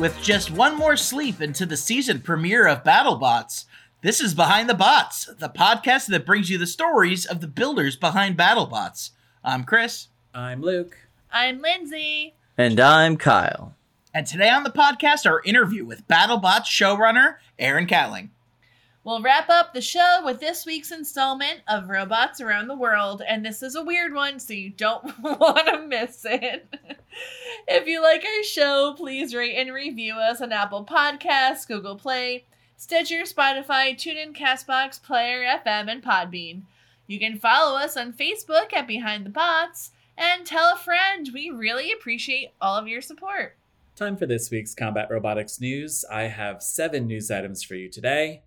With just one more sleep into the season premiere of BattleBots, this is Behind the Bots, the podcast that brings you the stories of the builders behind BattleBots. I'm Chris, I'm Luke. I'm Lindsay. And I'm Kyle. and today on the podcast, our interview with BattleBots showrunner Aaron Catling. We'll wrap up the show with this week's installment of Robots Around the World, and this is a weird one, so you don't want to miss it. if you like our show, please rate and review us on Apple Podcasts, Google Play, Stitcher, Spotify, TuneIn, Castbox, Player FM, and Podbean. You can follow us on Facebook at Behind the Bots, and tell a friend. We really appreciate all of your support. Time for this week's Combat Robotics news. I have seven news items for you today.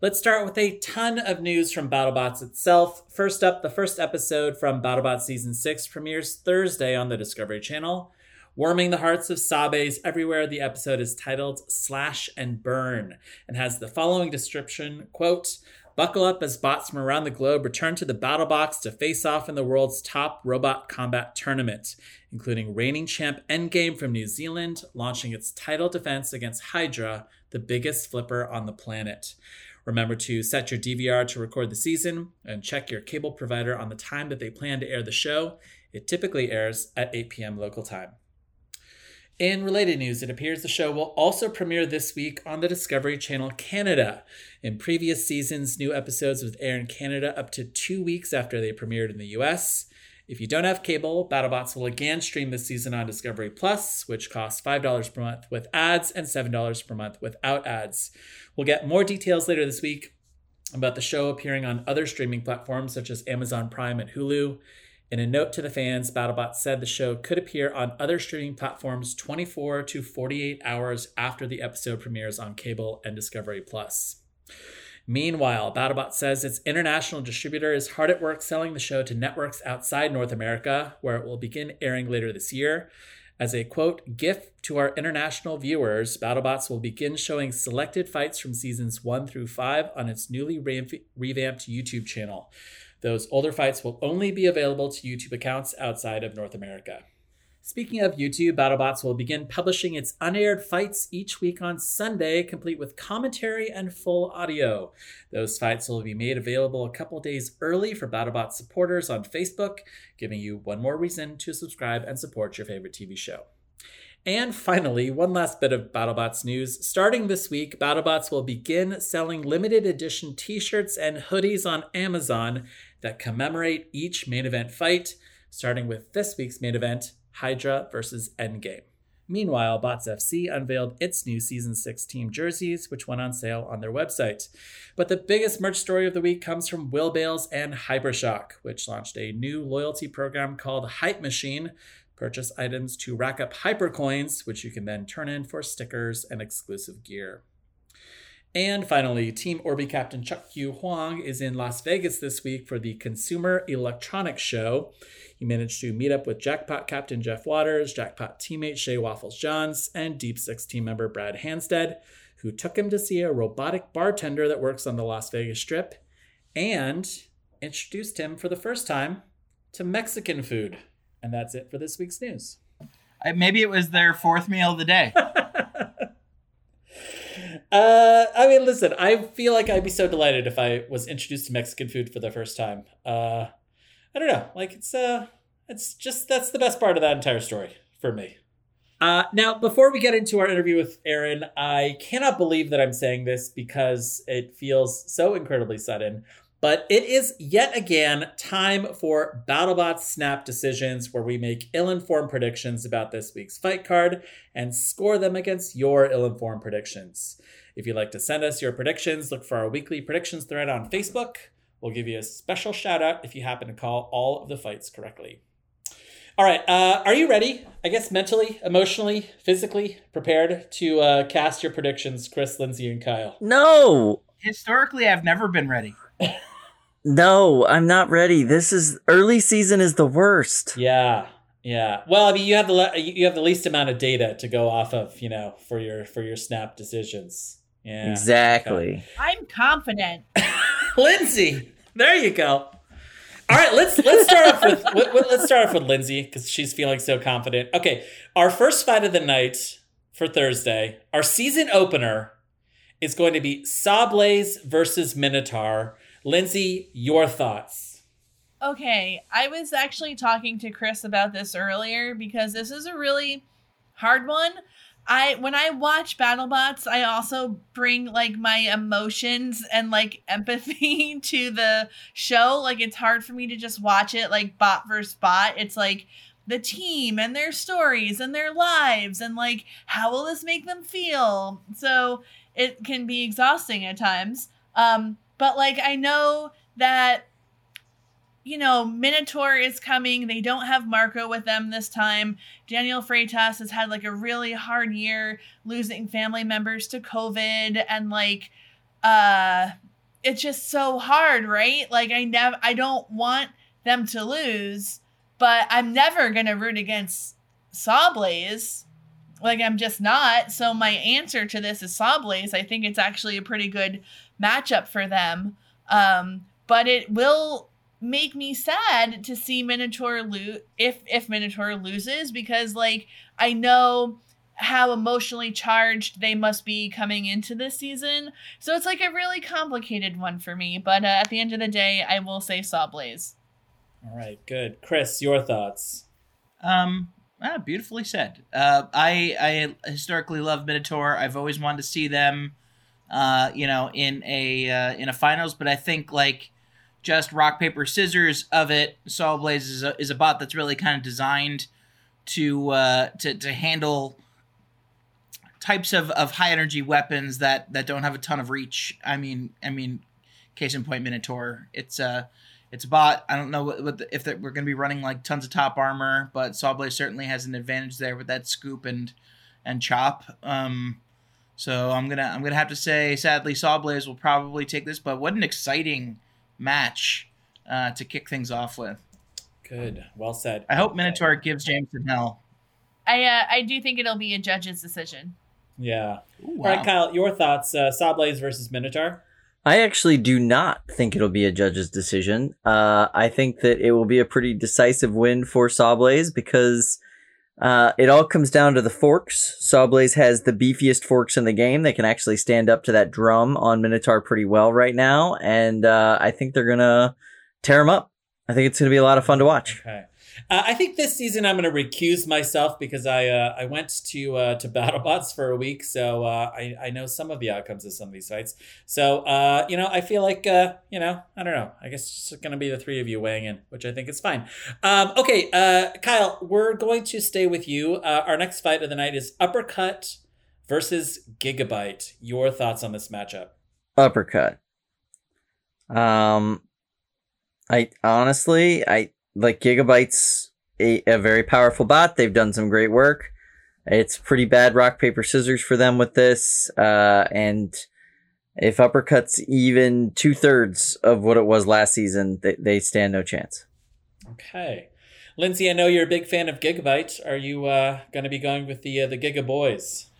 Let's start with a ton of news from BattleBots itself. First up, the first episode from BattleBots Season 6 premieres Thursday on the Discovery Channel. Warming the hearts of Sabes everywhere, the episode is titled Slash and Burn and has the following description quote, Buckle up as bots from around the globe return to the battle box to face off in the world's top robot combat tournament, including reigning champ Endgame from New Zealand, launching its title defense against Hydra, the biggest flipper on the planet. Remember to set your DVR to record the season and check your cable provider on the time that they plan to air the show. It typically airs at 8 p.m. local time. In related news, it appears the show will also premiere this week on the Discovery Channel Canada. In previous seasons, new episodes would air in Canada up to two weeks after they premiered in the US. If you don't have cable, BattleBots will again stream this season on Discovery Plus, which costs $5 per month with ads and $7 per month without ads. We'll get more details later this week about the show appearing on other streaming platforms such as Amazon Prime and Hulu. In a note to the fans, BattleBot said the show could appear on other streaming platforms 24 to 48 hours after the episode premieres on cable and Discovery Plus. Meanwhile, BattleBot says its international distributor is hard at work selling the show to networks outside North America, where it will begin airing later this year. As a quote, gift to our international viewers, BattleBots will begin showing selected fights from seasons 1 through 5 on its newly revamped YouTube channel. Those older fights will only be available to YouTube accounts outside of North America. Speaking of YouTube, BattleBots will begin publishing its unaired fights each week on Sunday, complete with commentary and full audio. Those fights will be made available a couple days early for BattleBots supporters on Facebook, giving you one more reason to subscribe and support your favorite TV show. And finally, one last bit of BattleBots news. Starting this week, BattleBots will begin selling limited edition t shirts and hoodies on Amazon that commemorate each main event fight, starting with this week's main event Hydra versus Endgame. Meanwhile, Bots FC unveiled its new Season 6 team jerseys, which went on sale on their website. But the biggest merch story of the week comes from Will Bales and Hypershock, which launched a new loyalty program called Hype Machine. Purchase items to rack up hypercoins, which you can then turn in for stickers and exclusive gear. And finally, Team Orbi Captain Chuck Q Huang is in Las Vegas this week for the Consumer Electronics Show. He managed to meet up with Jackpot Captain Jeff Waters, Jackpot teammate Shay Waffles Johns, and Deep Six team member Brad Hanstead, who took him to see a robotic bartender that works on the Las Vegas Strip and introduced him for the first time to Mexican food. And that's it for this week's news. Maybe it was their fourth meal of the day. Uh, I mean, listen, I feel like I'd be so delighted if I was introduced to Mexican food for the first time. Uh, I don't know, like it's uh, it's just that's the best part of that entire story for me. Uh, now, before we get into our interview with Aaron, I cannot believe that I'm saying this because it feels so incredibly sudden. But it is yet again time for BattleBots Snap Decisions, where we make ill informed predictions about this week's fight card and score them against your ill informed predictions. If you'd like to send us your predictions, look for our weekly predictions thread on Facebook. We'll give you a special shout out if you happen to call all of the fights correctly. All right, uh, are you ready? I guess mentally, emotionally, physically prepared to uh, cast your predictions, Chris, Lindsay, and Kyle. No, Historically, I've never been ready. no, I'm not ready. This is early season is the worst. Yeah, yeah. Well, I mean, you have the le- you have the least amount of data to go off of, you know, for your for your snap decisions. Yeah, exactly. I'm confident. Lindsay, there you go. All right, let's let's start off with let- let- let's start off with Lindsay because she's feeling so confident. Okay, our first fight of the night for Thursday, our season opener is going to be Sawblaze versus Minotaur. Lindsay, your thoughts? Okay, I was actually talking to Chris about this earlier because this is a really hard one. I when I watch BattleBots, I also bring like my emotions and like empathy to the show. Like it's hard for me to just watch it like bot versus bot. It's like the team and their stories and their lives and like how will this make them feel? So it can be exhausting at times. Um, but like I know that you know, Minotaur is coming. They don't have Marco with them this time. Daniel Freitas has had like a really hard year losing family members to COVID and like uh it's just so hard, right? Like I never I don't want them to lose, but I'm never going to root against Sawblaze. Like I'm just not. So my answer to this is Sawblaze. I think it's actually a pretty good matchup for them. Um but it will make me sad to see Minotaur lose if if Minotaur loses because like I know how emotionally charged they must be coming into this season. So it's like a really complicated one for me, but uh, at the end of the day, I will say Sawblaze. All right, good. Chris, your thoughts? Um, ah, beautifully said. Uh, I I historically love Minotaur. I've always wanted to see them, uh, you know, in a uh, in a finals. But I think like just rock paper scissors of it. Sawblaze is a, is a bot that's really kind of designed to uh, to to handle types of, of high energy weapons that that don't have a ton of reach. I mean, I mean, case in point, Minotaur. It's a it's a bot. I don't know what, what the, if that we're going to be running like tons of top armor, but Sawblaze certainly has an advantage there with that scoop and and chop. Um, so I'm gonna I'm gonna have to say, sadly, Sawblaze will probably take this. But what an exciting match uh, to kick things off with. Good. Well said. I hope Minotaur gives James Jameson hell. I uh, I do think it'll be a judge's decision. Yeah. Ooh, All right. Kyle, your thoughts? Uh, Sawblaze versus Minotaur. I actually do not think it'll be a judge's decision. Uh, I think that it will be a pretty decisive win for Sawblaze because uh, it all comes down to the forks. Sawblaze has the beefiest forks in the game. They can actually stand up to that drum on Minotaur pretty well right now, and uh, I think they're gonna tear him up. I think it's gonna be a lot of fun to watch. Okay. Uh, I think this season I'm going to recuse myself because I uh, I went to uh, to BattleBots for a week, so uh, I I know some of the outcomes of some of these fights. So uh, you know, I feel like uh, you know, I don't know. I guess it's going to be the three of you weighing in, which I think is fine. Um, okay, Kyle, we're going to stay with you. Our next fight of the night is Uppercut versus Gigabyte. Your thoughts on this matchup? Uppercut. Um, I honestly, I like Gigabyte's a, a very powerful bot. They've done some great work. It's pretty bad rock paper scissors for them with this. Uh, and if uppercuts even two thirds of what it was last season, they, they stand no chance. Okay. Lindsay, I know you're a big fan of Gigabyte. Are you uh, going to be going with the uh, the Giga Boys?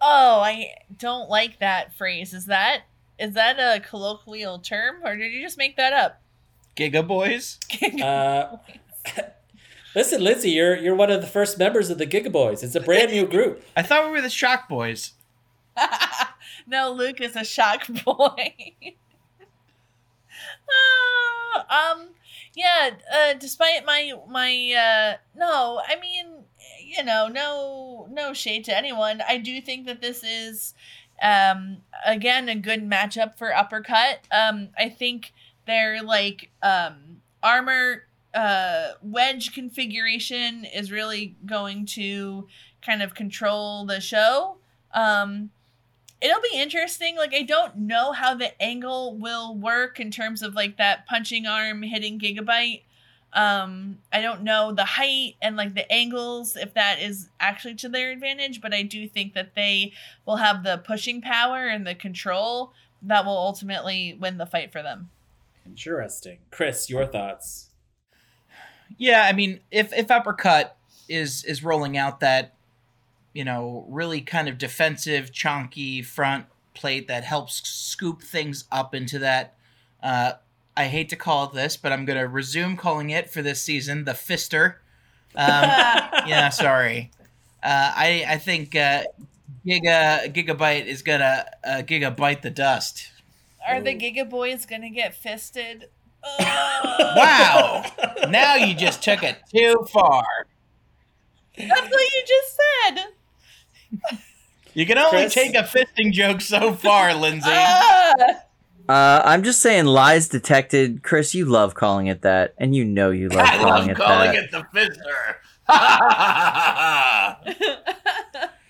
Oh, I don't like that phrase. Is that is that a colloquial term or did you just make that up? Giga Boys. Uh, listen, Lindsay, you're you're one of the first members of the Giga Boys. It's a brand new group. I thought we were the Shock Boys. no, Luke is a shock boy. Uh, um, yeah. Uh, despite my my uh, no, I mean, you know, no no shade to anyone. I do think that this is, um, again a good matchup for uppercut. Um, I think their like um armor uh wedge configuration is really going to kind of control the show. Um it'll be interesting. Like I don't know how the angle will work in terms of like that punching arm hitting Gigabyte. Um I don't know the height and like the angles if that is actually to their advantage, but I do think that they will have the pushing power and the control that will ultimately win the fight for them. Interesting. Chris, your thoughts? Yeah, I mean, if if uppercut is is rolling out that, you know, really kind of defensive, chunky front plate that helps scoop things up into that. Uh, I hate to call it this, but I'm gonna resume calling it for this season the fister. Um, yeah, sorry. Uh, I I think uh, Giga Gigabyte is gonna uh, gigabyte the dust. Are the Giga Boys gonna get fisted? Ugh. Wow! now you just took it too far. That's what you just said. You can only Chris? take a fisting joke so far, Lindsay. Ah! Uh, I'm just saying, lies detected. Chris, you love calling it that, and you know you love I calling love it calling that. Calling it the fister.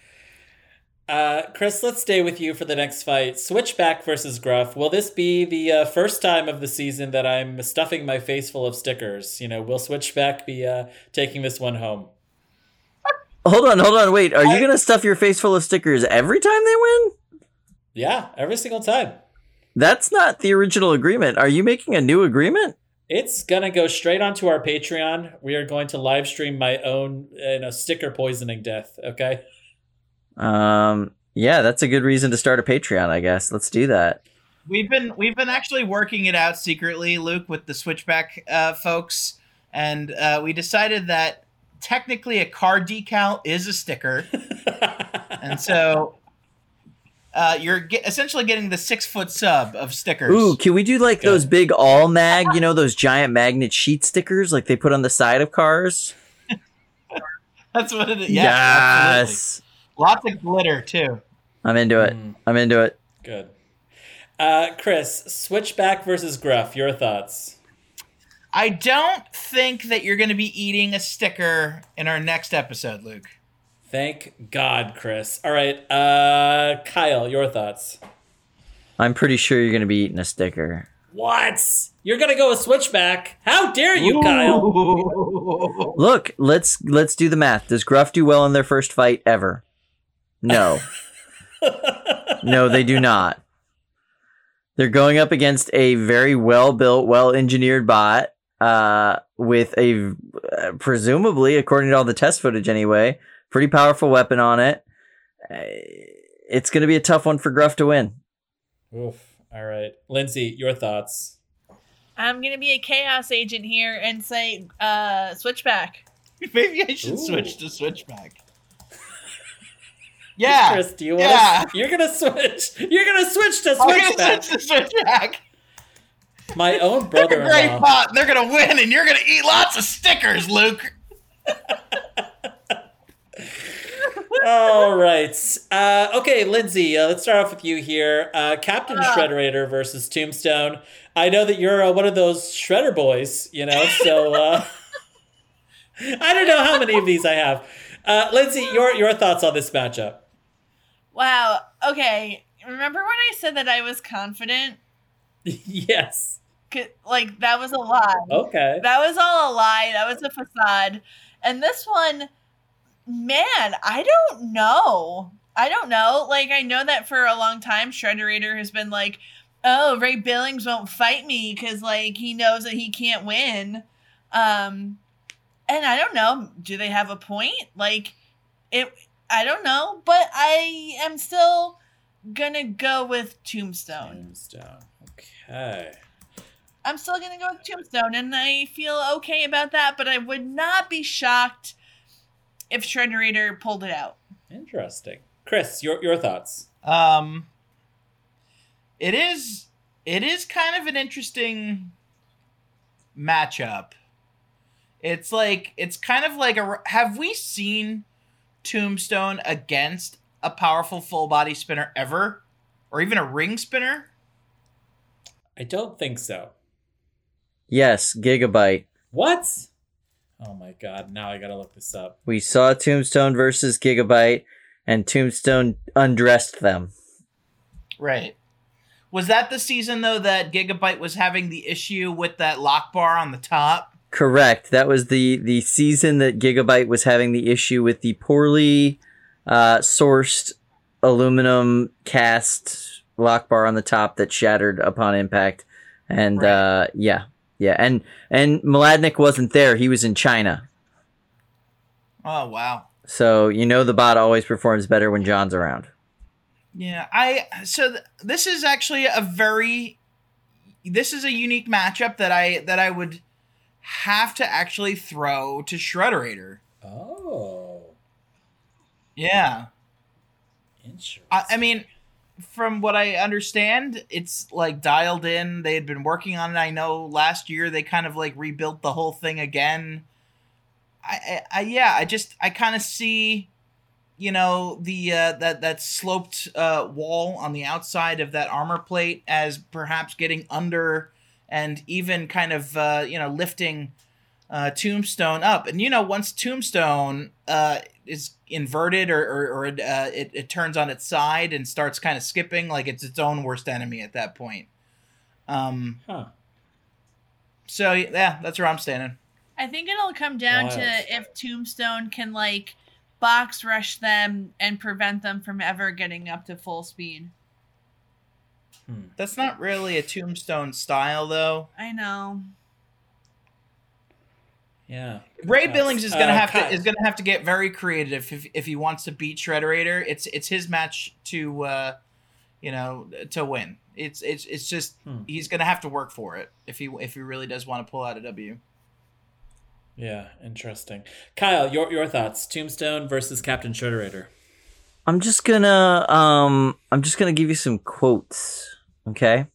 Uh, Chris, let's stay with you for the next fight. Switchback versus Gruff. Will this be the uh, first time of the season that I'm stuffing my face full of stickers? You know, will Switchback be uh, taking this one home? Hold on, hold on, wait. Are you gonna stuff your face full of stickers every time they win? Yeah, every single time. That's not the original agreement. Are you making a new agreement? It's gonna go straight onto our Patreon. We are going to live stream my own, you know, sticker poisoning death. Okay. Um, yeah, that's a good reason to start a Patreon, I guess. Let's do that. we've been we've been actually working it out secretly, Luke, with the switchback uh, folks, and uh, we decided that technically a car decal is a sticker, and so. Uh, you're get, essentially getting the six foot sub of stickers. Ooh, can we do like Good. those big all mag, you know, those giant magnet sheet stickers like they put on the side of cars? That's what it is. Yeah, absolutely. yes. Lots of glitter too. I'm into it. Mm. I'm into it. Good. Uh, Chris, Switchback versus Gruff. Your thoughts? I don't think that you're going to be eating a sticker in our next episode, Luke. Thank God, Chris. All right, uh, Kyle, your thoughts? I'm pretty sure you're gonna be eating a sticker. What? You're gonna go with Switchback? How dare you, Kyle? Look, let's let's do the math. Does Gruff do well in their first fight ever? No. no, they do not. They're going up against a very well built, well engineered bot uh, with a uh, presumably, according to all the test footage anyway, pretty powerful weapon on it. Uh, it's going to be a tough one for Gruff to win. Oof. All right, Lindsay, your thoughts? I'm gonna be a chaos agent here and say uh switchback. Maybe I should Ooh. switch to switchback. Yeah. Chris, do you want? Yeah. You're gonna switch. You're gonna switch to I'm gonna Switchback. switch to switchback. My own They're a great brother-in-law. and They're gonna win, and you're gonna eat lots of stickers, Luke. All right. Uh, okay, Lindsay, uh, let's start off with you here. Uh, Captain Ah. Shredderator versus Tombstone. I know that you're uh, one of those Shredder boys, you know, so uh, I don't know how many of these I have. Uh, Lindsay, your your thoughts on this matchup? Wow. Okay. Remember when I said that I was confident? yes. Like that was a lie. Okay. That was all a lie. That was a facade. And this one, man, I don't know. I don't know. Like I know that for a long time, Shredderator has been like, "Oh, Ray Billings won't fight me because like he knows that he can't win." Um, and I don't know. Do they have a point? Like, it. I don't know, but I am still gonna go with Tombstone. Tombstone. Okay. I'm still gonna go with Tombstone, and I feel okay about that. But I would not be shocked if Shredderator pulled it out. Interesting. Chris, your your thoughts? Um, it is it is kind of an interesting matchup. It's like it's kind of like a have we seen Tombstone against a powerful full body spinner ever or even a ring spinner? I don't think so. Yes, Gigabyte. What? Oh my god, now I gotta look this up. We saw Tombstone versus Gigabyte, and Tombstone undressed them. Right. Was that the season though that Gigabyte was having the issue with that lock bar on the top? Correct. That was the the season that Gigabyte was having the issue with the poorly uh, sourced aluminum cast lock bar on the top that shattered upon impact. And Right. uh, yeah, yeah, and and Mladnik wasn't there. He was in China. Oh wow. So you know the bot always performs better when John's around. Yeah, I so th- this is actually a very this is a unique matchup that I that I would have to actually throw to Shredderator. Oh, Yeah. interesting. I, I mean, from what I understand, it's like dialed in. They had been working on it. I know last year they kind of like rebuilt the whole thing again. I, I, I yeah, I just I kind of see, you know, the uh, that that sloped uh, wall on the outside of that armor plate as perhaps getting under and even kind of uh, you know lifting uh, Tombstone up. And you know, once Tombstone uh, is inverted or or, or it, uh, it it turns on its side and starts kind of skipping, like it's its own worst enemy at that point. Um. Huh. So yeah, that's where I'm standing. I think it'll come down Wild. to if Tombstone can like box rush them and prevent them from ever getting up to full speed. That's not really a Tombstone style, though. I know. Yeah. Ray Yes. Billings is gonna Uh, have Kai- to is gonna have to get very creative if if he wants to beat Shredderator. It's it's his match to uh, you know to win. It's it's it's just Hmm. he's gonna have to work for it if he if he really does want to pull out a W. Yeah, interesting. Kyle, your your thoughts? Tombstone versus Captain Shredderator. I'm just gonna um I'm just gonna give you some quotes. Okay.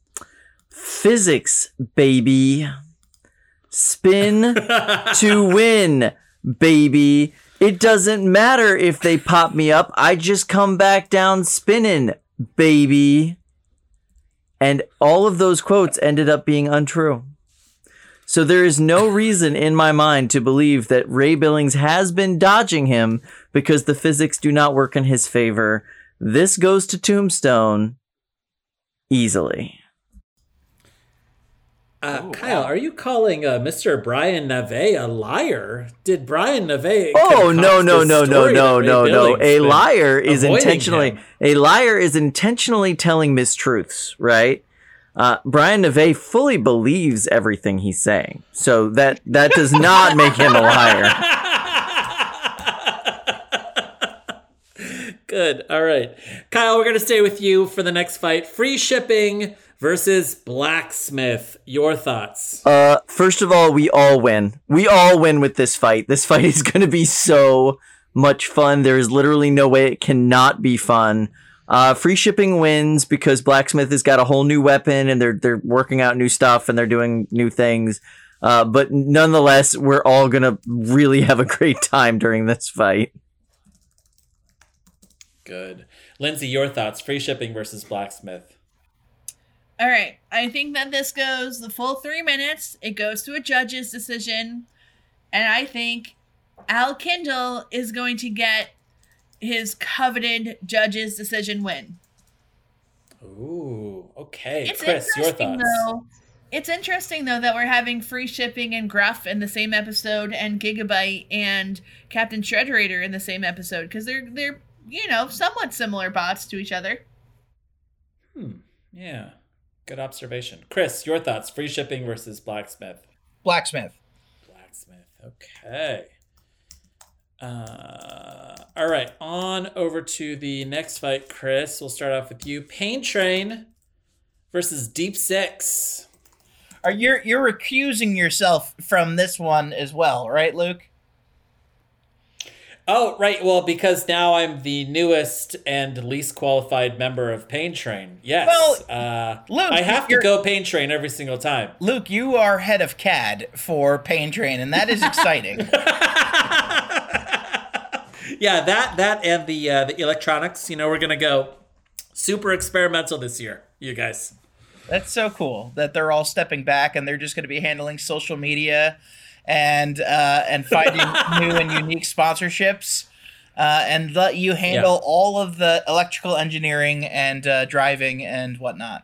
Physics, baby. Spin to win, baby. It doesn't matter if they pop me up. I just come back down spinning, baby. And all of those quotes ended up being untrue. So there is no reason in my mind to believe that Ray Billings has been dodging him because the physics do not work in his favor. This goes to Tombstone easily. Uh, Oh, Kyle, wow. are you calling uh, Mr. Brian Nave a liar? Did Brian Nave? Oh no concoct no no no no no no! A liar is intentionally him? a liar is intentionally telling mistruths, right? Uh, Brian Nave fully believes everything he's saying, so that that does not make him a liar. Good. All right. Kyle, we're going to stay with you for the next fight. Free shipping versus Blacksmith. Your thoughts? Uh, first of all, we all win. We all win with this fight. This fight is going to be so much fun. There is literally no way it cannot be fun. Uh, free shipping wins because Blacksmith has got a whole new weapon and they're they're working out new stuff and they're doing new things. Uh, but nonetheless, we're all gonna really have a great time during this fight. Good. Lindsay, your thoughts? Free shipping versus Blacksmith. All right. I think that this goes the full three minutes. It goes to a judge's decision. And I think Al Kindle is going to get his coveted judge's decision win. Ooh. Okay. It's Chris, your thoughts? though. It's interesting though that we're having free shipping and Gruff in the same episode and Gigabyte and Captain Shredderator in the same episode because they're they're you know somewhat similar bots to each other. Hmm. Yeah. Good observation. Chris, your thoughts? Free shipping versus Blacksmith. Blacksmith. Blacksmith. Okay. Uh, all right. On over to the next fight, Chris. We'll start off with you. Pain Train versus Deep Six. Are you're you're recusing yourself from this one as well, right, Luke? Oh, right. Well, because now I'm the newest and least qualified member of Pain Train. Yes. Well, uh, Luke, I have to go Pain Train every single time. Luke, you are head of CAD for Pain Train, and that is exciting. yeah, that that and the uh, the electronics. You know, we're gonna go super experimental this year, you guys. That's so cool that they're all stepping back and they're just going to be handling social media and uh, and finding new and unique sponsorships. Uh, and let you handle Yeah. all of the electrical engineering and uh, driving and whatnot.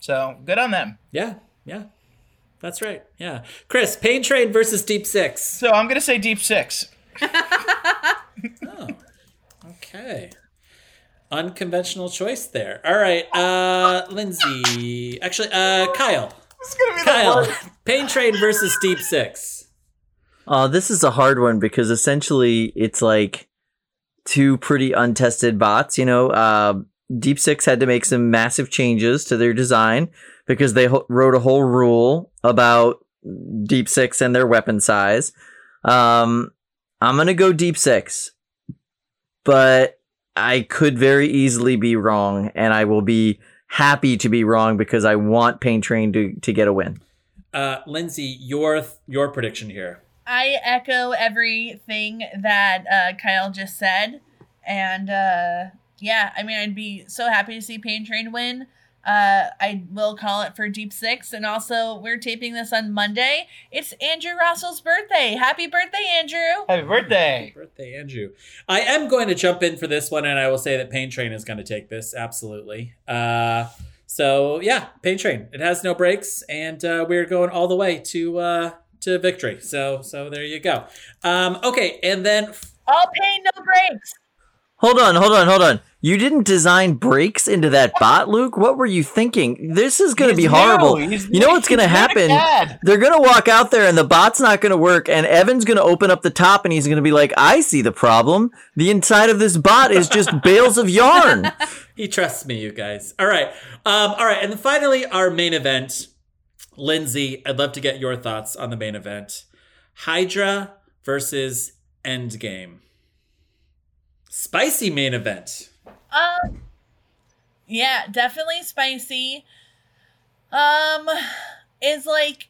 So good on them. Yeah, yeah, that's right. Yeah, Chris, Pain Train versus Deep Six. So I'm gonna say Deep Six. oh, Okay. Unconventional choice there. All right, uh, Lindsay. Actually, uh, Kyle. It's gonna be the Kyle, worst. Pain Train versus Deep Six. Uh, this is a hard one because essentially it's like two pretty untested bots. You know, uh, Deep Six had to make some massive changes to their design because they ho- wrote a whole rule about Deep Six and their weapon size. Um, I'm gonna go Deep Six, but I could very easily be wrong, and I will be happy to be wrong because I want Pain Train to to get a win. Uh, Lindsay, your your prediction here. I echo everything that uh, Kyle just said, and uh, yeah, I mean, I'd be so happy to see Pain Train win. Uh, I will call it for Deep Six, and also we're taping this on Monday. It's Andrew Russell's birthday. Happy birthday, Andrew! Happy birthday. Happy Birthday, Andrew. I am going to jump in for this one, and I will say that Pain Train is going to take this absolutely. Uh, so yeah, Pain Train. It has no brakes, and uh, we're going all the way to uh, to victory. So so there you go. Um, okay, and then All pain, no breaks. Hold on, hold on, hold on. You didn't design breaks into that bot, Luke? What were you thinking? This is going to be horrible. new. You know what's going to He's not a happen? cad. They're going to walk out there and the bot's not going to work and Evan's going to open up the top and he's going to be like, "I see the problem. The inside of this bot is just bales of yarn." he trusts me, you guys. All right, um, all right, and then finally our main event. Lindsay, I'd love to get your thoughts on the main event. Hydra versus Endgame. Spicy main event. Um, yeah, definitely spicy. Um, is like,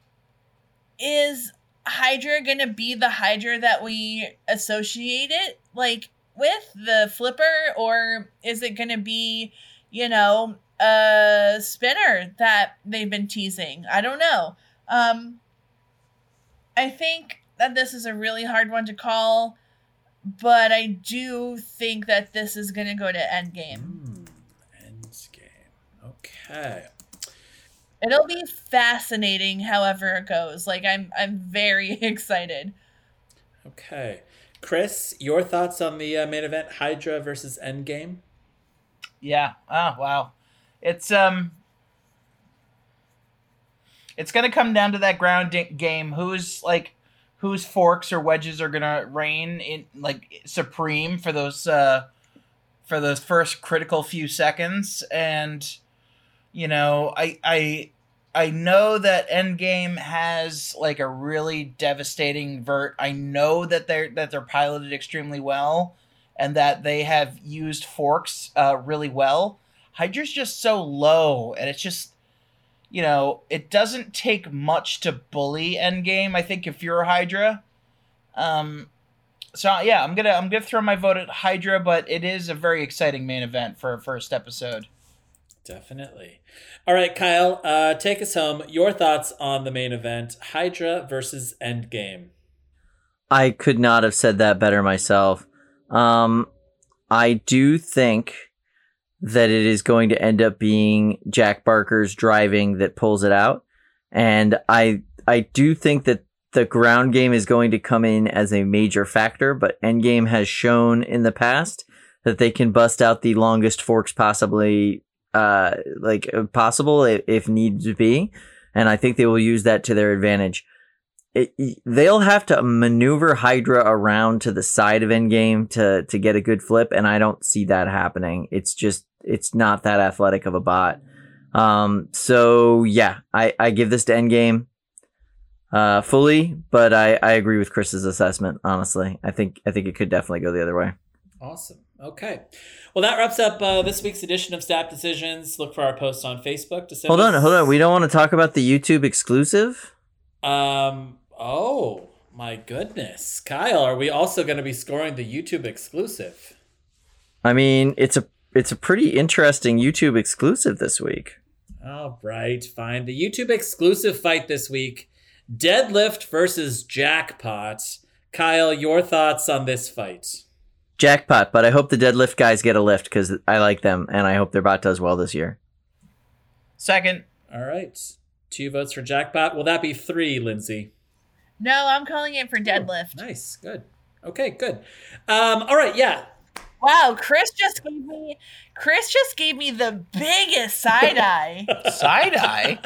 is Hydra gonna be the Hydra that we associate it like with the flipper, or is it gonna be, you know, a spinner that they've been teasing? I don't know. Um, I think that this is a really hard one to call but I do think that this is going to go to Endgame. Hmm, Endgame. Okay. It'll be fascinating, however it goes. Like I'm, I'm very excited. Okay. Chris, your thoughts on the uh, main event Hydra versus Endgame? Yeah. Oh wow. It's um. It's gonna come down to that ground game. Who's like, whose forks or wedges are gonna reign in like supreme for those uh, for those first critical few seconds. And you know, I I I know that Endgame has like a really devastating vert. I know that they're that they're piloted extremely well, and that they have used forks uh, really well. Hydra's just so low, and it's just you know it doesn't take much to bully Endgame. I think if you're a Hydra, um, so yeah, I'm gonna I'm gonna throw my vote at Hydra, but it is a very exciting main event for a first episode. Definitely. All right, Kyle, uh, take us home. Your thoughts on the main event Hydra versus Endgame. I could not have said that better myself. Um, I do think that it is going to end up being Jack Barker's driving that pulls it out, and I I do think that the ground game is going to come in as a major factor. But Endgame has shown in the past that they can bust out the longest forks possibly, uh, like uh, possible if, if need to be, and I think they will use that to their advantage it, they'll have to maneuver Hydra around to the side of Endgame to to get a good flip, and I don't see that happening. It's just it's not that athletic of a bot. Um, so yeah, I I give this to Endgame. uh, fully, but I, I agree with Chris's assessment. Honestly, I think I think it could definitely go the other way. Awesome. Okay. Well, that wraps up uh, this week's edition of Snap Decisions. Look for our post on Facebook to Hold on, hold on. We don't want to talk about the YouTube exclusive. Um. Oh my goodness, Kyle, are we also going to be scoring the YouTube exclusive? I mean, it's a it's a pretty interesting YouTube exclusive this week. All right, fine. The YouTube exclusive fight this week: deadlift versus jackpot. Kyle, your thoughts on this fight? Jackpot, but I hope the deadlift guys get a lift because I like them and I hope their bot does well this year. Second, All right, two votes for jackpot. Will that be three, Lindsay? No, I'm calling it for deadlift. Nice, good. Okay, good. Um, all right, yeah. Wow, Chris just gave me Chris just gave me the biggest side eye. side eye.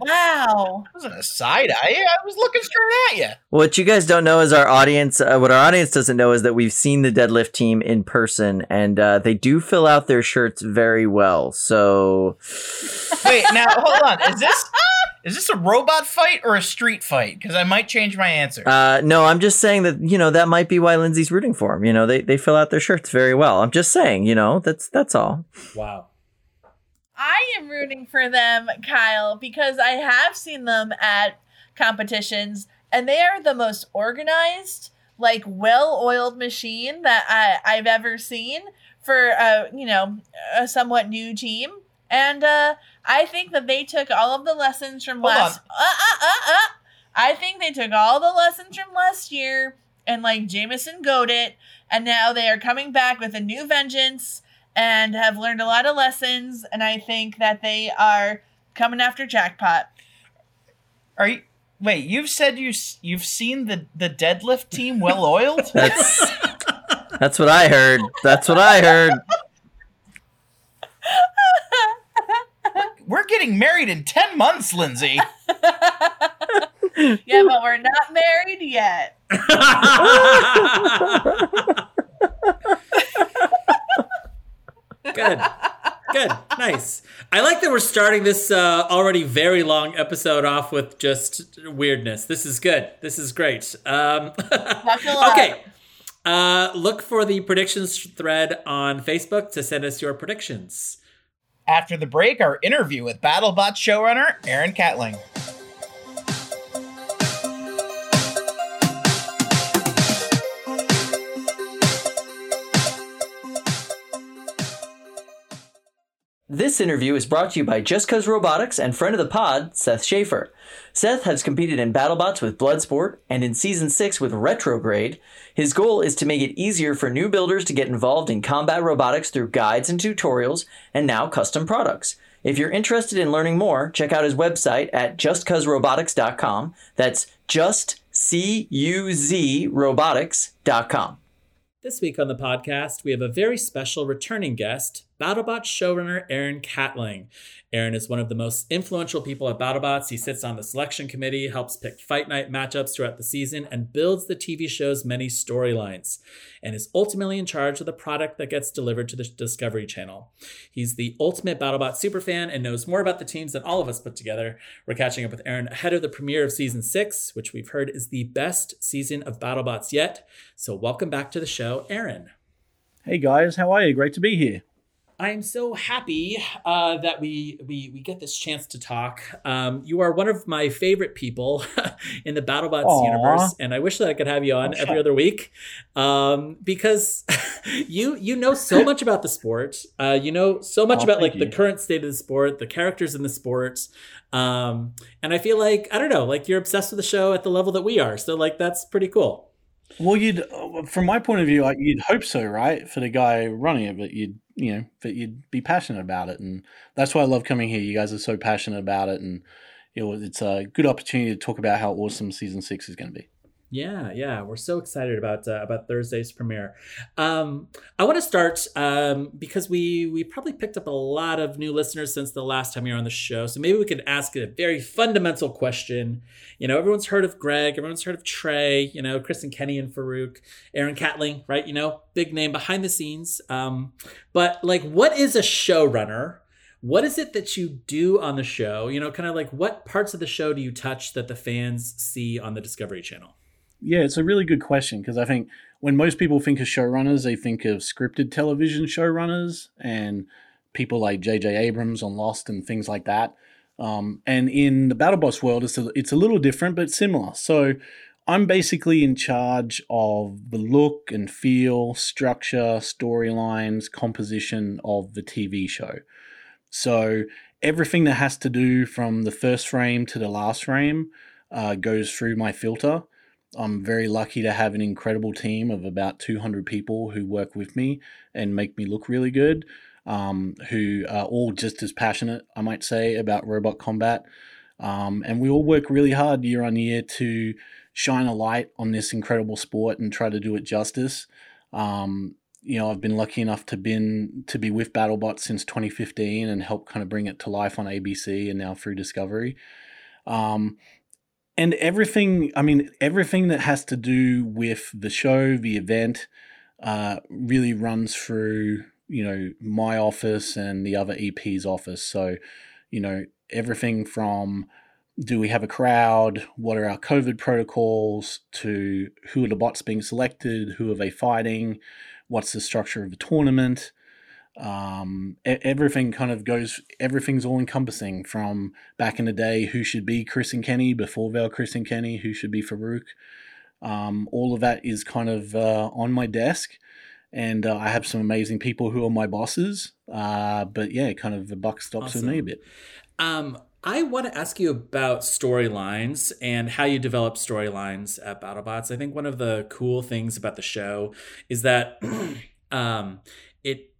Wow. It wasn't a side eye. I was looking straight at you. What you guys don't know is our audience. Uh, what our audience doesn't know is that we've seen the deadlift team in person, and uh, they do fill out their shirts very well. So Wait, now hold on. Is this is this a robot fight or a street fight? Because I might change my answer. Uh, no, I'm just saying that you know that might be why Lindsay's rooting for him. You know, they they fill out their shirts very well. I'm just saying, you know, that's that's all. Wow. I am rooting for them, Kyle, because I have seen them at competitions and they are the most organized, like well-oiled machine that I, I've ever seen for a you know a somewhat new team. And uh, I think that they took all of the lessons from Hold last. Uh, uh, uh, uh. I think they took all the lessons from last year and like Jameson goat it, and now they are coming back with a new vengeance and have learned a lot of lessons. And I think that they are coming after jackpot. Are you? Wait, you've said you you've seen the the deadlift team well oiled? That's that's what I heard. That's what I heard. We're getting married in ten months, Lindsay. Yeah, but we're not married yet. Good. Good. Nice. I like that we're starting this uh, already very long episode off with just weirdness. This is good. This is great. Um, okay. Uh, look for the predictions thread on Facebook to send us your predictions. After the break, our interview with BattleBot showrunner Aaron Catling. This interview is brought to you by Just Cuz Robotics and friend of the pod, Seth Schaefer. Seth has competed in BattleBots with Bloodsport and in Season 6 with Retrograde. His goal is to make it easier for new builders to get involved in combat robotics through guides and tutorials, and now custom products. If you're interested in learning more, check out his website at justcuzrobotics.com. That's just C-U-Z robotics.com. This week on the podcast, we have a very special returning guest, BattleBots showrunner Aaron Catling. Aaron is one of the most influential people at BattleBots. He sits on the selection committee, helps pick fight night matchups throughout the season, and builds the TV show's many storylines, and is ultimately in charge of the product that gets delivered to the Discovery Channel. He's the ultimate BattleBot superfan and knows more about the teams than all of us put together. We're catching up with Aaron ahead of the premiere of season six, which we've heard is the best season of BattleBots yet. So, welcome back to the show, Aaron. Hey guys, how are you? Great to be here. I am so happy uh, that we, we we get this chance to talk. Um, you are one of my favorite people in the BattleBots Aw. universe, and I wish that I could have you on every other week um, because you you know so much about the sport. Uh, you know so much Oh, about like thank the current state of the sport, the characters in the sport, um, and I feel like I don't know, like you're obsessed with the show at the level that we are. So like that's pretty cool. Well, you'd, from my point of view, like you'd hope so, right, for the guy running it, but you'd, you know, that you'd be passionate about it, and that's why I love coming here. You guys are so passionate about it, and you know, it's a good opportunity to talk about how awesome season six is going to be. Yeah, yeah, we're so excited about uh, about Thursday's premiere. Um, I want to start um, because we we probably picked up a lot of new listeners since the last time you were on the show. So maybe we could ask a very fundamental question. You know, everyone's heard of Greg, everyone's heard of Trey. You know, Chris and Kenny and Faruq, Aaron Catling, right? You know, big name behind the scenes. Um, but like, what is a showrunner? what is it that you do on the show? You know, kind of like what parts of the show do you touch that the fans see on the Discovery Channel? Yeah, it's a really good question because I think when most people think of showrunners, they think of scripted television showrunners and people like J.J. Abrams on Lost and things like that. Um, and in the BattleBots world, it's a, it's a little different but similar. So I'm basically in charge of the look and feel, structure, storylines, composition of the TV show. So everything that has to do from the first frame to the last frame uh, goes through my filter. I'm very lucky to have an incredible team of about 200 people who work with me and make me look really good, um, who are all just as passionate, I might say, about robot combat. Um, and we all work really hard year on year to shine a light on this incredible sport and try to do it justice. Um, you know, I've been lucky enough to been to be with BattleBot since 2015 and help kind of bring it to life on ABC and now through Discovery. Um, and everything, I mean, everything that has to do with the show, the event, uh, really runs through, you know, my office and the other EP's office. So, you know, everything from do we have a crowd? What are our COVID protocols? To who are the bots being selected? Who are they fighting? What's the structure of the tournament? Um, everything kind of goes, everything's all encompassing from back in the day who should be Chris and Kenny before they were Chris and Kenny, who should be Faruq. Um, all of that is kind of uh, on my desk. And uh, I have some amazing people who are my bosses. Uh, but yeah, kind of the buck stops with me a bit. Um, I want to ask you about storylines and how you develop storylines at BattleBots. I think one of the cool things about the show is that um, it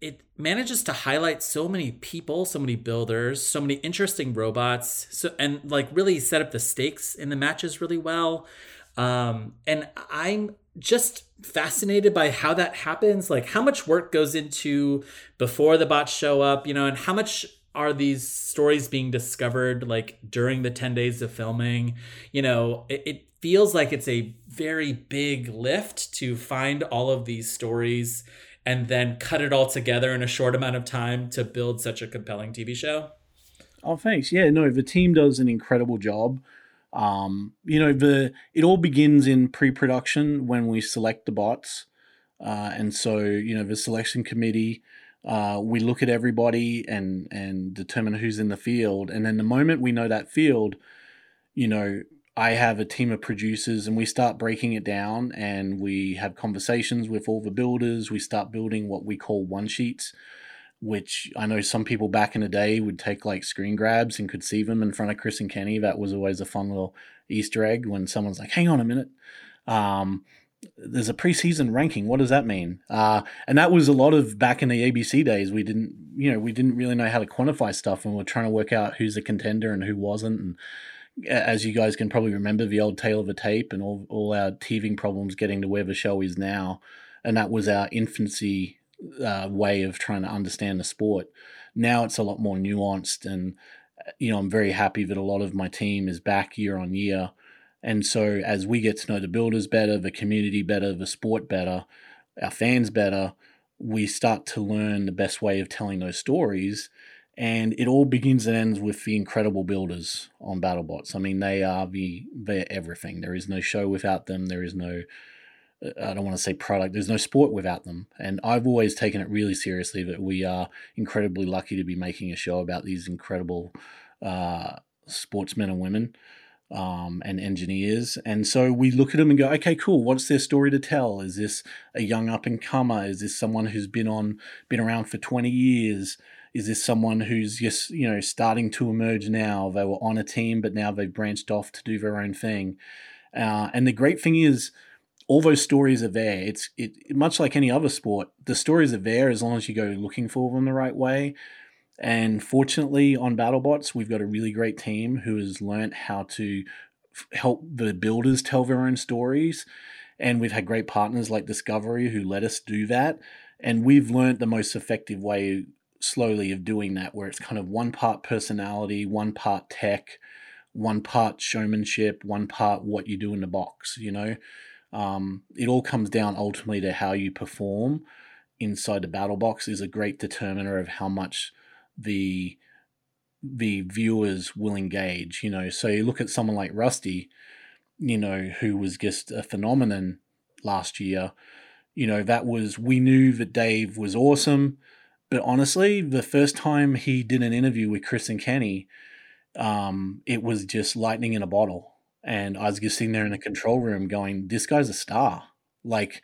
it manages to highlight so many people, so many builders, so many interesting robots, so and like really set up the stakes in the matches really well. Um, and I'm just fascinated by how that happens, like how much work goes into before the bots show up, you know, and how much are these stories being discovered like during the 10 days of filming you know it, it feels like it's a very big lift to find all of these stories and then cut it all together in a short amount of time to build such a compelling tv show Oh, thanks. Yeah, no, the team does an incredible job. Um, you know, the it all begins in pre-production when we select the bots, uh, and so you know the selection committee. Uh, we look at everybody and and determine who's in the field, and then the moment we know that field, you know, I have a team of producers, and we start breaking it down, and we have conversations with all the builders. We start building what we call one sheets which I know some people back in the day would take like screen grabs and could see them in front of Chris and Kenny. That was always a fun little Easter egg when someone's like, hang on a minute. Um, there's a preseason ranking. What does that mean? Uh, and that was a lot of back in the ABC days. We didn't, you know, we didn't really know how to quantify stuff, and we're trying to work out who's a contender and who wasn't. And as you guys can probably remember, the old tale of a tape and all all our teething problems getting to where the show is now, and that was our infancy uh, way of trying to understand the sport. Now it's a lot more nuanced, and uh, you know I'm very happy that a lot of my team is back year on year. And so as we get to know the builders better, the community better, the sport better, our fans better, we start to learn the best way of telling those stories. And it all begins and ends with the incredible builders on BattleBots. I mean, they are the they're everything. There is no show without them. There is no I don't want to say product. There's no sport without them. And I've always taken it really seriously that we are incredibly lucky to be making a show about these incredible uh, sportsmen and women um, and engineers. And so we look at them and go, okay, cool. What's their story to tell? Is this a young up and comer? Is this someone who's been on, been around for 20 years? Is this someone who's just, you know, starting to emerge now? They were on a team, but now they've branched off to do their own thing. Uh, and the great thing is, all those stories are there. It's it much like any other sport. The stories are there as long as you go looking for them the right way. And fortunately, on BattleBots, we've got a really great team who has learnt how to f- help the builders tell their own stories. And we've had great partners like Discovery who let us do that. And we've learnt the most effective way slowly of doing that, where it's kind of one part personality, one part tech, one part showmanship, one part what you do in the box, you know? Um, it all comes down ultimately to how you perform inside the battle box is a great determiner of how much the the viewers will engage. You know, so you look at someone like Rusty, you know, who was just a phenomenon last year. You know, that was we knew that Dave was awesome, but honestly, the first time he did an interview with Chris and Kenny, um, it was just lightning in a bottle. And I was just sitting there in the control room going, This guy's a star. Like,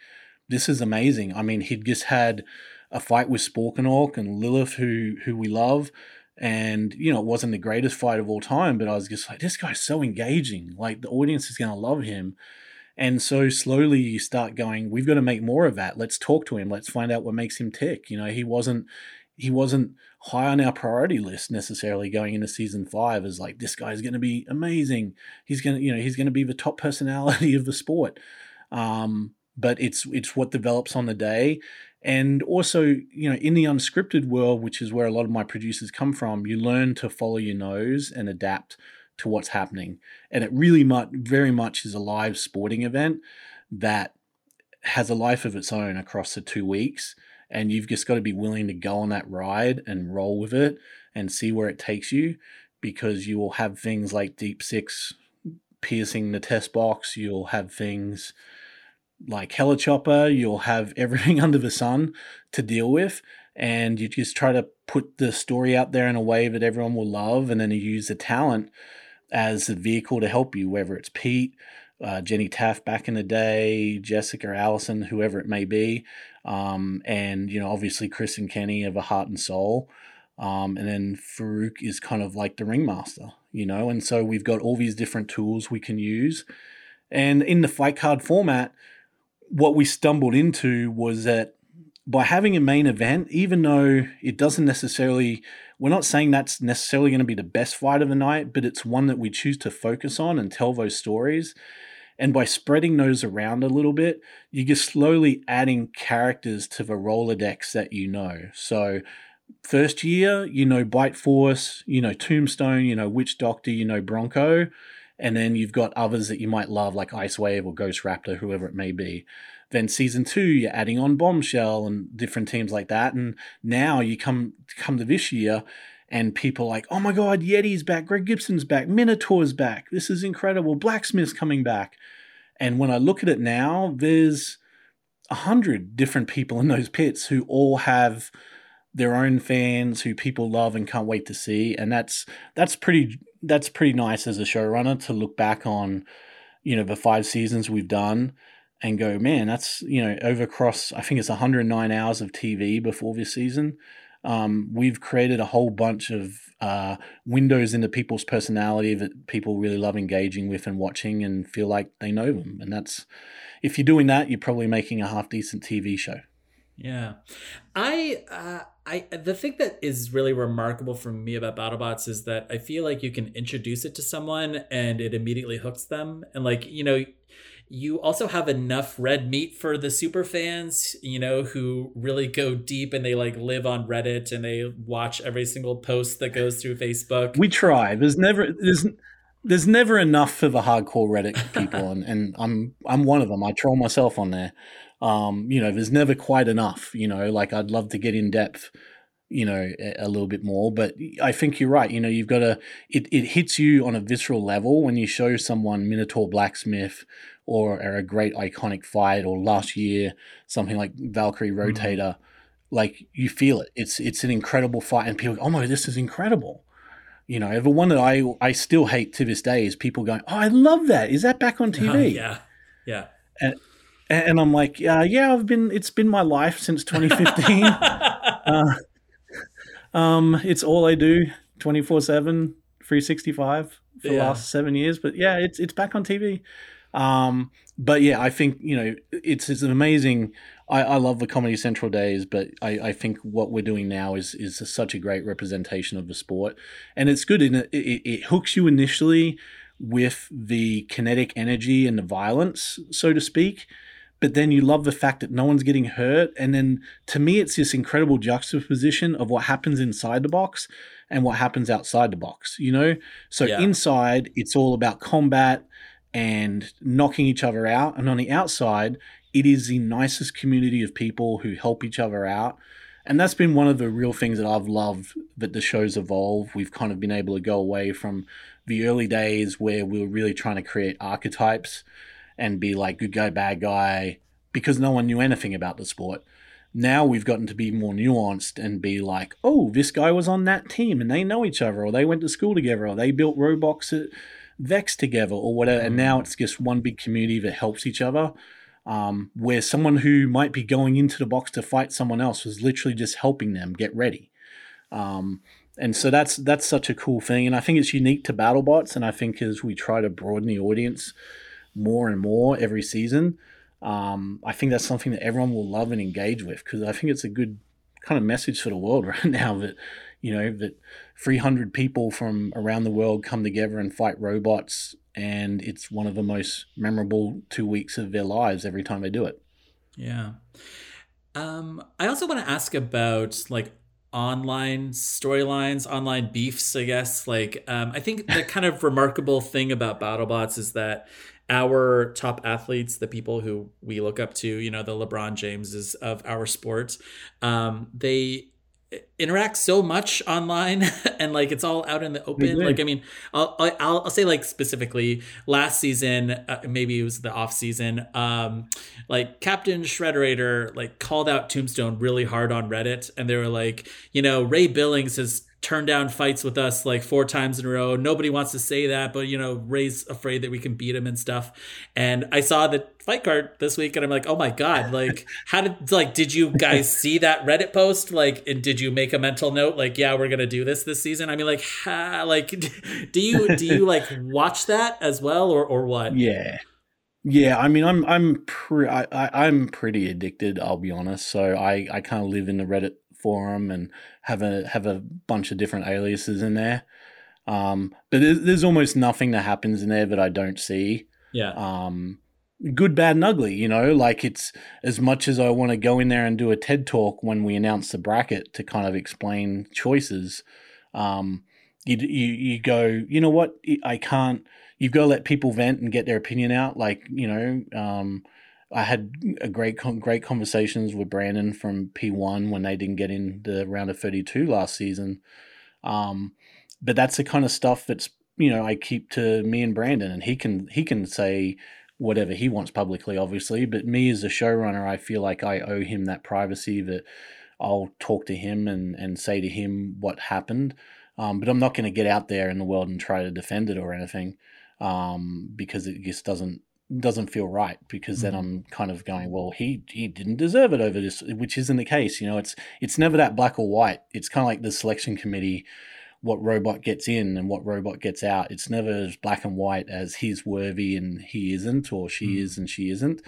this is amazing. I mean, he'd just had a fight with Sporkinok and Lilith, who who we love. And, you know, it wasn't the greatest fight of all time, but I was just like, this guy's so engaging. Like, the audience is going to love him. And so slowly you start going, we've got to make more of that. Let's talk to him. Let's find out what makes him tick. You know, he wasn't he wasn't high on our priority list necessarily going into season five as like this guy's going to be amazing. He's going to you know he's going to be the top personality of the sport. Um, but it's it's what develops on the day, and also you know in the unscripted world, which is where a lot of my producers come from, you learn to follow your nose and adapt to what's happening. And it really much very much is a live sporting event that has a life of its own across the two weeks and you've just got to be willing to go on that ride and roll with it and see where it takes you because you will have things like deep six piercing the test box you'll have things like helichopper you'll have everything under the sun to deal with and you just try to put the story out there in a way that everyone will love and then you use the talent as a vehicle to help you whether it's pete uh, jenny taft back in the day jessica allison whoever it may be um, and you know obviously chris and kenny have a heart and soul um, and then Faruq is kind of like the ringmaster you know and so we've got all these different tools we can use. And in the fight card format what we stumbled into was that by having a main event, even though it doesn't necessarily, we're not saying that's necessarily going to be the best fight of the night, but it's one that we choose to focus on and tell those stories. And by spreading those around a little bit, you're just slowly adding characters to the Rolodex that you know. So, first year, you know Bite Force, you know Tombstone, you know Witch Doctor, you know Bronco. And then you've got others that you might love, like Ice Wave or Ghost Raptor, whoever it may be. Then season two, you're adding on Bombshell and different teams like that. And now you come come to this year, and people like, oh my god, Yeti's back, Greg Gibson's back, Minotaur's back. This is incredible. Blacksmith's coming back. And when I look at it now, there's a hundred different people in those pits who all have their own fans who people love and can't wait to see. And that's that's pretty that's pretty nice as a showrunner to look back on, you know, the five seasons we've done and go, man, that's you know over across. I think it's 109 hours of TV before this season. Um, we've created a whole bunch of uh, windows into people's personality that people really love engaging with and watching and feel like they know them. And that's if you're doing that, you're probably making a half decent TV show. Yeah, I, uh, I, the thing that is really remarkable for me about BattleBots is that I feel like you can introduce it to someone and it immediately hooks them, and like you know, you also have enough red meat for the super fans, you know, who really go deep and they like live on Reddit and they watch every single post that goes through Facebook. We try. There's never there's there's never enough for the hardcore Reddit people, and, and I'm I'm one of them. I troll myself on there. Um, you know, there's never quite enough. You know, like I'd love to get in depth you know a, little bit more but i think you're right you know you've got to it, it hits you on a visceral level when you show someone minotaur blacksmith or, or a great iconic fight or last year something like valkyrie Mm-hmm. rotator mm. like you feel it. It's it's an incredible fight and people go, oh my this is incredible. You know the one that i i still hate to this day is people going oh i love that. Is that back on tv Uh, yeah. Yeah. And and i'm like yeah yeah i've been it's been my life since 2015 uh, um, it's all I do 24 7, 365 for the last seven years. But yeah, it's it's back on TV. Um, but yeah, I think, you know, it's it's an amazing I, I love the Comedy Central days, but I, I think what we're doing now is is such a great representation of the sport. And it's good in it, it, it hooks you initially with the kinetic energy and the violence, so to speak but then you love the fact that no one's getting hurt. And then to me, it's this incredible juxtaposition of what happens inside the box and what happens outside the box, you know? So Yeah. inside, it's all about combat and knocking each other out. And on the outside, it is the nicest community of people who help each other out. and that's been one of the real things that I've loved that the show's evolved. We've kind of been able to go away from the early days where we were really trying to create archetypes and be like good guy, bad guy, because no one knew anything about the sport. Now we've gotten to be more nuanced and be like, oh, this guy was on that team and they know each other, or they went to school together, or they built Roblox at Vex together, or whatever. And now it's just one big community that helps each other. Um, where someone who might be going into the box to fight someone else was literally just helping them get ready. Um, and so that's that's such a cool thing, and I think it's unique to BattleBots. And I think as we try to broaden the audience more and more every season, um, I think that's something that everyone will love and engage with because I think it's a good kind of message for the world right now that you know that 300 people from around the world come together and fight robots and it's one of the most memorable two weeks of their lives every time they do it Yeah. Um, I also want to ask about like online storylines, online beefs, I guess. Like, um, I think the kind of remarkable thing about BattleBots is that our top athletes, the people who we look up to, you know, the LeBron Jameses of our sport, um, they interact so much online and like it's all out in the open. Like i mean i'll i'll, I'll say like specifically last season uh, maybe it was the off season um like captain shredderator like called out tombstone really hard on reddit and they were like you know ray billings has turned down fights with us like four times in a row nobody wants to say that but you know ray's afraid that we can beat him and stuff and i saw the fight card this week and i'm like oh my god like how did like did you guys see that reddit post like and did you make a mental note like yeah we're gonna do this this season i mean like ha, like do you do you like watch that as well or or what Yeah, yeah. I mean, I'm I'm pre- I, I, I'm pretty addicted. I'll be honest. So I I kind of live in the Reddit forum and have a have a bunch of different aliases in there. Um, but there's, there's almost nothing that happens in there that I don't see. yeah Um, good, bad, and ugly. You know, like it's as much as I want to go in there and do a TED talk when we announce the bracket to kind of explain choices. Um, you you you go. You know what? I can't. You've got to let people vent and get their opinion out. Like you know, um, I had a great great conversations with Brandon from P1 when they didn't get in the round of 32 last season. Um, but that's the kind of stuff that's you know I keep to me and Brandon, and he can he can say whatever he wants publicly, obviously. But me as a showrunner, I feel like I owe him that privacy that I'll talk to him and and say to him what happened. Um, but I'm not going to get out there in the world and try to defend it or anything um, because it just doesn't doesn't feel right because then I'm kind of going, well, he he didn't deserve it over this, which isn't the case. You know, it's it's never that black or white. It's kind of like the selection committee, what robot gets in and what robot gets out. It's never as black and white as he's worthy and he isn't, or she is and she isn't.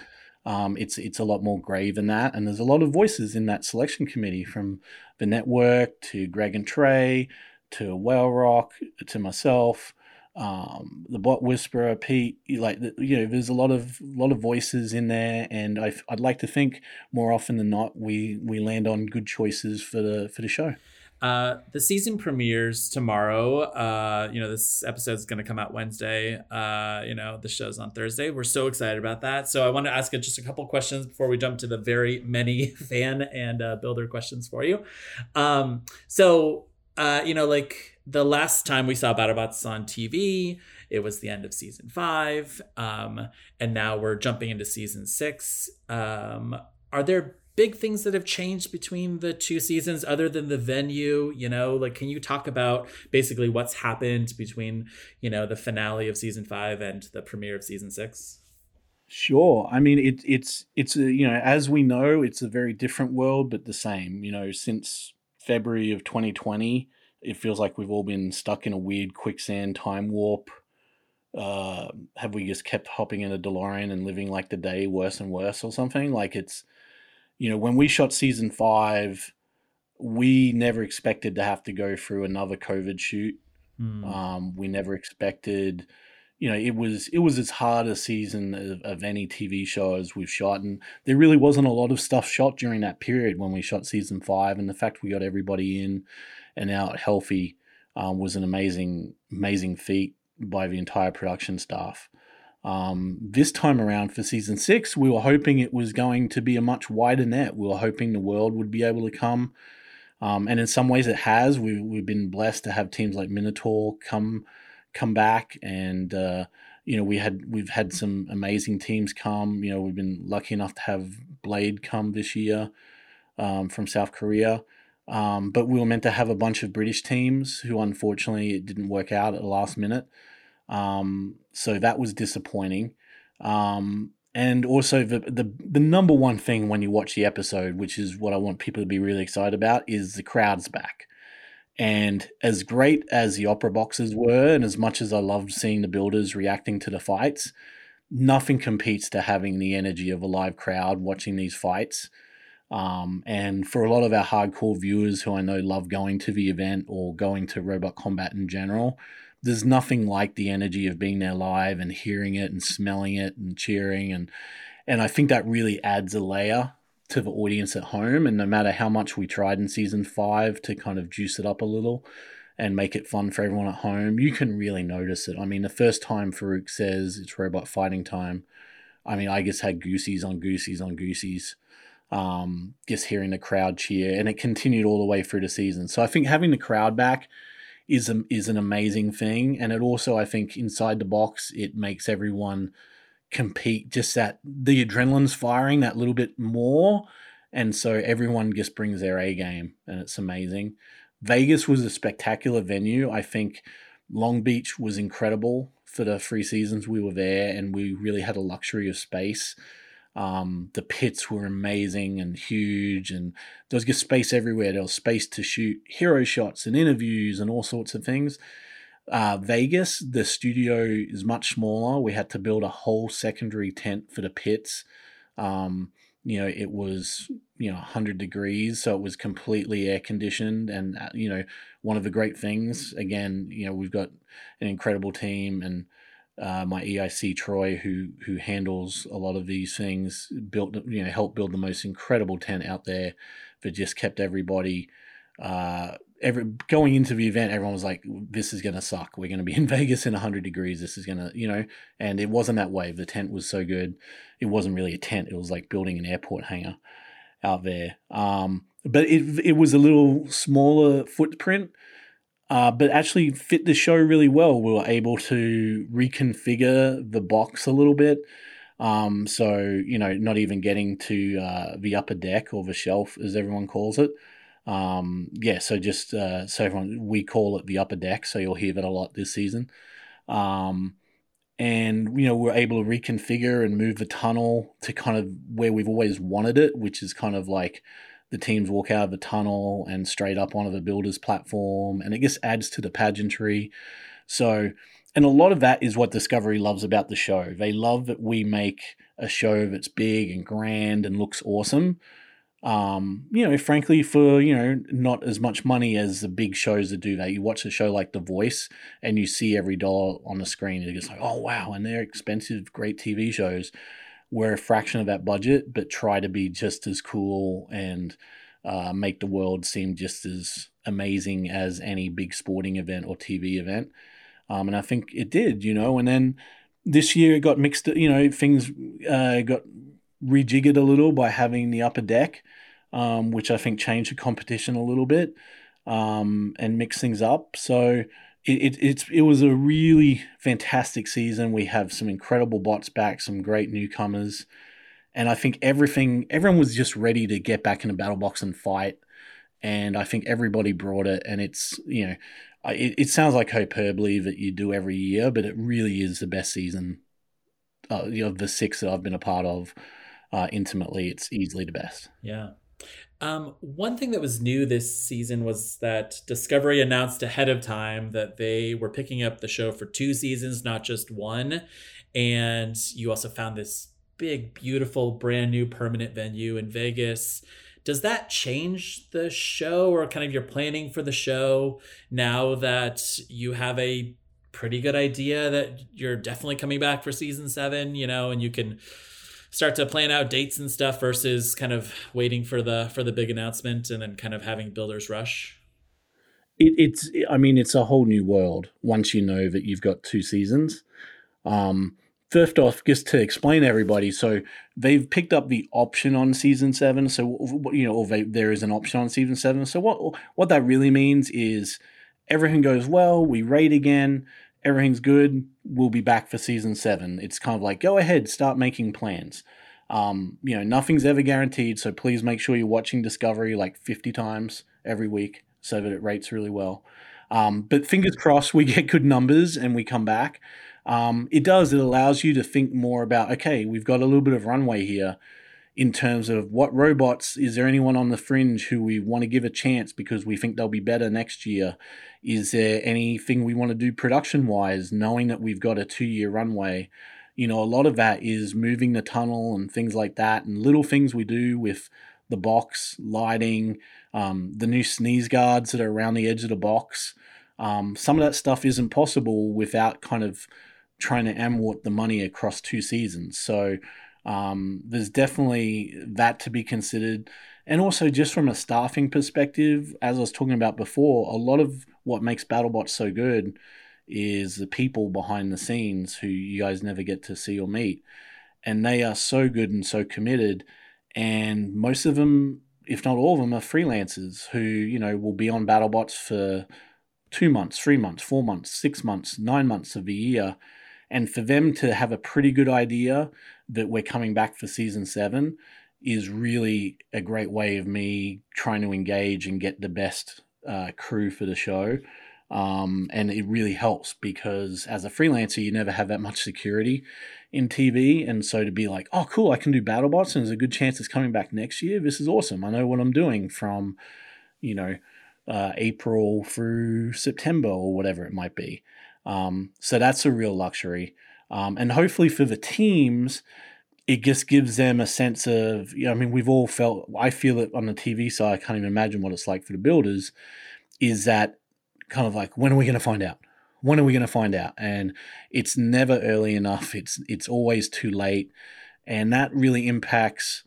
Um, it's it's a lot more grey than that, and there's a lot of voices in that selection committee from the network to Greg and Trey to Whale Rock to myself um, the bot whisperer, Pete, like you know, there's a lot of lot of voices in there, and I, would like to think more often than not we we land on good choices for the for the show. Uh, the season premieres tomorrow. Uh, you know, this episode is going to come out Wednesday. Uh, you know, the show's on Thursday. We're so excited about that. So I want to ask just a couple questions before we jump to the very many fan and uh, builder questions for you. Um, so, uh, you know, like the last time we saw BattleBots on TV, it was the end of season five. Um, and now we're jumping into season six. Um, are there big things that have changed between the two seasons other than the venue you know like can you talk about basically what's happened between you know the finale of season five and the premiere of season six Sure. I mean, it, it's it's a, you know as we know, it's a very different world, but the same. You know, since February of 2020, it feels like we've all been stuck in a weird quicksand time warp. Uh, have we just kept hopping in a DeLorean and living like the day worse and worse or something? Like it's, you know, when we shot season five, we never expected to have to go through another COVID shoot. Hmm. Um, we never expected, you know, it was it was as hard a season of, of any TV show as we've shot, and there really wasn't a lot of stuff shot during that period when we shot season five. And the fact we got everybody in and out healthy um, was an amazing amazing feat by the entire production staff. Um, this time around for season six, we were hoping it was going to be a much wider net. We were hoping the world would be able to come. Um, and in some ways, it has. We, we've been blessed to have teams like Minotaur come come back, and uh, you know we had we've had some amazing teams come. You know we've been lucky enough to have Blade come this year um, from South Korea. Um, but we were meant to have a bunch of British teams who, unfortunately, it didn't work out at the last minute. Um, so that was disappointing. Um, and also the, the the number one thing when you watch the episode, which is what I want people to be really excited about, is the crowd's back. And as great as the opera boxes were, and as much as I loved seeing the builders reacting to the fights, nothing competes to having the energy of a live crowd watching these fights. Um, and for a lot of our hardcore viewers who I know love going to the event or going to robot combat in general, there's nothing like the energy of being there live and hearing it and smelling it and cheering. And and I think that really adds a layer to the audience at home. And no matter how much we tried in season 5 to kind of juice it up a little and make it fun for everyone at home you can really notice it. I mean the first time Faruq says it's robot fighting time I mean I just had goosies on goosies on goosies um, just hearing the crowd cheer and it continued all the way through the season so I think having the crowd back is a, is an amazing thing, and it also I think inside the box it makes everyone compete. Just that the adrenaline's firing that little bit more, and so everyone just brings their A game, and it's amazing. Vegas was a spectacular venue. I think Long Beach was incredible for the three seasons we were there, and we really had a luxury of space. Um, the pits were amazing and huge, and there was just space everywhere. There was space to shoot hero shots and interviews and all sorts of things. Uh, Vegas, the studio is much smaller. We had to build a whole secondary tent for the pits. Um, you know, it was you know 100 degrees, so it was completely air conditioned. And uh, you know, one of the great things, again, you know, we've got an incredible team and uh, my EIC Troy, who who handles a lot of these things, built you know helped build the most incredible tent out there that just kept everybody. Uh, every going into the event, everyone was like, "This is gonna suck. We're gonna be in Vegas in hundred degrees. This is gonna, you know." And it wasn't that way. The tent was so good. It wasn't really a tent. It was like building an airport hangar out there. Um, but it it was a little smaller footprint uh, but actually fit the show really well. We were able to reconfigure the box a little bit. Um, so, you know, not even getting to uh, the upper deck or the shelf, as everyone calls it. Um, yeah, so just uh, so everyone, we call it the upper deck. So you'll hear that a lot this season. Um, and, you know, we're able to reconfigure and move the tunnel to kind of where we've always wanted it, which is kind of like the teams walk out of the tunnel and straight up onto the builder's platform, and it just adds to the pageantry. So, and a lot of that is what Discovery loves about the show. They love that we make a show that's big and grand and looks awesome. Um, you know, frankly, for you know, not as much money as the big shows that do that. You watch a show like The Voice, and you see every dollar on the screen. It's like, oh wow, and they're expensive, great TV shows we're a fraction of that budget, but try to be just as cool and uh, make the world seem just as amazing as any big sporting event or TV event. Um, and I think it did, you know. And then this year it got mixed, you know, things uh, got rejiggered a little by having the upper deck, um, which I think changed the competition a little bit um, and mixed things up. So it, it, it's it was a really fantastic season. We have some incredible bots back, some great newcomers, and I think everything everyone was just ready to get back in a battle box and fight. And I think everybody brought it, and it's you know, it, it sounds like hyperbole that you do every year, but it really is the best season uh, of the six that I've been a part of. Uh, intimately, it's easily the best. Yeah. Um, one thing that was new this season was that Discovery announced ahead of time that they were picking up the show for two seasons, not just one. And you also found this big, beautiful, brand new permanent venue in Vegas. Does that change the show or kind of your planning for the show now that you have a pretty good idea that you're definitely coming back for season seven, you know, and you can start to plan out dates and stuff versus kind of waiting for the for the big announcement and then kind of having builders rush it, it's i mean it's a whole new world once you know that you've got two seasons um, first off, just to explain everybody, so they've picked up the option on season seven. So you know, they, there is an option on season seven. So what what that really means is everything goes well. We rate again. Everything's good. We'll be back for season seven. It's kind of like go ahead, start making plans. Um, you know, nothing's ever guaranteed. So please make sure you're watching Discovery like 50 times every week so that it rates really well. Um, but fingers crossed, we get good numbers and we come back. Um, it does. It allows you to think more about okay, we've got a little bit of runway here in terms of what robots is there anyone on the fringe who we want to give a chance because we think they'll be better next year? Is there anything we want to do production wise knowing that we've got a two year runway? You know a lot of that is moving the tunnel and things like that and little things we do with the box lighting um, the new sneeze guards that are around the edge of the box. Um, some of that stuff isn't possible without kind of trying to amort the money across two seasons. So um, there's definitely that to be considered. And also, just from a staffing perspective, as I was talking about before, a lot of what makes BattleBots so good is the people behind the scenes who you guys never get to see or meet. And they are so good and so committed. And most of them, if not all of them, are freelancers who, you know, will be on BattleBots for two months, three months, four months, six months, nine months of the year. And for them to have a pretty good idea that we're coming back for season seven is really a great way of me trying to engage and get the best uh, crew for the show. Um, and it really helps because as a freelancer, you never have that much security in TV. And so to be like, oh, cool, I can do BattleBots and there's a good chance it's coming back next year. This is awesome. I know what I'm doing from, you know, uh, April through September or whatever it might be. Um, so that's a real luxury. Um, and hopefully for the teams, it just gives them a sense of, you know, I mean, we've all felt, I feel it on the TV side, I can't even imagine what it's like for the builders, is that kind of like, when are we going to find out? When are we going to find out? And it's never early enough. It's it's always too late, and that really impacts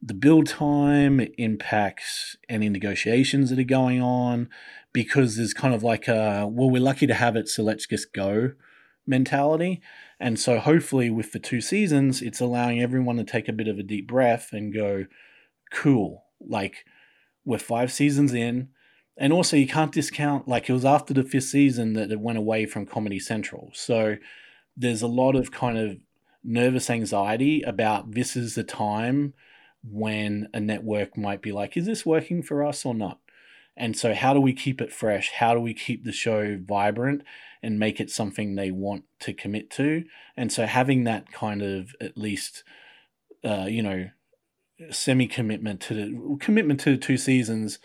the build time. It impacts any negotiations that are going on because there's kind of like a well, we're lucky to have it, so let's just go mentality. And so hopefully with the two seasons, it's allowing everyone to take a bit of a deep breath and go, cool. Like we're five seasons in. And also you can't discount like it was after the fifth season that it went away from Comedy Central. So there's a lot of kind of nervous anxiety about this is the time when a network might be like, is this working for us or not? And so, how do we keep it fresh? How do we keep the show vibrant and make it something they want to commit to? And so, having that kind of at least, uh, you know, semi commitment to the commitment to the two seasons,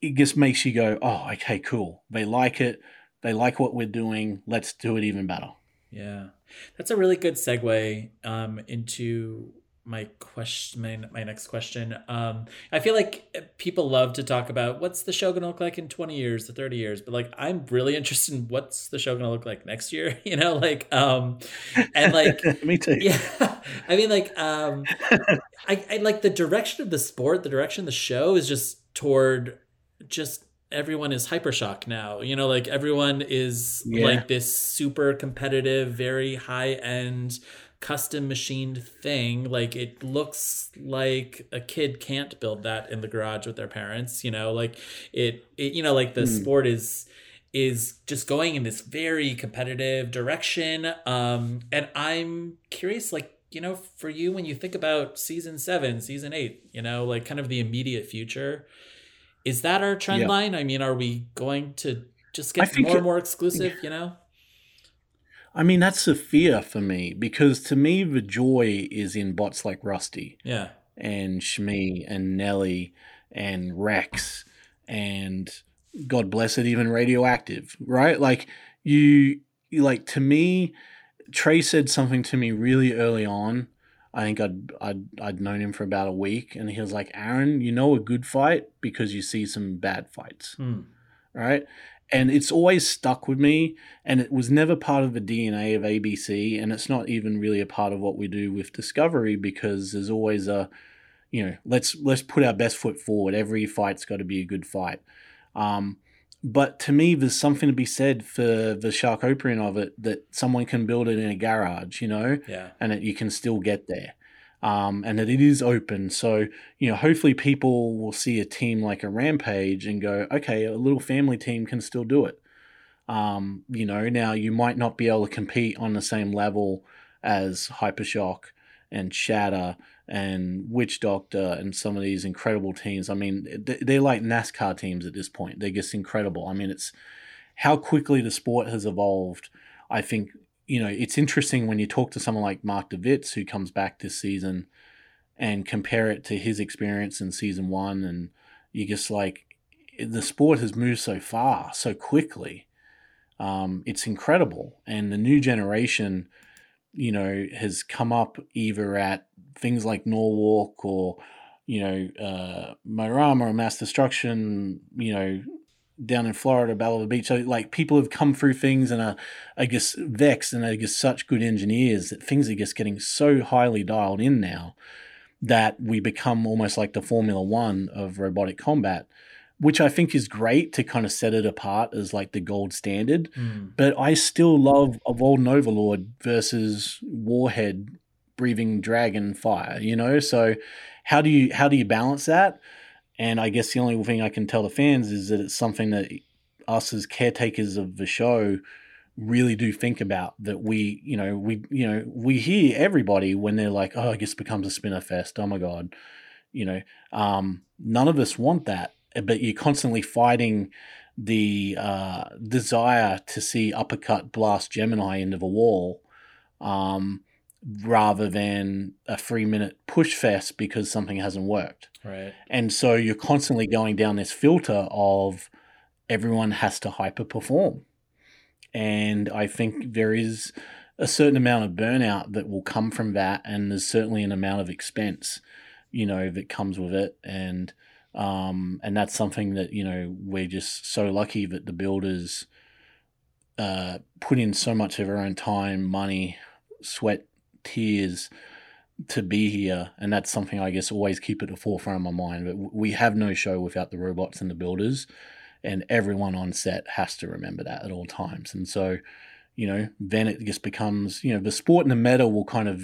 it just makes you go, oh, okay, cool. They like it. They like what we're doing. Let's do it even better. Yeah, that's a really good segue um, into my question my, my next question um i feel like people love to talk about what's the show gonna look like in 20 years to 30 years but like i'm really interested in what's the show gonna look like next year you know like um and like Me too. yeah i mean like um I, I like the direction of the sport the direction of the show is just toward just everyone is hypershock now you know like everyone is Yeah. like this super competitive very high end custom machined thing like it looks like a kid can't build that in the garage with their parents you know? Like it, it you know like the sport is is just going in this very competitive direction um and i'm curious like you know for you when you think about season 7 season 8 you know like kind of the immediate future is that our trend Yeah. line? I mean are we going to just get more and more exclusive you know I mean, that's the fear for me because to me, the joy is in bots like Rusty yeah and Shmi and Nelly and Rex and God bless it, even Radioactive, right? Like, you, you like, to me, Trey said something to me really early on. I think I'd, I'd I'd known him for about a week, and he was like, "Aaron, you know a good fight because you see some bad fights." Hmm. right? And it's always stuck with me, and it was never part of the DNA of ABC, and it's not even really a part of what we do with Discovery because there's always a, you know, let's let's put our best foot forward. Every fight's got to be a good fight. Um, but to me, there's something to be said for the Sharkopian of it that someone can build it in a garage, you know, Yeah. and that you can still get there. Um, and that it is open. So, you know, hopefully people will see a team like a Rampage and go, okay, a little family team can still do it. Um, you know, now you might not be able to compete on the same level as Hypershock and Shatter and Witch Doctor and some of these incredible teams. I mean, they're like NASCAR teams at this point. They're just incredible. I mean, it's how quickly the sport has evolved. I think, you know, it's interesting when you talk to someone like Mark DeVitz, who comes back this season, and compare it to his experience in season one. And you just like, the sport has moved so far, so quickly. Um, it's incredible. And the new generation, you know, has come up either at things like Norwalk or, you know, uh, Marama or Mass Destruction, you know, down in Florida, Bellevue Beach. So, like, people have come through things and are, I guess, vexed and are just such good engineers that things are just getting so highly dialed in now that we become almost like the Formula One of robotic combat, which I think is great to kind of set it apart as like the gold standard. Mm. But I still love Evolved Overlord versus Warhead breathing dragon fire, you know? So how do you how do you balance that? And I guess the only thing I can tell the fans is that it's something that us as caretakers of the show really do think about that we you know we you know we hear everybody when they're like oh i guess it becomes a spinner fest. Oh my god you know? Um none of us want that but you're constantly fighting the uh desire to see uppercut blast gemini into the wall. Um rather than a three minute push fest because something hasn't worked Right. and so you're constantly going down this filter of everyone has to hyper perform. And I think there is a certain amount of burnout that will come from that. And there's certainly an amount of expense, you know, that comes with it. And, um, and that's something that, you know, we're just so lucky that the builders, uh, put in so much of their own time, money, sweat, tears, to be here, and that's something I guess always keep at the forefront of my mind. But we have no show without the robots and the builders, and everyone on set has to remember that at all times. And so, you know, then it just becomes you know the sport and the meta will kind of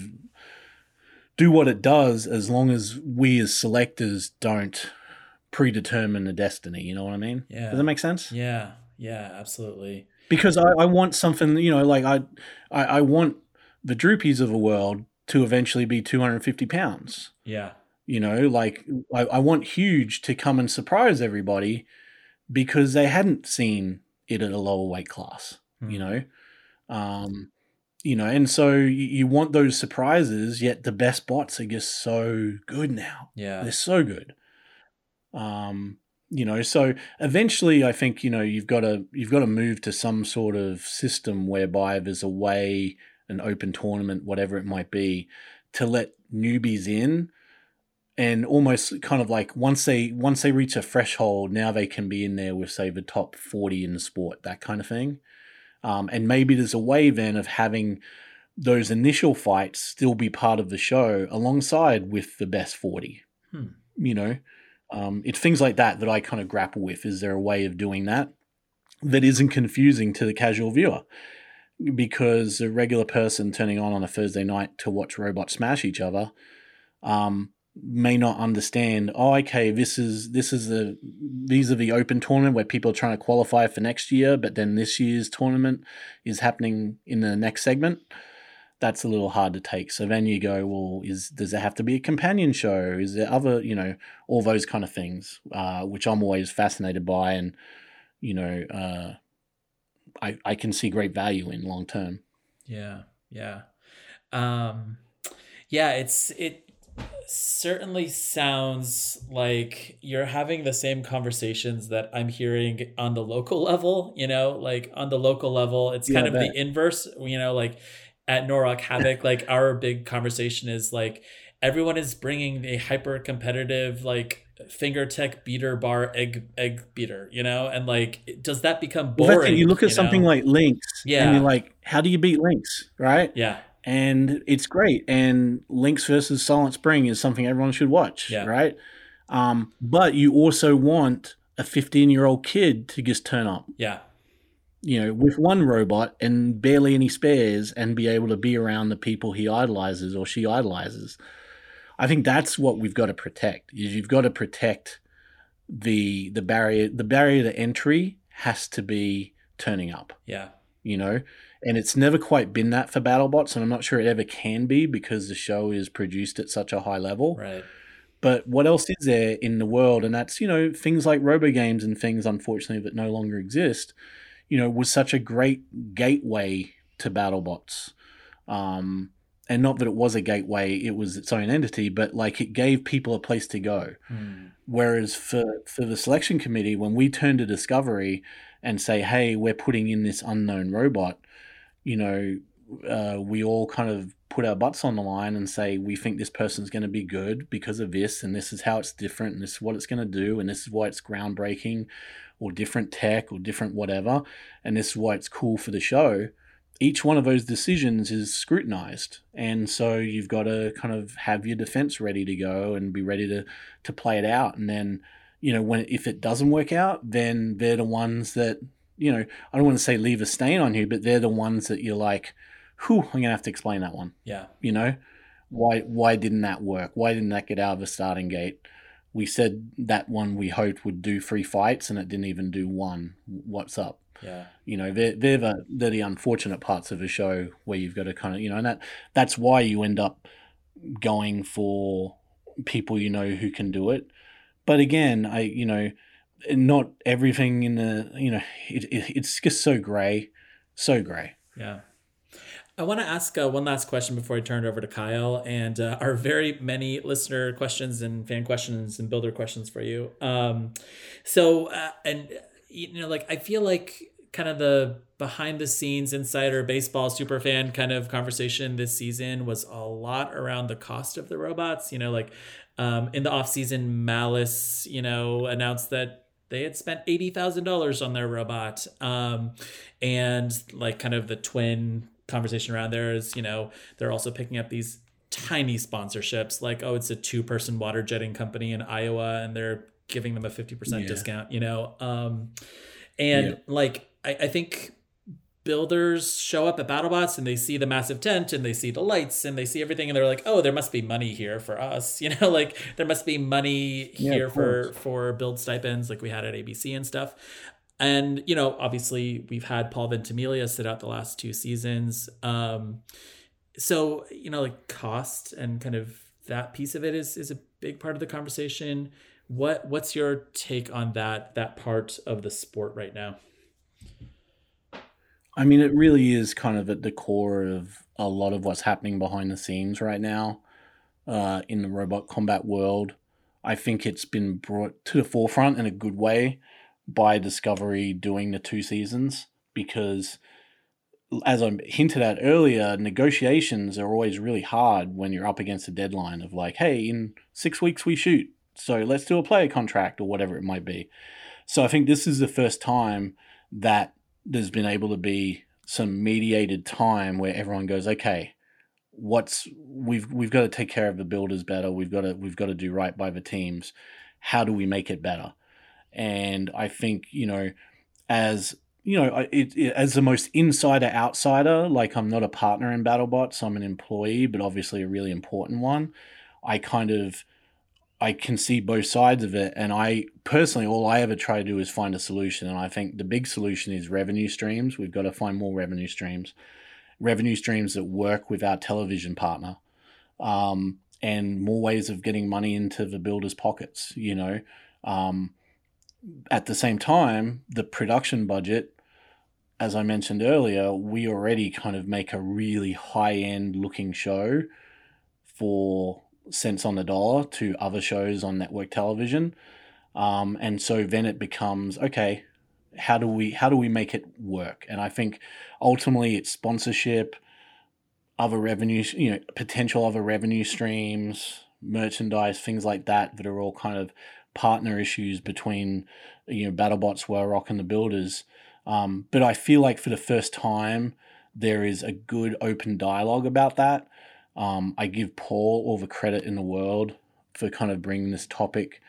do what it does as long as we as selectors don't predetermine the destiny. You know what I mean? Yeah. Does that make sense? Yeah. Yeah. Absolutely. because I, I want something you know like I, I i want the droopies of the world to eventually be 250 pounds Yeah. you know like I, I want huge to come and surprise everybody because they hadn't seen it at a lower weight class you Hmm. know um you know and so you, you want those surprises yet the best bots are just so good now Yeah. they're so good. Um, you know, so eventually I think, you know, you've got to you've got to move to some sort of system whereby there's a way, an open tournament, whatever it might be, to let newbies in and almost kind of like once they once they reach a threshold, now they can be in there with say the top 40 in the sport, that kind of thing. Um, and maybe there's a way then of having those initial fights still be part of the show alongside with the best 40 Hmm. you know um, it's things like that that i kind of grapple with is there a way of doing that that isn't confusing to the casual viewer because a regular person turning on on a thursday night to watch robots smash each other um, may not understand oh okay this is this is the these are the open tournament where people are trying to qualify for next year but then this year's tournament is happening in the next segment. That's a little hard to take. So then you go well is does it have to be a companion show? Is there other you know all those kind of things uh, which i'm always fascinated by and you know uh, I, I can see great value in long term Yeah, yeah. Um yeah, it's it certainly sounds like you're having the same conversations that I'm hearing on the local level, you know, like on the local level, it's kind Yeah, of bet. the inverse, you know, like at Norwalk Havoc, like our big conversation is like everyone is bringing a hyper competitive like finger tech beater bar egg egg beater, you know, and like does that become well, boring? it. you look at something know? like links Yeah. and you're like how do you beat links right yeah, and it's great. And links versus Silent Spring is something everyone should watch, Yeah. right? Um, but you also want a 15 year old kid to just turn up, Yeah. you know, with one robot and barely any spares and be able to be around the people he idolizes or she idolizes. I think that's what we've got to protect. Is you've got to protect the the barrier the barrier to entry has to be turning up Yeah. you know and it's never quite been that for battlebots and i'm not sure it ever can be because the show is produced at such a high level Right. but what else is there in the world and that's you know things like robo games and things unfortunately that no longer exist you know was such a great gateway to battlebots um and not that it was a gateway it was its own entity but like it gave people a place to go Hmm. Whereas for, for the selection committee, when we turn to Discovery and say, hey, we're putting in this unknown robot, you know, uh, we all kind of put our butts on the line and say, we think this person's going to be good because of this, and this is how it's different, and this is what it's going to do, and this is why it's groundbreaking, or different tech, or different whatever, and this is why it's cool for the show each one of those decisions is scrutinized. And so you've got to kind of have your defense ready to go and be ready to to play it out. And then you know when if it doesn't work out then they're the ones that you know i don't want to say leave a stain on you but they're the ones that you're like whew i'm gonna have to explain that one. Yeah. you know? Why why didn't that work? Why didn't that get out of the starting gate? We said that one we hoped would do three fights and it didn't even do one. What's up Yeah. you know they're, they're the they're the unfortunate parts of a show where you've got to kind of you know and that that's why you end up going for people you know who can do it but again i you know not everything in the you know it, it, it's just so gray so gray Yeah. I want to ask uh, one last question before I turn it over to Kyle and uh, our very many listener questions and fan questions and builder questions for you. Um, so, uh, and, you know, like, I feel like kind of the behind the scenes insider baseball super fan kind of conversation this season was a lot around the cost of the robots. You know, like um, in the off season, Malice, you know, announced that they had spent eighty thousand dollars on their robot, um, and like kind of the twin conversation around there is, you know, they're also picking up these tiny sponsorships, like oh, it's a two-person water jetting company in Iowa, and they're giving them a fifty percent Yeah. discount, you know, um, and like I, I think builders show up at BattleBots and they see the massive tent and they see the lights and they see everything and they're like, oh, there must be money here for us. You know, like there must be money here of for for build stipends like we had at ABC and stuff. And you know, obviously we've had Paul Ventimiglia sit out the last two seasons. Um, so you know, like cost and kind of that piece of it is is a big part of the conversation. What what's your take on that that part of the sport right now? I mean, it really is kind of at the core of a lot of what's happening behind the scenes right now uh, in the robot combat world. I think it's been brought to the forefront in a good way by Discovery doing the two seasons because, as I hinted at earlier, negotiations are always really hard when you're up against a deadline of like, hey, in six weeks we shoot, so let's do a player contract or whatever it might be. So I think this is the first time that there's been able to be some mediated time where everyone goes, okay, what's we've we've got to take care of the builders better. We've got to we've got to do right by the teams. How do we make it better? And I think you know, as you know, it, it, as the most insider outsider, like I'm not a partner in BattleBots, I'm an employee, but obviously a really important one. I kind of I can see both sides of it, and I personally, all I ever try to do is find a solution. And I think the big solution is revenue streams. We've got to find more revenue streams, revenue streams that work with our television partner, um, and more ways of getting money into the builders' pockets. You know, um, at the same time, the production budget, as I mentioned earlier, we already kind of make a really high end looking show for cents on the dollar to other shows on network television. Um, and so then it becomes okay, how do we how do we make it work? And I think ultimately it's sponsorship, other revenue, you know, potential other revenue streams, merchandise, things like that that are all kind of partner issues between you know BattleBots, Whalerock, and the builders. Um, but I feel like for the first time there is a good open dialogue about that. Um, I give Paul all the credit in the world for kind of bringing this topic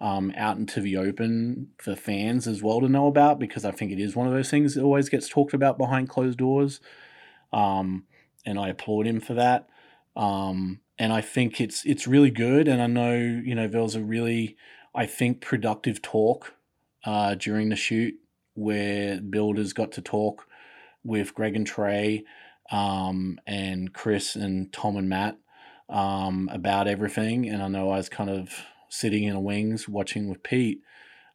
um, out into the open for fans as well to know about because I think it is one of those things that always gets talked about behind closed doors. Um, and I applaud him for that. Um, and I think it's it's really good. And I know you know there was a really I think productive talk uh, during the shoot where builders got to talk with Greg and Trey um, and Chris and Tom and Matt um, about everything. And I know I was kind of sitting in the wings watching with Pete.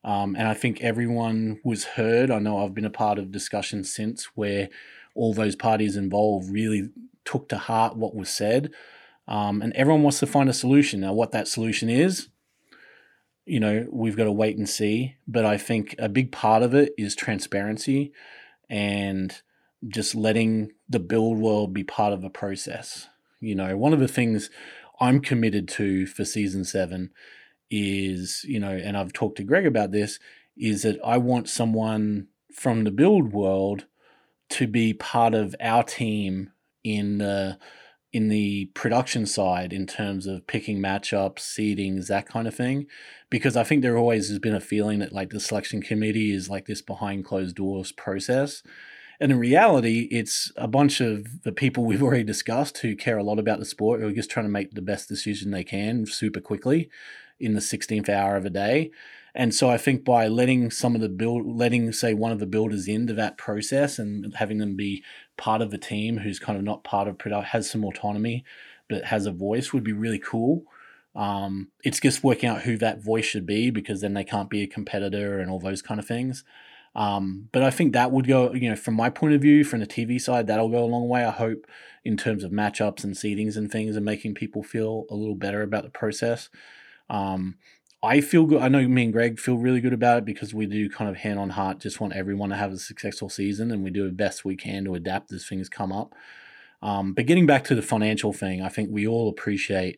Um, and I think everyone was heard. I know I've been a part of discussions since where all those parties involved really took to heart what was said. Um, and everyone wants to find a solution. Now, what that solution is, you know, we've got to wait and see. But I think a big part of it is transparency and just letting the build world be part of the process. You know, one of the things I'm committed to for season seven is, you know, and I've talked to Greg about this, is that I want someone from the build world to be part of our team in the in the production side in terms of picking matchups, seedings, that kind of thing. Because I think there always has been a feeling that like the selection committee is like this behind closed doors process. And in reality, it's a bunch of the people we've already discussed who care a lot about the sport, who are just trying to make the best decision they can super quickly in the 16th hour of a day. And so I think by letting some of the build, letting say one of the builders into that process and having them be part of the team who's kind of not part of product has some autonomy, but has a voice would be really cool. Um, it's just working out who that voice should be because then they can't be a competitor and all those kind of things. Um, but I think that would go, you know, from my point of view, from the TV side, that'll go a long way. I hope in terms of matchups and seedings and things and making people feel a little better about the process. Um, I feel good. I know me and Greg feel really good about it because we do kind of hand on heart just want everyone to have a successful season and we do the best we can to adapt as things come up. Um, but getting back to the financial thing, I think we all appreciate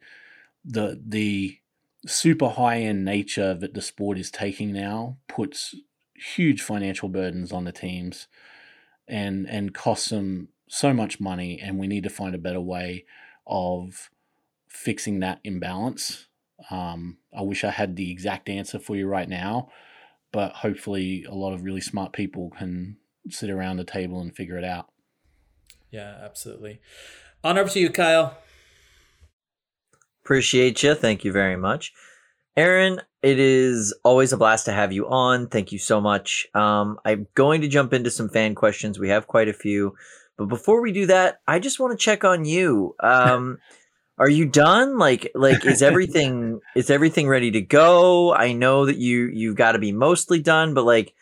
the the super high end nature that the sport is taking now puts huge financial burdens on the teams and and costs them so much money and we need to find a better way of fixing that imbalance um, I wish I had the exact answer for you right now, but hopefully, a lot of really smart people can sit around the table and figure it out. Yeah, absolutely. On over to you, Kyle. Appreciate you. Thank you very much. Aaron, it is always a blast to have you on. Thank you so much. Um, I'm going to jump into some fan questions. We have quite a few. But before we do that, I just want to check on you. Um, are you done? Like, like is everything is everything ready to go? I know that you you've got to be mostly done, but like,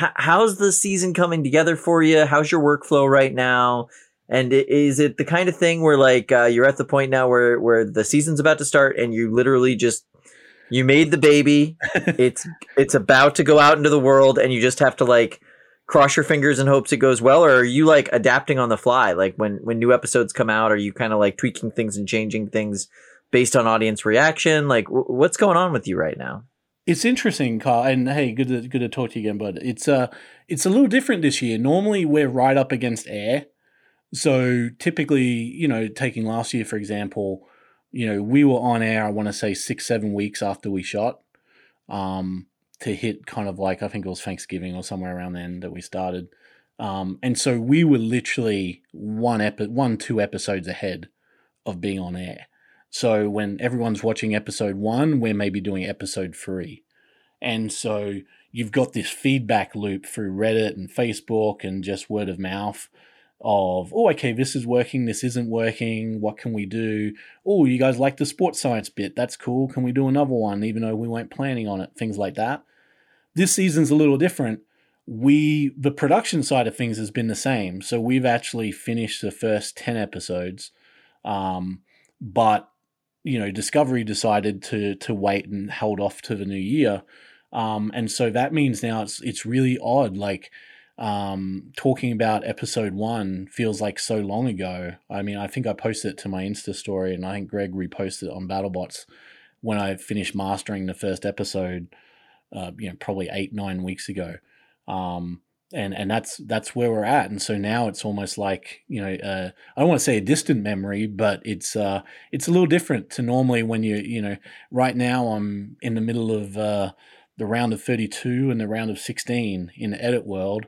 h- how's the season coming together for you? How's your workflow right now? And is it the kind of thing where like uh, you're at the point now where where the season's about to start and you literally just you made the baby, it's it's about to go out into the world and you just have to like cross your fingers and hopes it goes well or are you like adapting on the fly like when when new episodes come out are you kind of like tweaking things and changing things based on audience reaction like w- what's going on with you right now It's interesting, Carl, and hey, good to good to talk to you again, bud. It's uh it's a little different this year. Normally we're right up against air. So typically, you know, taking last year for example, you know, we were on air, I want to say six, seven weeks after we shot. Um to hit kind of like I think it was Thanksgiving or somewhere around then that we started. Um, and so we were literally one epi- one two episodes ahead of being on air. So when everyone's watching episode one, we're maybe doing episode three, and so you've got this feedback loop through Reddit and Facebook and just word of mouth of oh okay this is working this isn't working what can we do? Oh you guys like the sports science bit that's cool can we do another one even though we weren't planning on it things like that. This season's a little different. We the production side of things has been the same so we've actually finished the first 10 episodes um, but you know discovery decided to to wait and held off to the new year um, and so that means now it's it's really odd like um, talking about episode one feels like so long ago. I mean, I think I posted it to my Insta story, and I think Greg reposted it on BattleBots when I finished mastering the first episode. Uh, you know, probably eight nine weeks ago. Um, and and that's that's where we're at. And so now it's almost like you know uh, I don't want to say a distant memory, but it's uh, it's a little different to normally when you you know right now I'm in the middle of uh, the round of 32 and the round of 16 in the edit world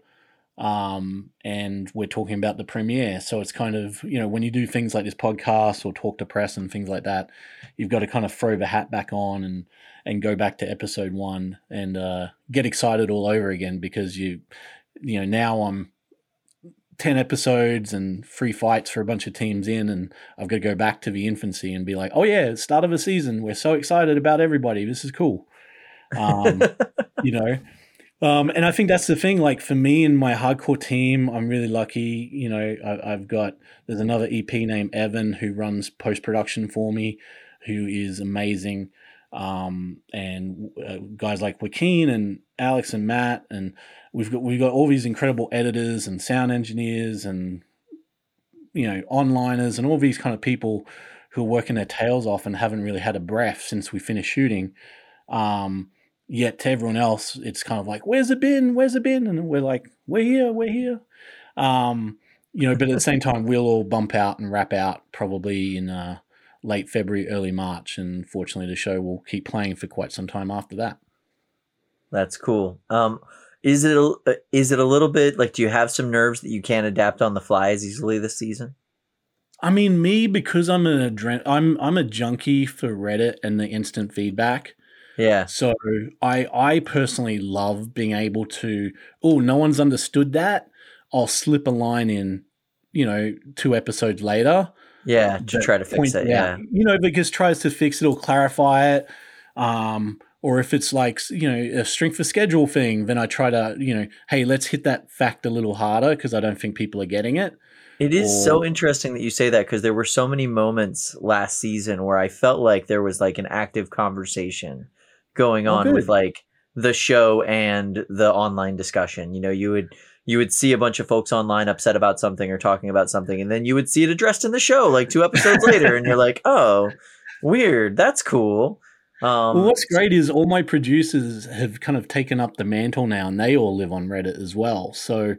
um, and we're talking about the premiere. So it's kind of you know when you do things like this podcast or talk to press and things like that, you've got to kind of throw the hat back on and and go back to episode one and uh, get excited all over again because you you know now I'm. 10 episodes and three fights for a bunch of teams in and I've got to go back to the infancy and be like, "Oh yeah, start of a season. We're so excited about everybody. This is cool." Um, you know, um, and I think that's the thing. Like for me and my hardcore team, I'm really lucky. You know, I, I've got there's another EP named Evan who runs post production for me, who is amazing. Um, and uh, guys like Joaquin and Alex and Matt, and we've got we've got all these incredible editors and sound engineers and you know onliners and all these kind of people who are working their tails off and haven't really had a breath since we finished shooting. Um, yet to everyone else, it's kind of like, "Where's it been? Where's it been?" And we're like, "We're here, we're here." Um, you know, but at the same time, we'll all bump out and wrap out probably in uh, late February, early March, and fortunately, the show will keep playing for quite some time after that. That's cool. Um, is it a, uh, is it a little bit like do you have some nerves that you can't adapt on the fly as easily this season? I mean, me because I'm an adren- I'm I'm a junkie for Reddit and the instant feedback. Yeah. So I I personally love being able to oh no one's understood that I'll slip a line in you know two episodes later Yeah, to try to fix it. out, Yeah. you know because tries to fix it or clarify it um or if it's like you know a strength for schedule thing then I try to you know hey let's hit that fact a little harder because I don't think people are getting it It is so interesting that you say that because there were so many moments last season where I felt like there was like an active conversation going Oh, on with like the show and the online discussion. You know, you would you would see a bunch of folks online upset about something or talking about something, and then you would see it addressed in the show like two episodes later, and you're like, oh, weird, that's cool. Um, well, what's great is all my producers have kind of taken up the mantle now, and they all live on Reddit as well. So,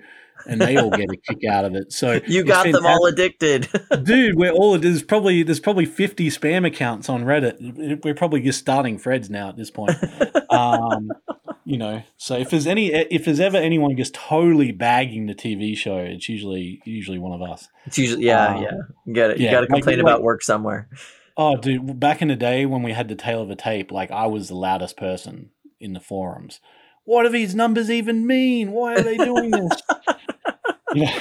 and they all get a kick out of it. So you got them all addicted. dude. We're all there's probably there's probably fifty spam accounts on Reddit. We're probably just starting threads now at this point. um, you know, so if there's any if there's ever anyone just totally bagging the TV show, it's usually usually one of us. it's usually yeah, Um, yeah. You got to you yeah, got to complain like- about work somewhere. Oh, dude, back in the day when we had the tale of a tape, like I was the loudest person in the forums. What do these numbers even mean? Why are they doing this? You know,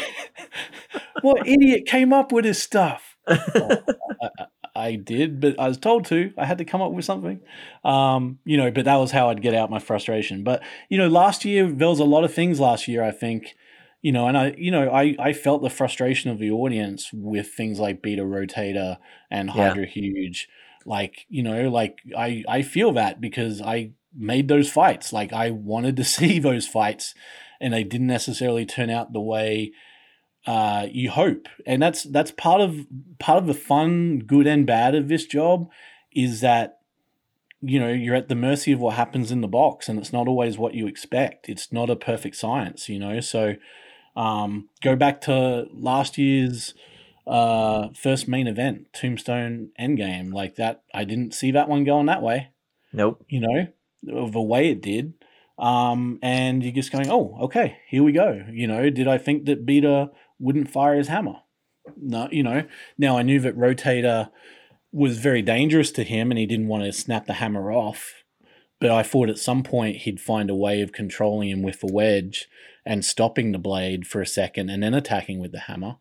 what idiot came up with this stuff? Well, I, I- did, but I was told to. I had to come up with something. Um, you know, but that was how I'd get out my frustration. But you know, last year there was a lot of things last year. I think, you know, and I, you know, I I felt the frustration of the audience with things like Beta Rotator and Yeah. Hydra Huge. Like, you know, like I I feel that because I made those fights. Like I wanted to see those fights, and they didn't necessarily turn out the way uh, you hope, and that's that's part of part of the fun, good and bad of this job, is that you know you're at the mercy of what happens in the box, and it's not always what you expect. It's not a perfect science, you know. So um, go back to last year's uh, first main event, Tombstone Endgame, like that. I didn't see that one going that way Nope. you know, of the way it did. Um, and you're just going, oh, okay, here we go. You know, did I think that Beta wouldn't fire his hammer? No, you know, now I knew that Rotator was very dangerous to him and he didn't want to snap the hammer off. But I thought at some point he'd find a way of controlling him with the wedge and stopping the blade for a second and then attacking with the hammer.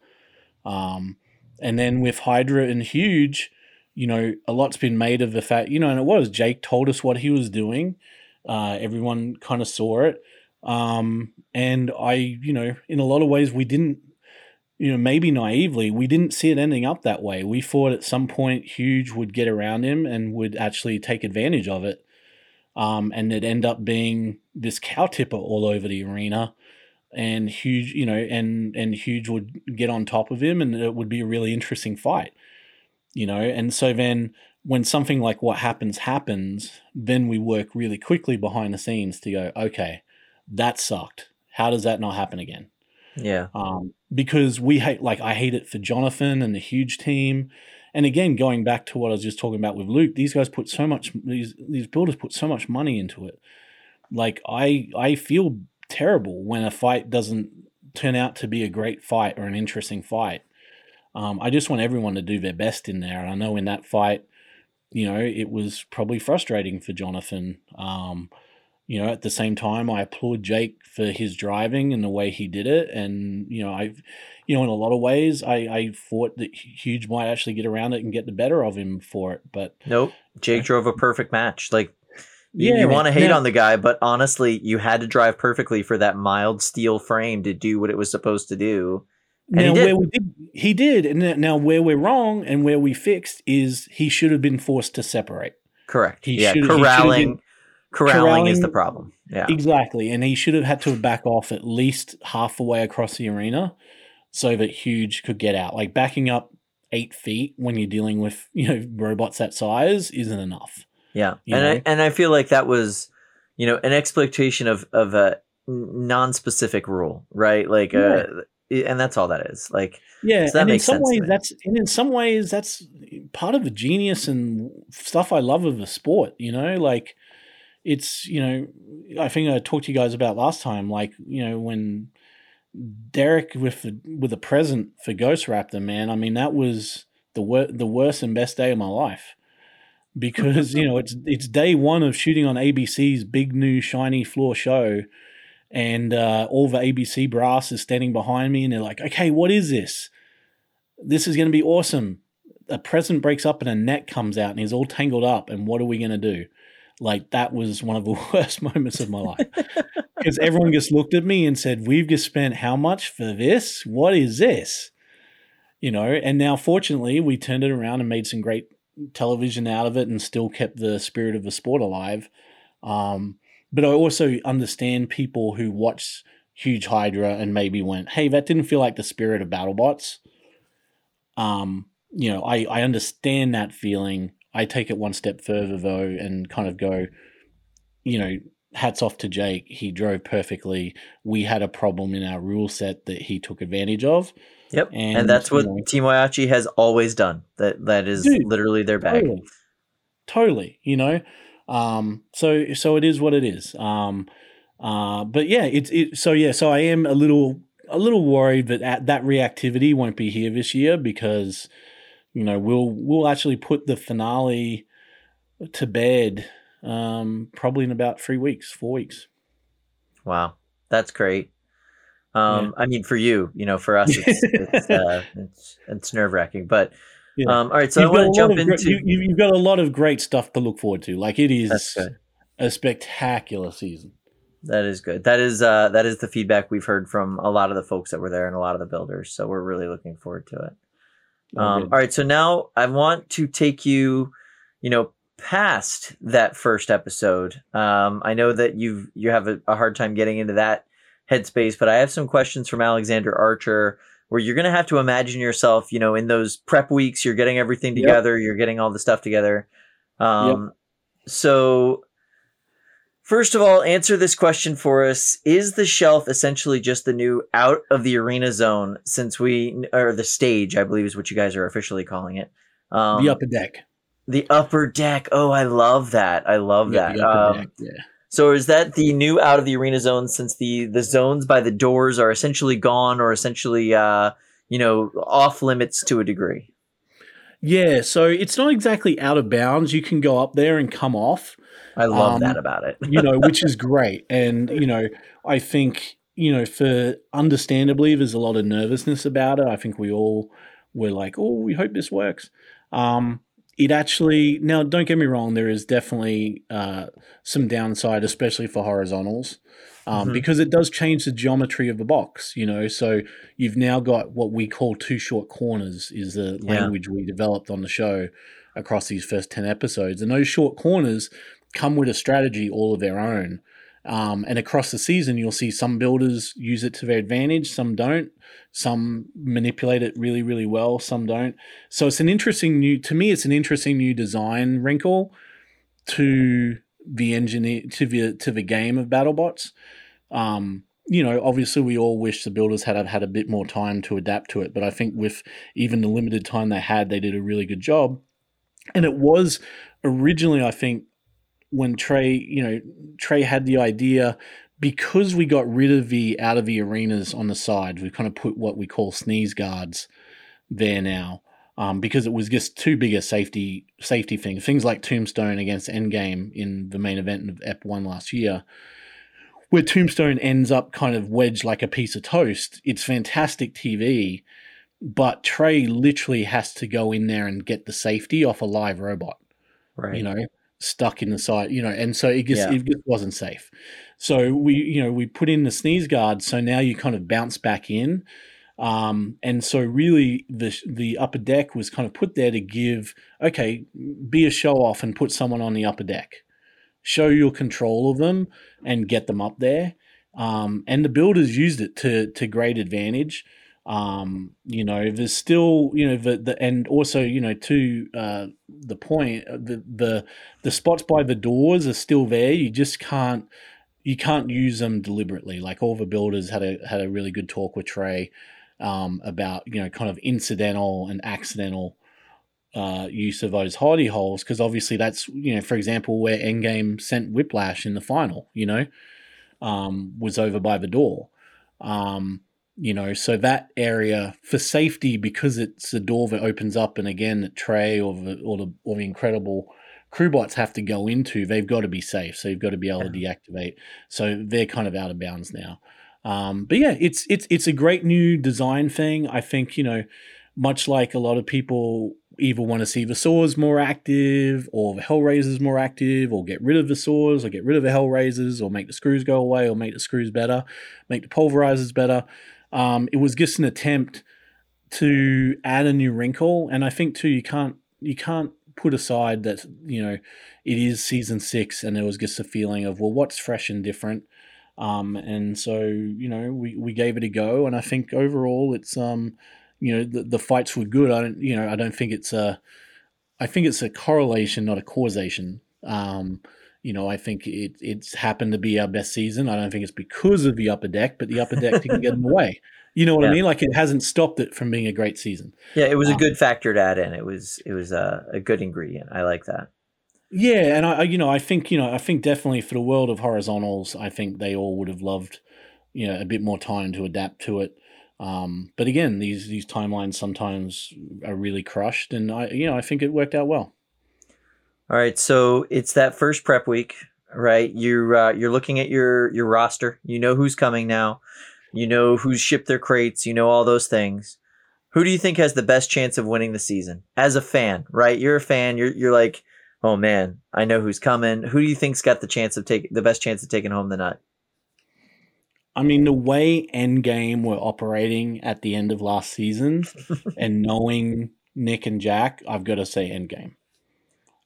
Um, and then with Hydra and Huge, you know, a lot's been made of the fact, you know, and it was Jake told us what he was doing. Uh, everyone kind of saw it. Um, and I, you know, in a lot of ways, we didn't, you know, maybe naively, we didn't see it ending up that way. We thought at some point Huge would get around him and would actually take advantage of it. Um, and it'd end up being this cow tipper all over the arena and huge you know and and huge would get on top of him and it would be a really interesting fight you know and so then when something like what happens happens then we work really quickly behind the scenes to go okay that sucked How does that not happen again? Yeah. um, because we hate like I hate it for Jonathan and the huge team. And again, going back to what I was just talking about with Luke, these guys put so much these these builders put so much money into it. Like I I feel terrible when a fight doesn't turn out to be a great fight or an interesting fight. Um, I just want everyone to do their best in there. And I know in that fight, you know, it was probably frustrating for Jonathan. Um, you know, at the same time, I applaud Jake for his driving and the way he did it. And, you know, I, you know, in a lot of ways, I, I thought that Huge might actually get around it and get the better of him for it. But Nope. Jake drove a perfect match. Like you, Yeah, you want to hate now- on the guy, but honestly, you had to drive perfectly for that mild steel frame to do what it was supposed to do. Now, where we did, he did. And now- where we're wrong and where we fixed is he should have been forced to separate. Correct. He yeah, should- he have corralling. corralling is the problem. Yeah. Exactly. And he should have had to back off at least half the way across the arena so that Huge could get out. Like backing up eight feet when you're dealing with, you know, robots that size isn't enough. Yeah, and know? I and I feel like that was, you know, an exploitation of of a non-specific rule, right? Like, uh, and that's all that is. Like, Yeah, So that and in some sense ways that's and in some ways that's part of the genius and stuff I love of the sport. You know, like it's you know I think I talked to you guys about last time. Like you know when Derek with the, with a present for Ghost Raptor, man. I mean that was the wor- the worst and best day of my life because you know it's it's day one of shooting on ABC's big new shiny floor show and uh, all the ABC brass is standing behind me, and they're like, "Okay, what is this? This is going to be awesome." A present breaks up, and a net comes out, and he's all tangled up. And what are we going to do? Like that was one of the worst moments of my life because everyone just looked at me and said, "We've just spent how much for this? What is this?" You know. And now, fortunately, we turned it around and made some great television out of it, and still kept the spirit of the sport alive. Um, but I also understand people who watch Huge Hydra and maybe went, "Hey, that didn't feel like the spirit of BattleBots." Um, you know, I I understand that feeling. I take it one step further though, and kind of go, you know, hats off to Jake. He drove perfectly. We had a problem in our rule set that he took advantage of. yep, and, And, that's what you know- Team Whyachi has always done. That that is Dude, literally their bag. Totally. Totally, you know. Um, so so it is what it is. Um, uh, but yeah, it's it. So yeah, so I am a little a little worried that at, that reactivity won't be here this year because you know we'll we'll actually put the finale to bed um, probably in about three weeks, four weeks. Wow, that's great. Um, I mean, for you, you know, for us, it's it's, uh, it's, it's nerve wracking. But Yeah. um, all right, so I You've a want to jump into. you, you- you've got a lot of great stuff to look forward to. Like it is a spectacular season. That is good. That is uh that is the feedback we've heard from a lot of the folks that were there and a lot of the builders. So we're really looking forward to it. Um, all right, so now I want to take you, you know, past that first episode. Um, I know that you've you have a, a hard time getting into that headspace, but I have some questions from Alexander Archer where you're gonna have to imagine yourself, you know, in those prep weeks, you're getting everything Yep. together, you're getting all the stuff together. Um, so First of all, answer this question for us. Is the shelf essentially just the new out of the arena zone since we, or the stage, I believe is what you guys are officially calling it? Um, the upper deck. the upper deck. Oh, I love that. I love Yeah, that. the upper Um, deck, yeah. So is that the new out of the arena zone since the, the zones by the doors are essentially gone or essentially, uh, you know, off limits to a degree? Yeah, so it's not exactly out of bounds. You can go up there and come off, I love Um, that about it. you know, which is great. And, you know, I think, you know, for understandably, there's a lot of nervousness about it. I think we all were like, oh, we hope this works. Um, it actually, now, don't get me wrong, there is definitely uh, some downside, especially for horizontals. Um, Mhm. Because it does change the geometry of the box, you know. So you've now got what we call two short corners, is the Yeah. language we developed on the show across these first 10 episodes. And those short corners come with a strategy all of their own. Um, and across the season, you'll see some builders use it to their advantage, some don't. Some manipulate it really, really well, some don't. So it's an interesting new, to me, it's an interesting new design wrinkle to the engineer, to the, to the game of BattleBots. Um, you know, obviously we all wish the builders had had a bit more time to adapt to it, but I think with even the limited time they had, they did a really good job. And it was originally, I think, when Trey, you know, Trey had the idea because we got rid of the out of the arenas on the side, we kind of put what we call sneeze guards there now. Um, because it was just too big a safety safety thing. Things like Tombstone against Endgame in the main event of Ep One last year, where Tombstone ends up kind of wedged like a piece of toast. It's fantastic TV, but Trey literally has to go in there and get the safety off a live robot Right. you know, stuck in the side, you know, and so it just Yeah. it just wasn't safe. So we, you know, we put in the sneeze guard, so now you kind of bounce back in. Um, and so really the the upper deck was kind of put there to give, okay, be a show off and put someone on the upper deck. Show your control of them and get them up there. Um, and the builders used it to to great advantage. Um, you know, there's still, you know, the, the and also, you know, to uh, the point, uh, the the the spots by the doors are still there. You just can't you can't use them deliberately. Like all the builders had a had a really good talk with Trey um, about you know kind of incidental and accidental uh, use of those hidey holes because obviously that's you know for example where Endgame sent Whiplash in the final. You know, um, was over by the door. Um, you know, so that area for safety because it's a door that opens up, and again, that Trey or the or the or the incredible crewbots have to go into, they've got to be safe. So you've got to be able to deactivate. So they're kind of out of bounds now. Um, but yeah, it's it's it's a great new design thing. I think you know, much like a lot of people either want to see the saws more active or the Hellraisers more active, or get rid of the saws, or get rid of the Hellraisers, or make the screws go away, or make the screws better, make the pulverizers better. Um, it was just an attempt to add a new wrinkle, and I think too you can't you can't put aside that you know it is season six, and there was just a feeling of well, what's fresh and different. Um, and so you know we, we gave it a go, and I think overall it's um you know the, the fights were good. I don't you know I don't think it's a I think it's a correlation, not a causation. Um, you know, I think it it's happened to be our best season. I don't think it's because of the upper deck, but the upper deck didn't get in the way. You know what I mean? Like it hasn't stopped it from being a great season. Yeah, it was a Um, good factor to add in. It was it was a, a good ingredient. I like that. Yeah, and I, I- you know, I think you know, I think definitely for the world of horizontals, I think they all would have loved, you know, a bit more time to adapt to it. Um, but again, these these timelines sometimes are really crushed, and I, you know, I think it worked out well. All right, so it's that first prep week, right? You're uh, you're looking at your your roster. You know who's coming now. You know who's shipped their crates. You know all those things. Who do you think has the best chance of winning the season? As a fan, right? You're a fan. You're you're like, oh man, I know who's coming. Who do you think's got the chance of take the best chance of taking home the nut? I mean, the way Endgame were operating at the end of last season, and knowing Nick and Jack, I've got to say Endgame.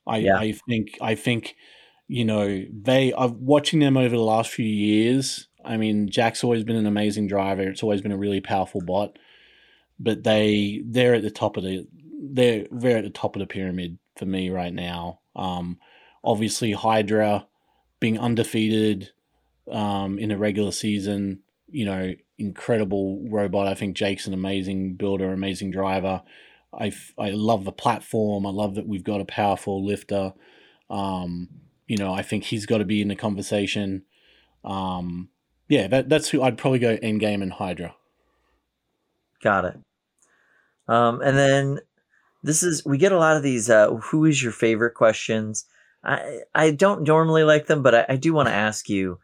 I Yeah. I think I think you know they. I've watching them over the last few years. I mean, Jack's always been an amazing driver. It's always been a really powerful bot, but they they're at the top of the they're they're at the top of the pyramid for me right now. Um, obviously Hydra being undefeated um, in a regular season. You know, incredible robot. I think Jake's an amazing builder, amazing driver. I, I love the platform. I love that we've got a powerful lifter. Um, you know, I think he's got to be in the conversation. Um, yeah, that, that's who I'd probably go Endgame and Hydra. Got it. Um, and then this is we get a lot of these. Uh, who is your favorite questions? I I don't normally like them, but I, I do want to ask you.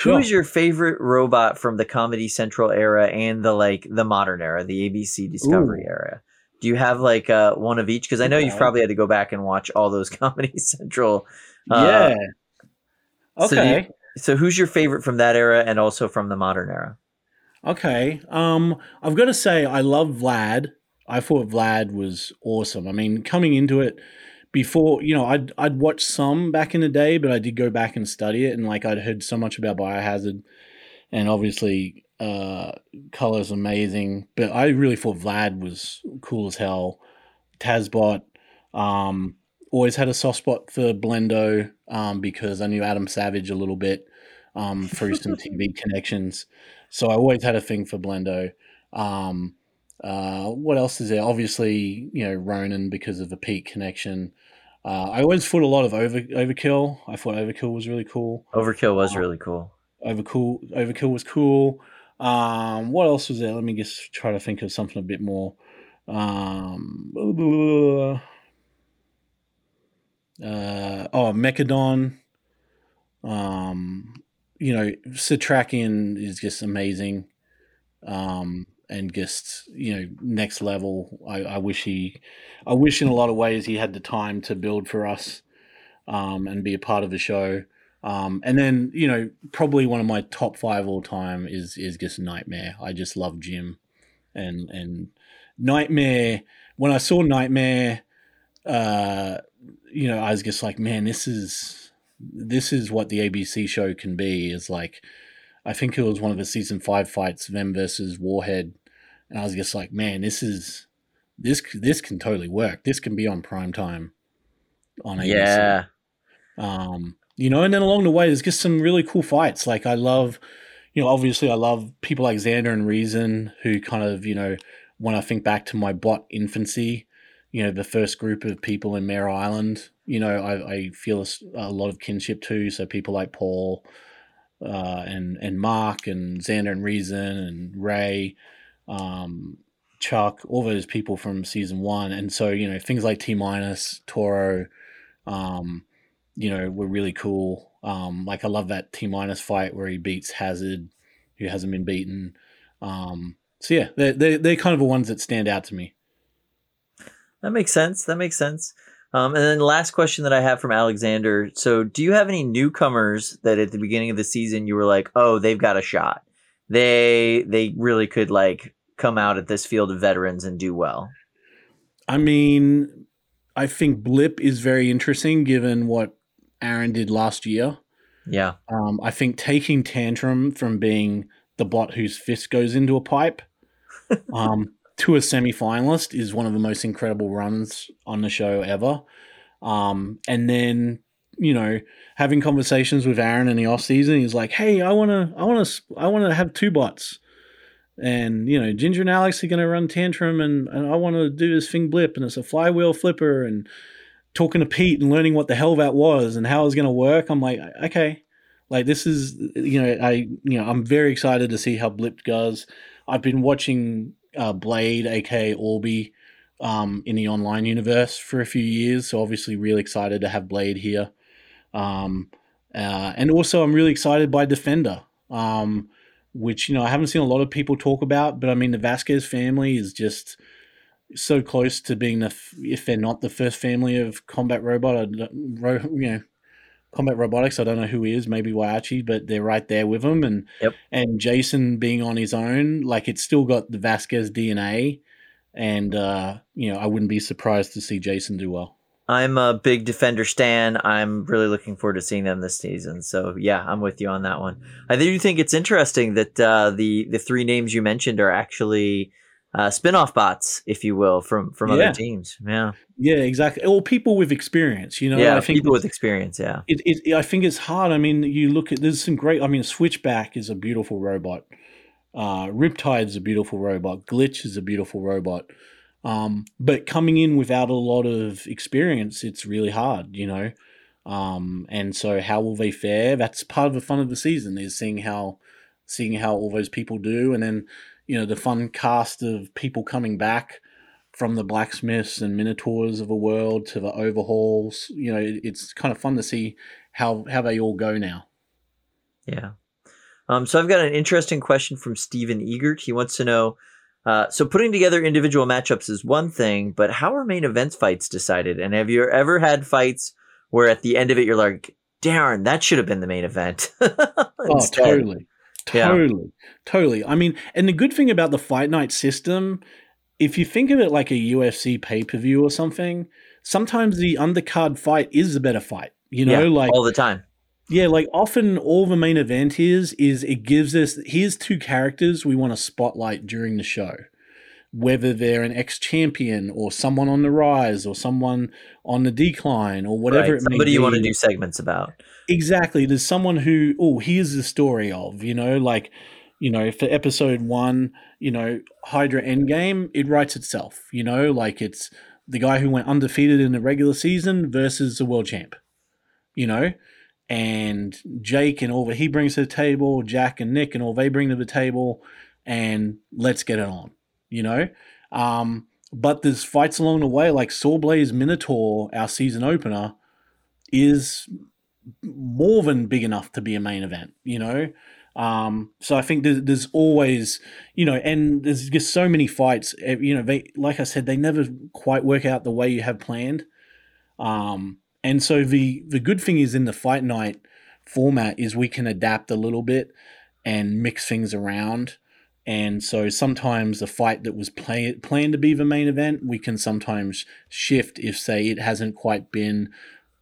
Who Sure. is your favorite robot from the Comedy Central era and the like the modern era, the ABC Discovery Ooh. era? Do you have like uh, one of each? Because I know you've probably had to go back and watch all those Comedy Central. uh, yeah. so you- Okay. So who's your favorite from that era and also from the modern era? Okay. Um, I've got to say, I love Vlad. I thought Vlad was awesome. I mean, coming into it before, you know, I'd I'd watched some back in the day, but I did go back and study it, and like I'd heard so much about Biohazard, and obviously, uh, Carlo's amazing. But I really thought Vlad was cool as hell. Tazbot, um, always had a soft spot for Blendo, um, because I knew Adam Savage a little bit, um, through some TV connections. So I always had a thing for Blendo. Um, uh, what else is there? Obviously, you know, Ronan because of the Pete connection. Uh, I always thought a lot of over Overkill. I thought Overkill was really cool. Overkill was really cool. Overcool Overkill was cool. Um, what else was there? Let me just try to think of something a bit more. Um, uh, oh, Mechadon. Um, you know, Setrakian is just amazing. Um, and just you know, next level. I, I wish he, I wish in a lot of ways he had the time to build for us, um, and be a part of the show. Um, and then you know, probably one of my top five all time is is just Nightmare. I just love Jim, and and Nightmare. When I saw Nightmare, uh, you know, I was just like, man, this is this is what the ABC show can be. Is like, I think it was one of the season five fights, them versus Warhead, and I was just like, man, this is this this can totally work. This can be on prime time on ABC. Yeah. Um, you know, and then along the way, there's just some really cool fights. Like I love, you know, obviously I love people like Xander and Reason who kind of, you know, when I think back to my bot infancy, you know, the first group of people in Mare Island, you know, I, I feel a lot of kinship to. So people like Paul, uh, and and Mark and Xander and Reason and Ray, um, Chuck, all those people from season one, and so you know things like T minus Toro, um, you know, were really cool. Um, like I love that T minus fight where he beats Hazard, who hasn't been beaten. Um, so yeah, they're, they're they're kind of the ones that stand out to me. That makes sense. That makes sense. Um, and then the last question that I have from Alexander. So, do you have any newcomers that at the beginning of the season you were like, "Oh, they've got a shot. They they really could like come out at this field of veterans and do well." I mean, I think Blip is very interesting given what Aaron did last year. Yeah. Um, I think taking Tantrum from being the bot whose fist goes into a pipe um, to a semi-finalist is one of the most incredible runs on the show ever. Um, and then you know having conversations with Aaron in the off season, he's like, "Hey, I want to, I want to, I want to have two bots." And you know, Ginger and Alex are going to run tantrum, and, and I want to do this thing blip, and it's a flywheel flipper, and talking to Pete and learning what the hell that was and how it was going to work. I'm like, okay, like this is, you know, I, you know, I'm very excited to see how Blip goes. I've been watching uh, Blade, aka Orby, um, in the online universe for a few years, so obviously really excited to have Blade here. Um, uh, and also, I'm really excited by Defender, um, which you know I haven't seen a lot of people talk about, but I mean the Vasquez family is just so close to being the if they're not the first family of combat robot, ro, you know, combat robotics. I don't know who he is, maybe Whyachi, but they're right there with him, and Yep. and Jason being on his own, like it's still got the Vasquez DNA, and uh, you know I wouldn't be surprised to see Jason do well. I'm a big defender stan. I'm really looking forward to seeing them this season. So yeah, I'm with you on that one. I do think it's interesting that uh, the the three names you mentioned are actually uh, spin-off bots, if you will, from from Yeah. other teams. Yeah, Yeah, exactly. Or people with experience, you know. yeah, I think people with experience. Yeah, it, it, I think it's hard. I mean, you look at there's some great. I mean, Switchback is a beautiful robot. Uh, is a beautiful robot. Glitch is a beautiful robot. Um, but coming in without a lot of experience, it's really hard, you know. Um, and so, how will they fare? That's part of the fun of the season is seeing how, seeing how all those people do, and then, you know, the fun cast of people coming back from the blacksmiths and minotaurs of the world to the overhauls. You know, it, it's kind of fun to see how how they all go now. yeah. Um, so I've got an interesting question from Stephen Egert. He wants to know. Uh, so putting together individual matchups is one thing, but how are main events fights decided? And have you ever had fights where at the end of it you're like, "Darn, that should have been the main event." Oh, Instead. Totally. Yeah. Totally. I mean, and the good thing about the fight night system, if you think of it like a UFC pay per view or something, sometimes the undercard fight is a better fight. You know, Yeah, like all the time. yeah, like often all the main event is is it gives us here's two characters we want to spotlight during the show. Whether they're an ex champion or someone on the rise or someone on the decline or whatever Right, it may Somebody be. you want to do segments about. Exactly. There's someone who, oh, here's the story of, you know, like, you know, for episode one, you know, Hydra Endgame, it writes itself. You know, like it's the guy who went undefeated in the regular season versus the world champ. You know, and Jake and all that he brings to the table, Jack and Nick and all they bring to the table, and let's get it on. You know, um, but there's fights along the way, like Sawblaze Minotaur, our season opener, is more than big enough to be a main event. You know, um, so I think there's, there's always, you know, and there's just so many fights. eh, You know, they like I said, they never quite work out the way you have planned. Um, and so the the good thing is in the fight night format is we can adapt a little bit and mix things around. And so sometimes the fight that was play, planned to be the main event, we can sometimes shift if, say, it hasn't quite been,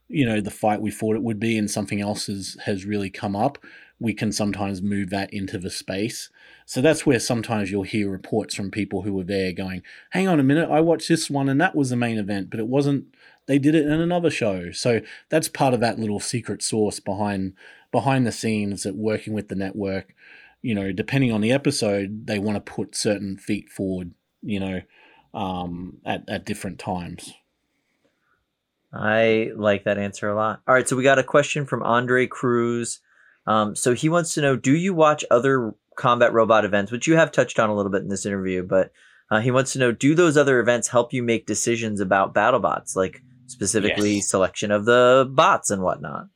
you know, the fight we thought it would be, and something else has has really come up. We can sometimes move that into the space. So that's where sometimes you'll hear reports from people who were there going, "Hang on a minute, I watched this one and that was the main event, but it wasn't." They did it in another show. So that's part of that little secret source behind behind the scenes that working with the network you know, depending on the episode, they want to put certain feet forward, you know, um, at, at different times. I like that answer a lot. All right, so we got a question from Andre Cruz. Um, so he wants to know: Do you watch other combat robot events, which you have touched on a little bit in this interview? But uh, he wants to know: Do those other events help you make decisions about BattleBots, like specifically Yes. selection of the bots and whatnot?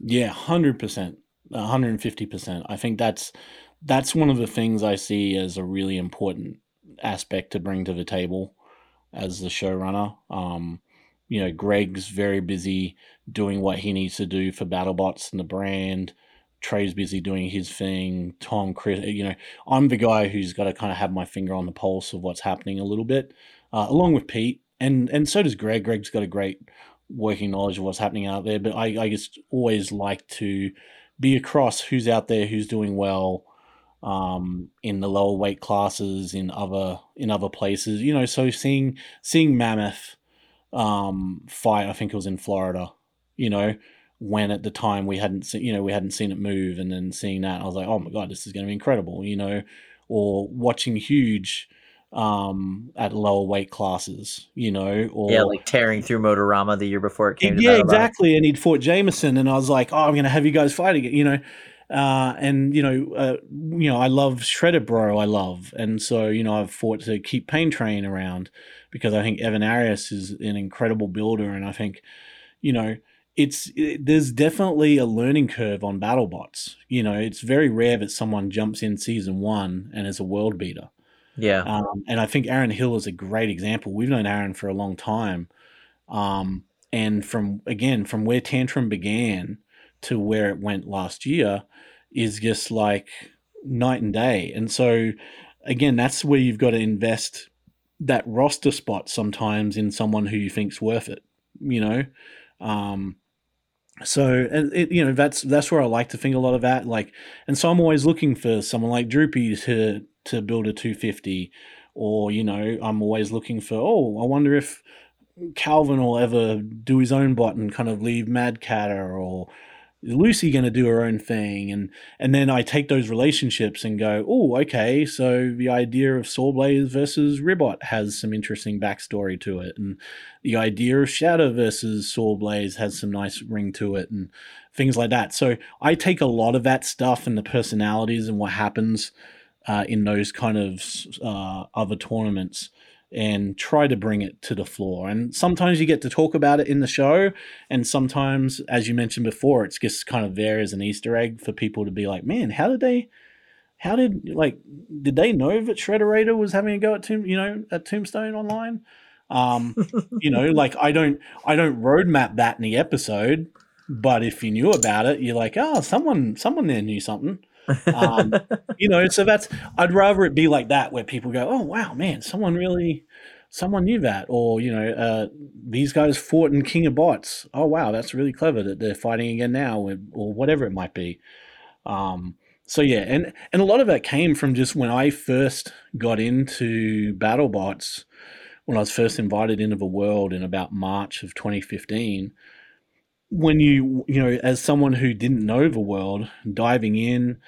Yeah, hundred percent, hundred and fifty percent. I think that's that's one of the things I see as a really important aspect to bring to the table as the showrunner. Um, you know, Greg's very busy doing what he needs to do for BattleBots and the brand. Trey's busy doing his thing. Tom, Chris, you know, I'm the guy who's got to kind of have my finger on the pulse of what's happening a little bit, uh, along with Pete, and and so does Greg. Greg's got a great working knowledge of what's happening out there. But I, I just always like to be across who's out there, who's doing well um, in the lower weight classes, in other in other places. You know, so seeing seeing Mammoth um, fight, I think it was in Florida. You know, when at the time we hadn't seen, you know, we hadn't seen it move, and then seeing that, I was like, oh my god, this is going to be incredible. You know, or watching Huge um at lower weight classes you know or yeah, like tearing through Motorama the year before it came. yeah, exactly. And he'd fought Jamison, and I was like, "Oh, I'm going to have you guys fight again," you know. Uh, and you know, uh, you know, I love Shreddit Bro. I love, and so you know, I've fought to keep Pain Train around because I think Evan Arias is an incredible builder, and I think, you know, it's it, there's definitely a learning curve on BattleBots. You know, it's very rare that someone jumps in season one and is a world beater. Yeah, Um, and I think Aaron Hill is a great example. We've known Aaron for a long time. Um, and from, again, from where Tantrum began to where it went last year is just like night and day. And so, again, that's where you've got to invest that roster spot sometimes in someone who you think's worth it, you know? Um, so and it, you know that's that's where I like to think a lot of that like and so I'm always looking for someone like Droopy to to build a 250 or you know I'm always looking for oh I wonder if Calvin will ever do his own bot and kind of leave Mad Catter or Lucy going to do her own thing and and then I take those relationships and go oh okay so the idea of Sawblaze versus Ribbot has some interesting backstory to it and the idea of Shadow versus Sawblaze has some nice ring to it and things like that. So I take a lot of that stuff and the personalities and what happens uh, in those kind of uh, other tournaments and try to bring it to the floor. And sometimes you get to talk about it in the show, and sometimes, as you mentioned before, it's just kind of there as an Easter egg for people to be like, "Man, how did they? How did like did they know that Shredder Raider was having a go at Tomb, you know, at Tombstone online?" Um, you know, like I don't, I don't roadmap that in the episode, but if you knew about it, you're like, "Oh, someone, someone there knew something." Um, you know so that's i'd rather it be like that where people go oh wow man someone really someone knew that or you know uh, these guys fought in king of bots. Oh wow that's really clever that they're fighting again now or, or whatever it might be. Um, so yeah and and a lot of that came from just when i first got into battle bots when i was first invited into the world in about march of 2015 when you you know as someone who didn't know the world diving in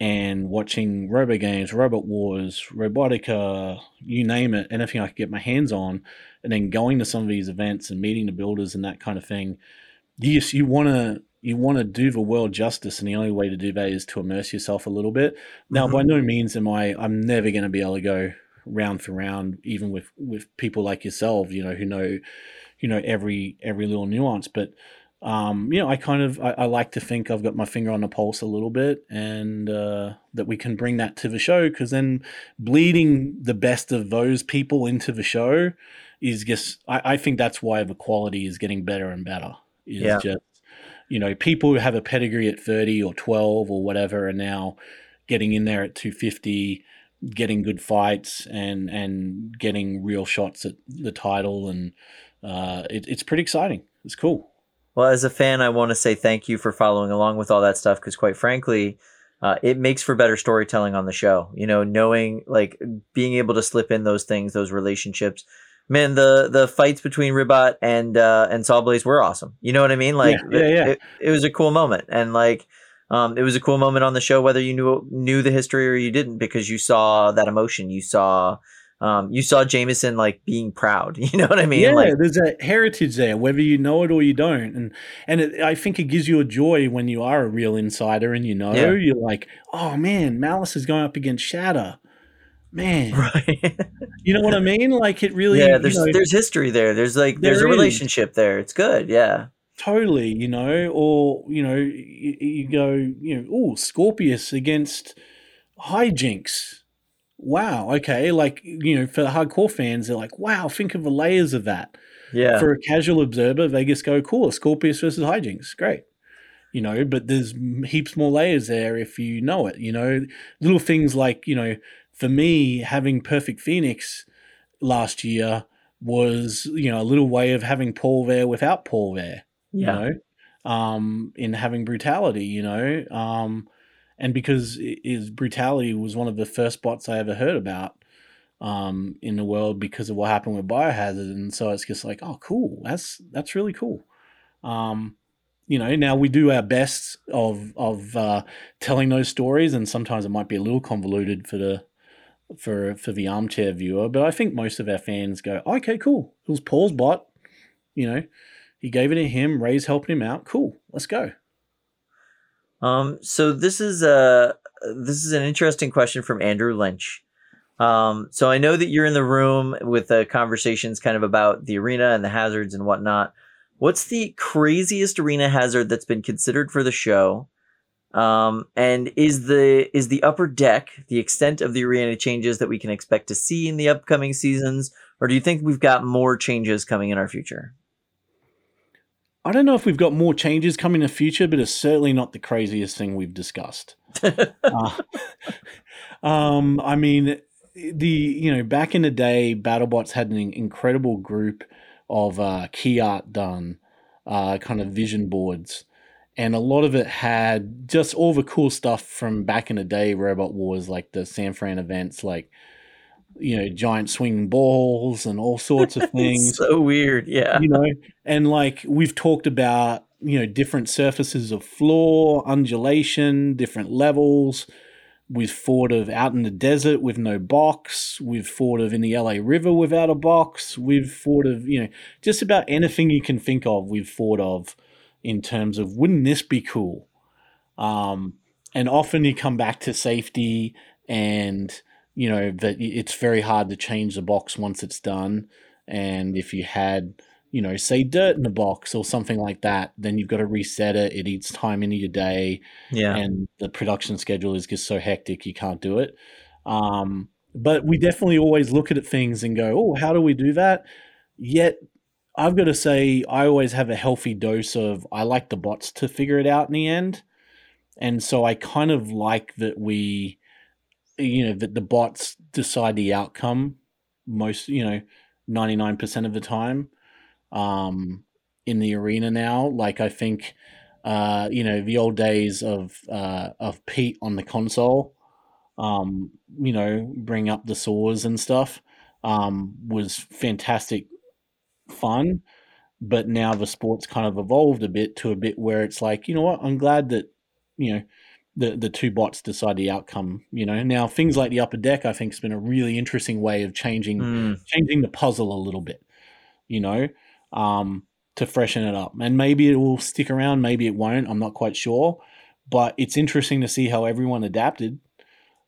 and watching Robo Games, Robot Wars, Robotica, you name it, anything I could get my hands on, and then going to some of these events and meeting the builders and that kind of thing. Yes, you want to you want to do the world justice, and the only way to do that is to immerse yourself a little bit. Now, by mm-hmm. no means am I. I'm never going to be able to go round for round, even with with people like yourself, you know, who know, you know, every every little nuance. But um, you know, I kind of I, I like to think I've got my finger on the pulse a little bit, and uh, that we can bring that to the show because then bleeding the best of those people into the show is just I, I think that's why the quality is getting better and better. Is Yeah. just you know people who have a pedigree at thirty or twelve or whatever are now getting in there at two fifty, getting good fights and and getting real shots at the title, and uh, it, it's pretty exciting. It's cool. Well, as a fan, I want to say thank you for following along with all that stuff because, quite frankly, uh, it makes for better storytelling on the show. You know, knowing like being able to slip in those things, those relationships. Man, the the fights between Ribbot and uh, and Sawblaze were awesome. You know what I mean? Like, Yeah, yeah, yeah. It, it was a cool moment, and like, um, it was a cool moment on the show, whether you knew knew the history or you didn't, because you saw that emotion. You saw. Um, you saw Jamison like being proud. You know what I mean? yeah, like, there's a heritage there, whether you know it or you don't, and and it, I think it gives you a joy when you are a real insider and you know Yeah. you're like, oh man, Malice is going up against Shatter, man. right. You know what I mean? Like it really, yeah you there's know, there's history there there's like there's There a is. relationship there it's good yeah totally, you know, or you know, you, you go, you know, oh, Scorpius against Hijinks. Wow, okay, like you know, for the hardcore fans, they're like, wow, think of the layers of that. yeah for a casual observer, they just go, cool, Scorpius versus Hijinks, great. You know, but there's heaps more layers there if you know it. You know, little things like, you know, for me, having Perfect Phoenix last year was, you know, a little way of having Paul there without Paul there, you yeah know, um, in having brutality, you know, um, and because his brutality was one of the first bots I ever heard about um, in the world because of what happened with Biohazard, and so it's just like, oh, cool, that's that's really cool. Um, you know, now we do our best of of uh, telling those stories, and sometimes it might be a little convoluted for the for for the armchair viewer, but I think most of our fans go, okay, cool, it was Paul's bot, you know, he gave it to him, Ray's helping him out, cool, let's go. Um so this is a this is an interesting question from andrew lynch. Um so i know that you're in the room with the conversations kind of about the arena and the hazards and whatnot. What's the craziest arena hazard that's been considered for the show? Um and is the is the upper deck the extent of the arena changes that we can expect to see in the upcoming seasons? Or do you think we've got more changes coming in our future I don't know if we've got more changes coming in the future, but it's certainly not the craziest thing we've discussed. Uh, um, I mean, the you know back in the day, BattleBots had an incredible group of uh, key art done, uh, kind of vision boards, and a lot of it had just all the cool stuff from back in the day, Robot Wars, like the San Fran events, like you know giant swinging balls and all sorts of things so weird yeah. you know and like we've talked about you know different surfaces of floor undulation different levels. We've thought of out in the desert with no box. We've thought of in the la river without a box. We've thought of you know just about anything you can think of we've thought of in terms of wouldn't this be cool? Um and often you come back to safety and you know that it's very hard to change the box once it's done. And if you had you know say dirt in the box or something like that then you've got to reset it. It eats time into your day. Yeah. And the production schedule is just so hectic you can't do it. Um, but we definitely always look at things and go oh how do we do that? Yet i've got to say i always have a healthy dose of i like the bots to figure it out in the end. And so i kind of like that we you know that the bots decide the outcome most you know 99% of the time um in the arena now. Like i think uh you know the old days of uh of pete on the console um you know bring up the saws and stuff um was fantastic fun. But now the sport's kind of evolved a bit to a bit where it's like you know what? I'm glad that you know the the two bots decide the outcome. You know, now things like the upper deck, I think, has been a really interesting way of changing Mm, changing the puzzle a little bit. You know, um, to freshen it up, and maybe it will stick around, maybe it won't. I'm not quite sure, but it's interesting to see how everyone adapted.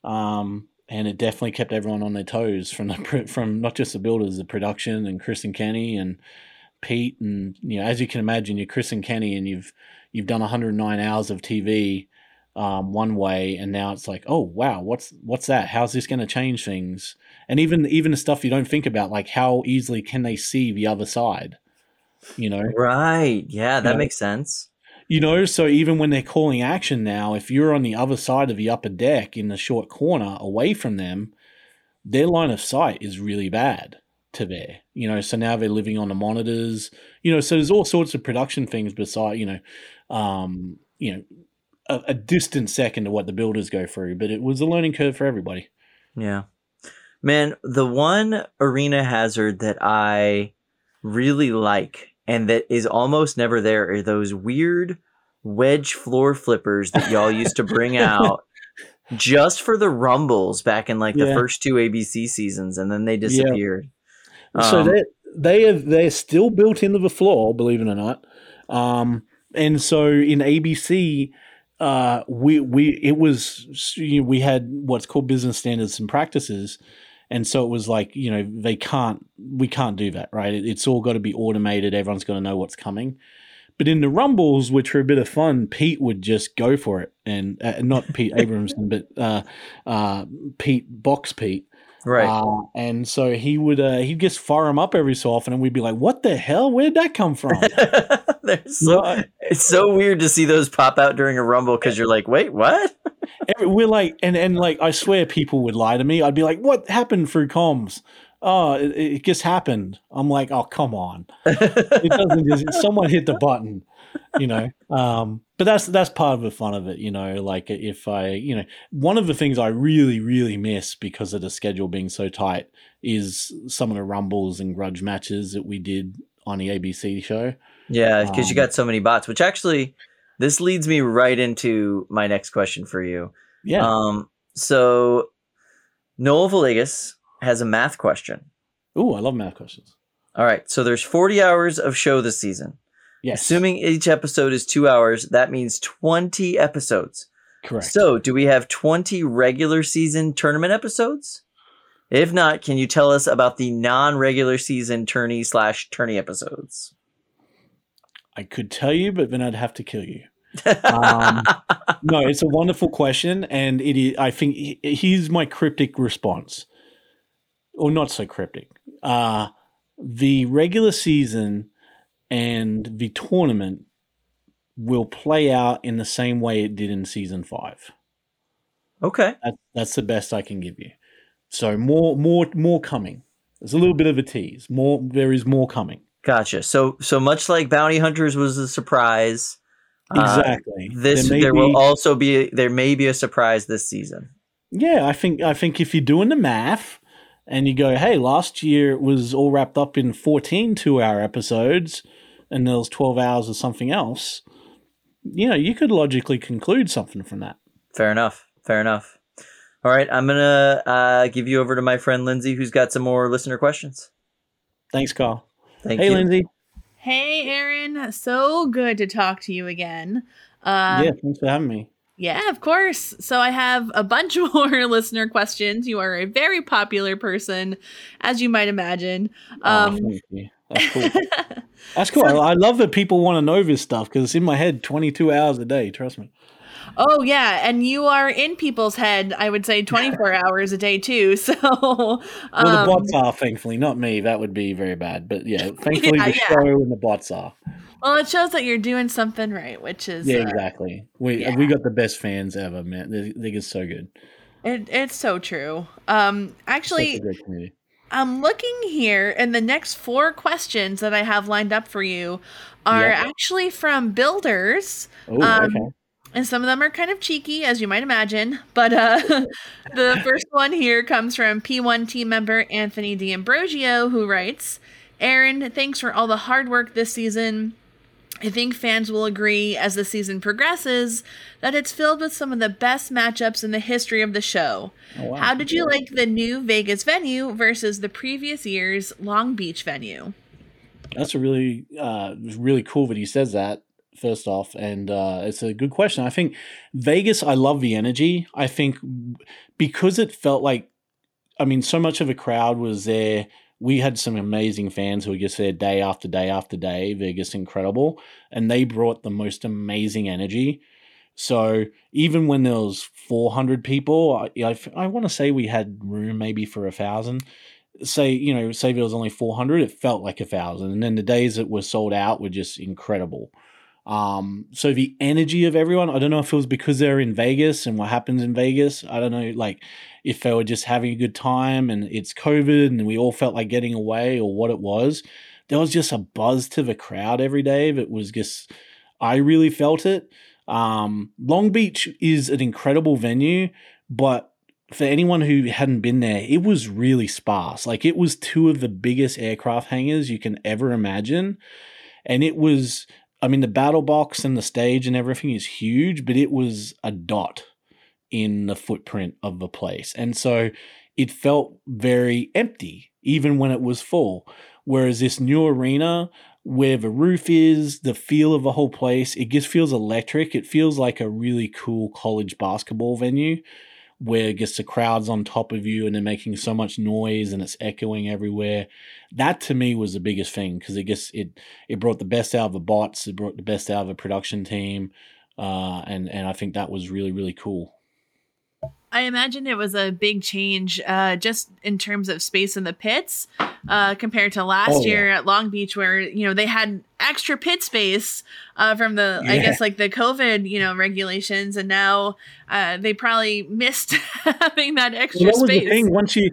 Um, and it definitely kept everyone on their toes from the from not just the builders, the production and Chris and Kenny and Pete and you know as you can imagine, you're Chris and Kenny and you've you've done 109 hours of TV um, one way, and now it's like, oh wow, what's what's that? How's this going to change things? And even even the stuff you don't think about, like how easily can they see the other side? You know, right. Yeah, that Yeah. makes sense. you know, so even when they're calling action now, if you're on the other side of the upper deck in the short corner away from them, their line of sight is really bad to there. You know, so now they're living on the monitors. You know, so there's all sorts of production things beside, you know, um, you know, a, a distant second to what the builders go through, but it was a learning curve for everybody. Yeah. Man, the one arena hazard that I really like and that is almost never there are those weird wedge floor flippers that y'all used to bring out just for the rumbles back in like the first two ABC seasons and then they disappeared. so Um, they they are they're still built into the floor, believe it or not. Um, and so in ABC, uh, we we it was you know, we had what's called business standards and practices, and so it was like you know they can't we can't do that right. It, it's all got to be automated. Everyone's got to know what's coming. But in the rumbles, which were a bit of fun, Pete would just go for it, and uh, not Pete Abramson, but uh, uh, Pete Box Pete. Right. Uh, and so he would uh, he'd just fire him up every so often, and we'd be like, "What the hell? Where did that come from?" So, No, it's so weird to see those pop out during a rumble because you're like, wait, what? every- we're like, and and like I swear people would lie to me. I'd be like, "What happened through comms?" Oh, it, it just happened. I'm like, "Oh, come on!" It doesn't just someone hit the button, you know. Um, but that's that's part of the fun of it, you know. Like if I, you know, one of the things I really really miss because of the schedule being so tight is some of the rumbles and grudge matches that we did on the ABC show. Yeah, because you Um, got so many bots, which actually, this leads me right into my next question for you. Yeah. Um, so Noel Villegas has a math question. Ooh, I love math questions. All right, so there's 40 hours of show this season. Yes. Assuming each episode is two hours, that means 20 episodes. correct. So, do we have 20 regular season tournament episodes? If not, can you tell us about the non-regular season tourney slash tourney episodes? I could tell you, but then I'd have to kill you. Um, no, it's a wonderful question, and it is. I think he- here's my cryptic response, or not so cryptic. Uh, the regular season and the tournament will play out in the same way it did in season five. okay. That, that's the best I can give you. So more, more, more coming. There's a little bit of a tease. More, there is more coming. Gotcha. So so much like Bounty Hunters was a surprise. uh, Exactly. this may there be- will also be there may be a surprise this season. Yeah, I think I think if you're doing the math and you go, hey, last year it was all wrapped up in 14 two-hour episodes, and there was 12 hours of something else. You know, you could logically conclude something from that. Fair enough. Fair enough. All right, I'm gonna uh, give you over to my friend Lindsay, who's got some more listener questions. Thanks, Carl. Thank hey, you. Lindsay. Hey, Aaron. So good to talk to you again. Um, yeah, thanks for having me. Yeah, of course. So I have a bunch more listener questions. You are a very popular person, as you might imagine. Oh, Um, thank you. That's cool. That's cool. I, I love that people want to know this stuff because it's in my head 22 hours a day. Trust me. oh yeah, and you are in people's head. I would say twenty four hours a day too. So, Well, the um, bots are, thankfully, not me. That would be very bad. But yeah, thankfully, Yeah, the yeah. show and the bots are. well, it shows that you're doing something right, which is Yeah, uh, exactly. We yeah. we got the best fans ever, man. They, they're just so good. it, it's so true. Um, actually, a great community. I'm looking here, and the next four questions that I have lined up for you are Yeah. actually from builders. Oh, um, okay. and some of them are kind of cheeky, as you might imagine. But uh, the first one here comes from P1 team member Anthony D'Ambrosio, who writes, "Aaron, thanks for all the hard work this season." I think fans will agree as the season progresses that it's filled with some of the best matchups in the history of the show. Oh, wow. How did you like the new Vegas venue versus the previous year's Long Beach venue? That's a really, uh, really cool that he says that. First off, and uh, it's a good question. I think Vegas. I love the energy. I think because it felt like, I mean, so much of a crowd was there. We had some amazing fans who were just there day after day after day. They're just incredible, and they brought the most amazing energy. So even when there was 400 people, I, I, I want to say we had room maybe for a thousand. Say you know say there was only 400 it felt like a thousand. And then the days that were sold out were just incredible. Um so the energy of everyone i don't know if it was because they're in vegas and what happens in vegas. I don't know like if they were just having a good time and it's covid and we all felt like getting away or what it was there was just a buzz to the crowd every day that was just i really felt it um long beach is an incredible venue but for anyone who hadn't been there, it was really sparse. Like it was two of the biggest aircraft hangars you can ever imagine. And it was, I mean, the battle box and the stage and everything is huge, but it was a dot in the footprint of the place. And so it felt very empty, even when it was full. Whereas this new arena, where the roof is, the feel of the whole place, it just feels electric. It feels like a really cool college basketball venue where gets the crowds on top of you and they're making so much noise and it's echoing everywhere. That to me was the biggest thing because it gets it it brought the best out of the bots, it brought the best out of the production team, uh, and and I think that was really really cool. I imagine it was a big change uh, just in terms of space in the pits uh, compared to last Oh, yeah. year at Long Beach, where you know they had extra pit space uh, from the I guess like the COVID you know regulations, and now uh, they probably missed having that extra Well, that was space. the thing. Once you,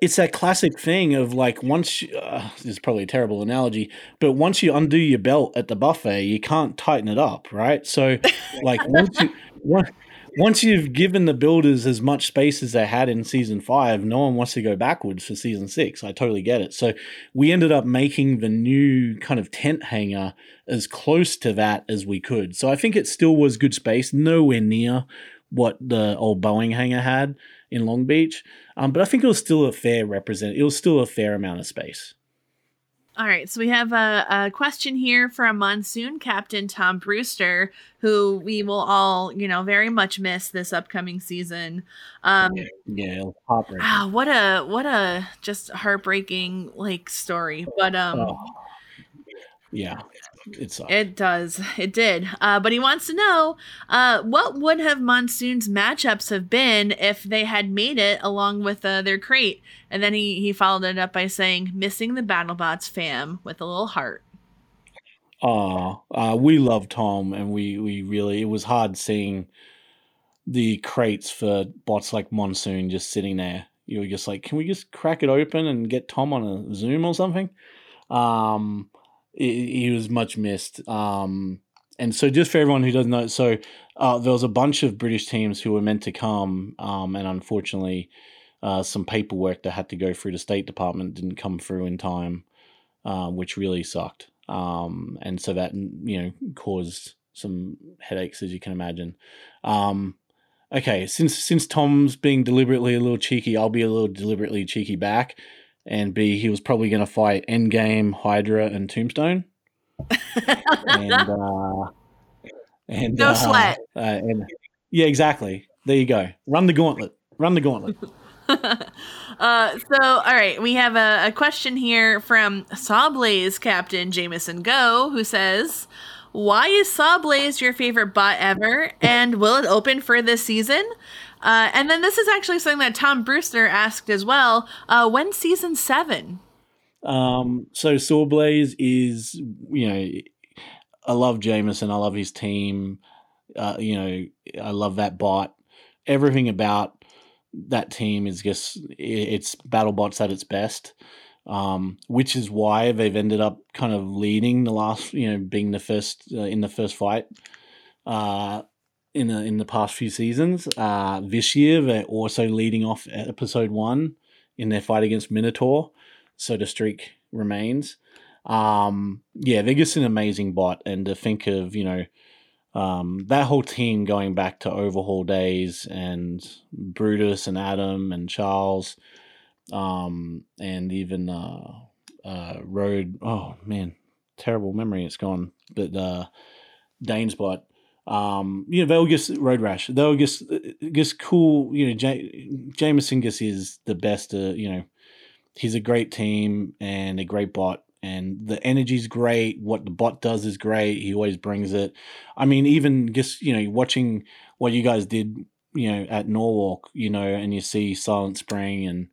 it's that classic thing of like once you, uh, this is probably a terrible analogy, but once you undo your belt at the buffet, you can't tighten it up, right? So, like once you once, once you've given the builders as much space as they had in season five, no one wants to go backwards for season six. I totally get it. So we ended up making the new kind of tent hangar as close to that as we could. So I think it still was good space, nowhere near what the old Boeing hangar had in Long Beach. Um, but I think it was still a fair represent. It was still a fair amount of space. All right, so we have a, a question here from Monsoon Captain Tom Brewster, who we will all, you know, very much miss this upcoming season. Um, Yeah, it was heartbreaking. ah, what a what a just heartbreaking like story, but um, Oh. Yeah, it sucked. it does, it did. Uh, but he wants to know, uh, what would have Monsoon's matchups have been if they had made it along with uh, their crate? And then he he followed it up by saying, "Missing the BattleBots fam with a little heart." Oh, uh, we love Tom, and we we really it was hard seeing the crates for bots like Monsoon just sitting there. You were just like, can we just crack it open and get Tom on a Zoom or something? Um, he, was much missed. Um, and so just for everyone who doesn't know, so uh, there was a bunch of British teams who were meant to come, um, and unfortunately, uh, some paperwork that had to go through the State Department didn't come through in time, uh, which really sucked. Um, and so that you know caused some headaches, as you can imagine. Um, okay, since since Tom's being deliberately a little cheeky, I'll be a little deliberately cheeky back. And B, he was probably going to fight Endgame, Hydra, and Tombstone. and uh, and No uh, sweat. Uh, and yeah, exactly. There you go. Run the gauntlet. Run the gauntlet. uh, so, all right, we have a, a question here from Sawblaze Captain Jamison Go, who says, "Why is Sawblaze your favorite bot ever, and will it open for this season?" Uh, and then this is actually something that Tom Brewster asked as well. Uh, when season seven? Um, so Sawblaze is, you know, I love Jamison. I love his team. Uh, you know, I love that bot. Everything about that team is just it's battle bots at its best. Um, which is why they've ended up kind of leading the last, you know, being the first uh, in the first fight. Uh, in the in the past few seasons. Uh, this year they're also leading off episode one in their fight against Minotaur so the streak remains. Um, yeah, they're just an amazing bot, and to think of you know um, that whole team going back to overhaul days and Brutus and Adam and Charles, um, and even uh, uh, Road. Oh man, terrible memory. It's gone. But uh, Dane's bot. Um, you know, they'll just road rash. They'll just just cool. You know, J- Jamison just is the best. Uh, you know, he's a great team and a great bot and the energy's great what the bot does is great he always brings it i mean even just you know watching what you guys did you know at norwalk you know and you see silent spring and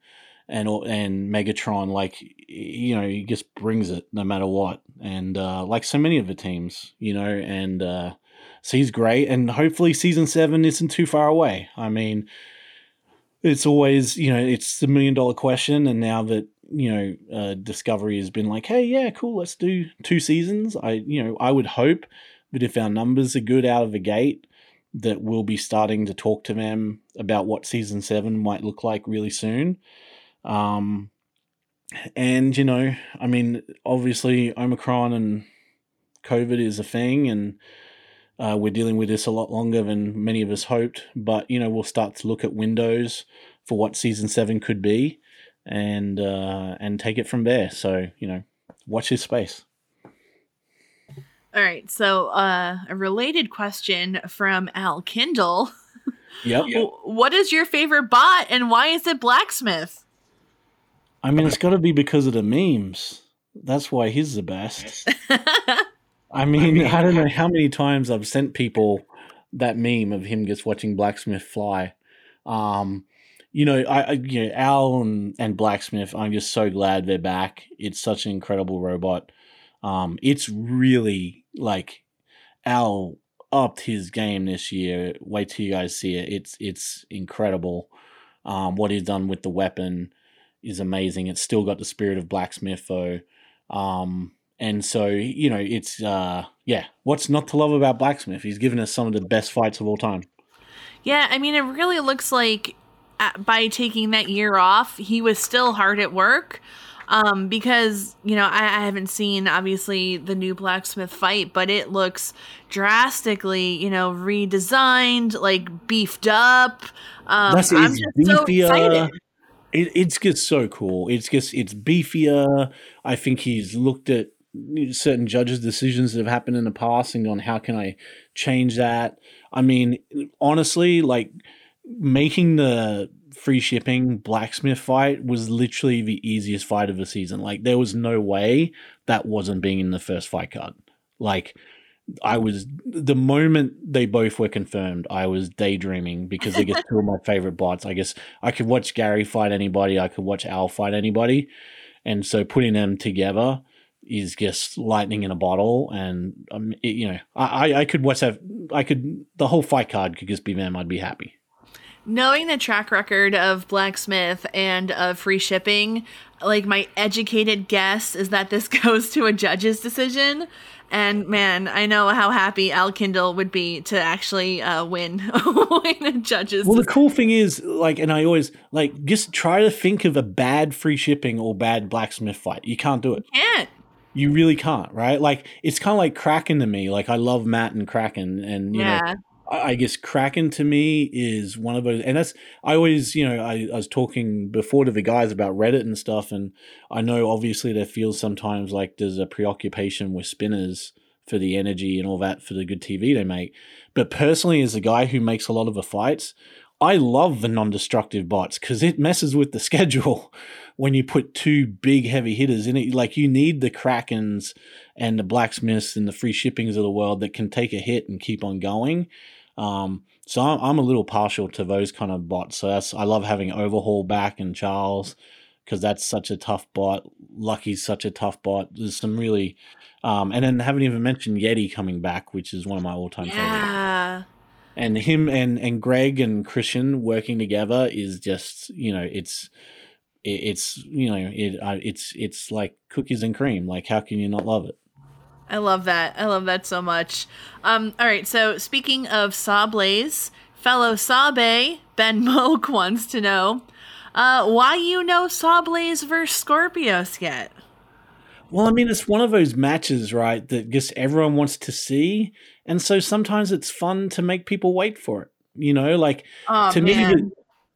and and megatron like you know he just brings it no matter what and uh like so many of the teams you know and uh so he's great and hopefully season seven isn't too far away. I mean it's always you know it's the million dollar question and now that you know uh, discovery has been like hey yeah cool let's do two seasons i you know i would hope that if our numbers are good out of the gate that we'll be starting to talk to them about what season seven might look like really soon. Um and you know i mean obviously omicron and covid is a thing and uh, we're dealing with this a lot longer than many of us hoped, but you know we'll start to look at windows for what season seven could be, and uh, and take it from there. So you know, watch this space. All right, so uh, a related question from Al Kindle. Yep. What is your favorite bot and why is it blacksmith? I mean, it's got to be because of the memes. That's why he's the best. I mean, I don't know how many times I've sent people that meme of him just watching Blacksmith fly. Um, you know, I, I you know Al and, and Blacksmith. I'm just so glad they're back. It's such an incredible robot. Um, it's really like Al upped his game this year. Wait till you guys see it. It's it's incredible. Um, what he's done with the weapon is amazing. It's still got the spirit of Blacksmith though. Um, and so, you know, it's uh yeah, what's not to love about Blacksmith? He's given us some of the best fights of all time. Yeah, I mean, it really looks like uh, by taking that year off, he was still hard at work. Um, because you know, I, I haven't seen obviously the new blacksmith fight, but it looks drastically, you know, redesigned, like beefed up. Um, That's I'm it's just so beefier. excited. It, it's just so cool. It's just it's beefier. I think he's looked at certain judges' decisions that have happened in the past and gone, how can I change that? I mean, honestly, like making the free shipping blacksmith fight was literally the easiest fight of the season. Like there was no way that wasn't being in the first fight card. Like I was the moment they both were confirmed, I was daydreaming because they get two of my favorite bots. I guess I could watch Gary fight anybody, I could watch Al fight anybody. And so putting them together is just lightning in a bottle. And um, it, you know, I, I- could watch that. I could the whole fight card could just be them. I'd be happy. Knowing the track record of blacksmith and of free shipping, like my educated guess is that this goes to a judge's decision. And man, I know how happy Al Kindle would be to actually uh, win, win a judge's. Well, the cool thing is, like, and I always like just try to think of a bad free shipping or bad blacksmith fight. You can't do it. can't. You really can't, right? Like, it's kind of like Kraken to me. Like, I love Matt and Kraken, and you know, Yeah. I I guess Kraken to me is one of those, and that's I always, you know, I, I was talking before to the guys about Reddit and stuff, and I know obviously there feels sometimes like there's a preoccupation with spinners for the energy and all that for the good TV they make. But personally, as a guy who makes a lot of the fights, I love the non-destructive bots because it messes with the schedule when you put two big heavy hitters in it. Like you need the Krakens and the blacksmiths and the free shippings of the world that can take a hit and keep on going. Um, so I'm, I'm a little partial to those kind of bots. So that's I love having Overhaul back and Charles because that's such a tough bot. Lucky's such a tough bot. There's some really, um, and then haven't even mentioned Yeti coming back, which is one of my all-time favorites. Yeah. And him and and Greg and Christian working together is just you know it's it, it's you know it uh, it's it's like cookies and cream. Like how can you not love it? I love that. I love that so much. Um, all right, so speaking of Sawblaze, fellow Sawbay, Ben Moak wants to know uh, why you know Sawblaze versus Scorpius yet. Well, I mean, it's one of those matches, right, that just everyone wants to see. And so sometimes it's fun to make people wait for it. You know, like Oh, to me, man. the-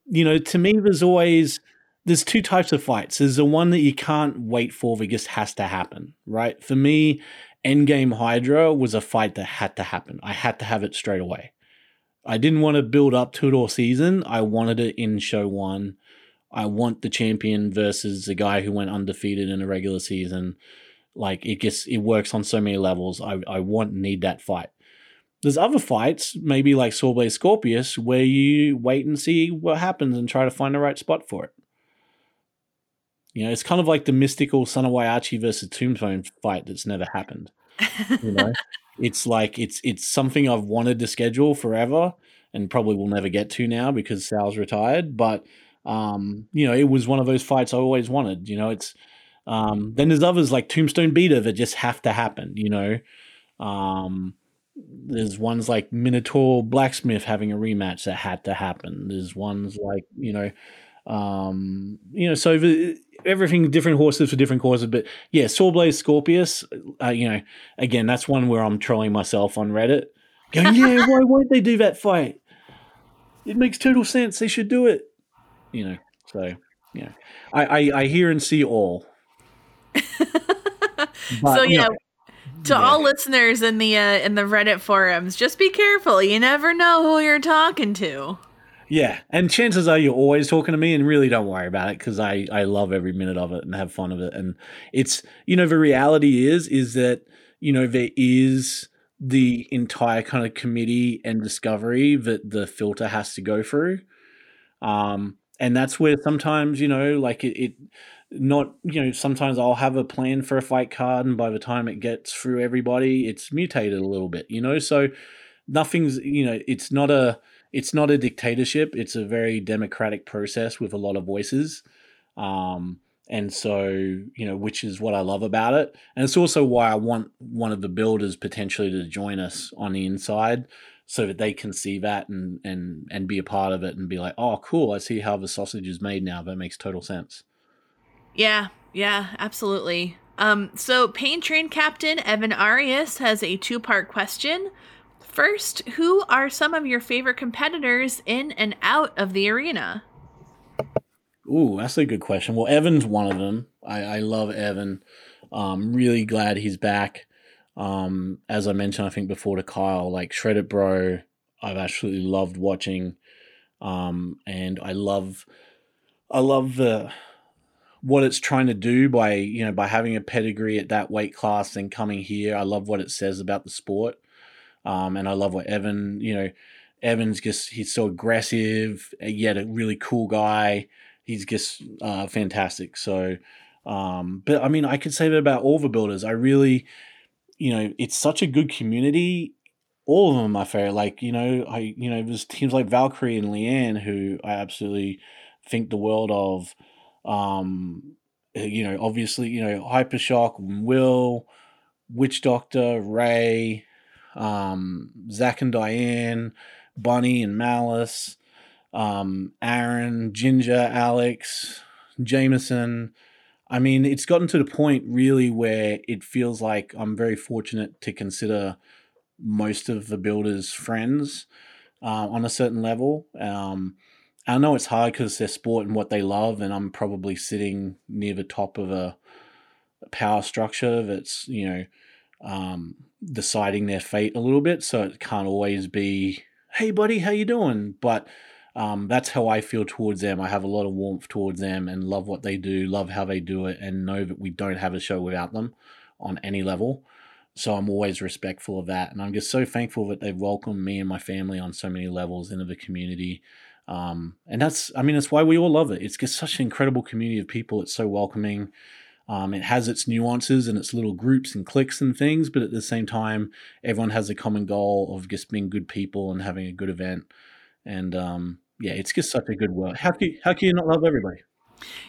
you know, to me, there's always there's two types of fights. There's the one that you can't wait for that just has to happen, right? For me, Endgame Hydra was a fight that had to happen. I had to have it straight away. I didn't want to build up to it all season. I wanted it in show one. I want the champion versus the guy who went undefeated in a regular season. Like it just it works on so many levels. I I want need that fight. There's other fights, maybe like Sawblaze Scorpius, where you wait and see what happens and try to find the right spot for it. You know, it's kind of like the mystical of versus Tombstone fight that's never happened. You know, it's like it's it's something I've wanted to schedule forever and probably will never get to now because Sal's retired. But um, you know, it was one of those fights I always wanted. You know, it's um, then there's others like Tombstone Beta that just have to happen. You know, um, there's ones like Minotaur Blacksmith having a rematch that had to happen. There's ones like you know, um, you know, so the, everything different horses for different causes. But yeah, Sawblaze Scorpius, uh, you know, again, that's one where I'm trolling myself on Reddit, going, yeah, why won't they do that fight? It makes total sense. They should do it. You know, so yeah, I I, I hear and see all. But, so you yeah, know, to yeah. all listeners in the uh, in the Reddit forums, just be careful. You never know who you're talking to. Yeah, and chances are you're always talking to me, and really don't worry about it because I I love every minute of it and have fun of it. And it's you know the reality is is that you know there is the entire kind of committee and discovery that the filter has to go through, um, and that's where sometimes you know like it. it not you know sometimes i'll have a plan for a fight card and by the time it gets through everybody it's mutated a little bit you know so nothing's you know it's not a it's not a dictatorship it's a very democratic process with a lot of voices um and so you know which is what i love about it and it's also why i want one of the builders potentially to join us on the inside so that they can see that and and and be a part of it and be like oh cool i see how the sausage is made now that makes total sense Yeah, yeah, absolutely. Um, so Pain Train Captain Evan Arias has a two-part question. First, who are some of your favorite competitors in and out of the arena? Ooh, that's a good question. Well, Evan's one of them. I, I love Evan. Um, really glad he's back. Um, as I mentioned, I think before to Kyle, like Shreddit Bro, I've absolutely loved watching. Um, and I love, I love the what it's trying to do by you know by having a pedigree at that weight class and coming here. I love what it says about the sport. Um, and I love what Evan, you know, Evan's just he's so aggressive, yet a really cool guy he's just uh, fantastic. So, um, but I mean, I could say that about all the builders. I really, you know, it's such a good community. All of them are fair. Like you know, I you know, there's teams like Valkyrie and Leanne who I absolutely think the world of. Um, you know, obviously, you know, Hypershock, Will, Witch Doctor, Ray, um, Zach and Diane, Bunny and Malice um, Aaron, Ginger, Alex, Jamison. I mean, it's gotten to the point really where it feels like I'm very fortunate to consider most of the builders friends uh, on a certain level. Um, I know it's hard because they're sport and what they love, and I'm probably sitting near the top of a, a power structure that's you know um, deciding their fate a little bit. So it can't always be, "Hey, buddy, how you doing?" But um, that's how I feel towards them. I have a lot of warmth towards them and love what they do, love how they do it, and know that we don't have a show without them on any level. So I'm always respectful of that. And I'm just so thankful that they've welcomed me and my family on so many levels into the community. Um, and that's, I mean, that's why we all love it. It's just such an incredible community of people. It's so welcoming. Um, it has its nuances and its little groups and cliques and things, but at the same time, everyone has a common goal of just being good people and having a good event. And um, yeah, it's just such a good world. How can you, how can you not love everybody?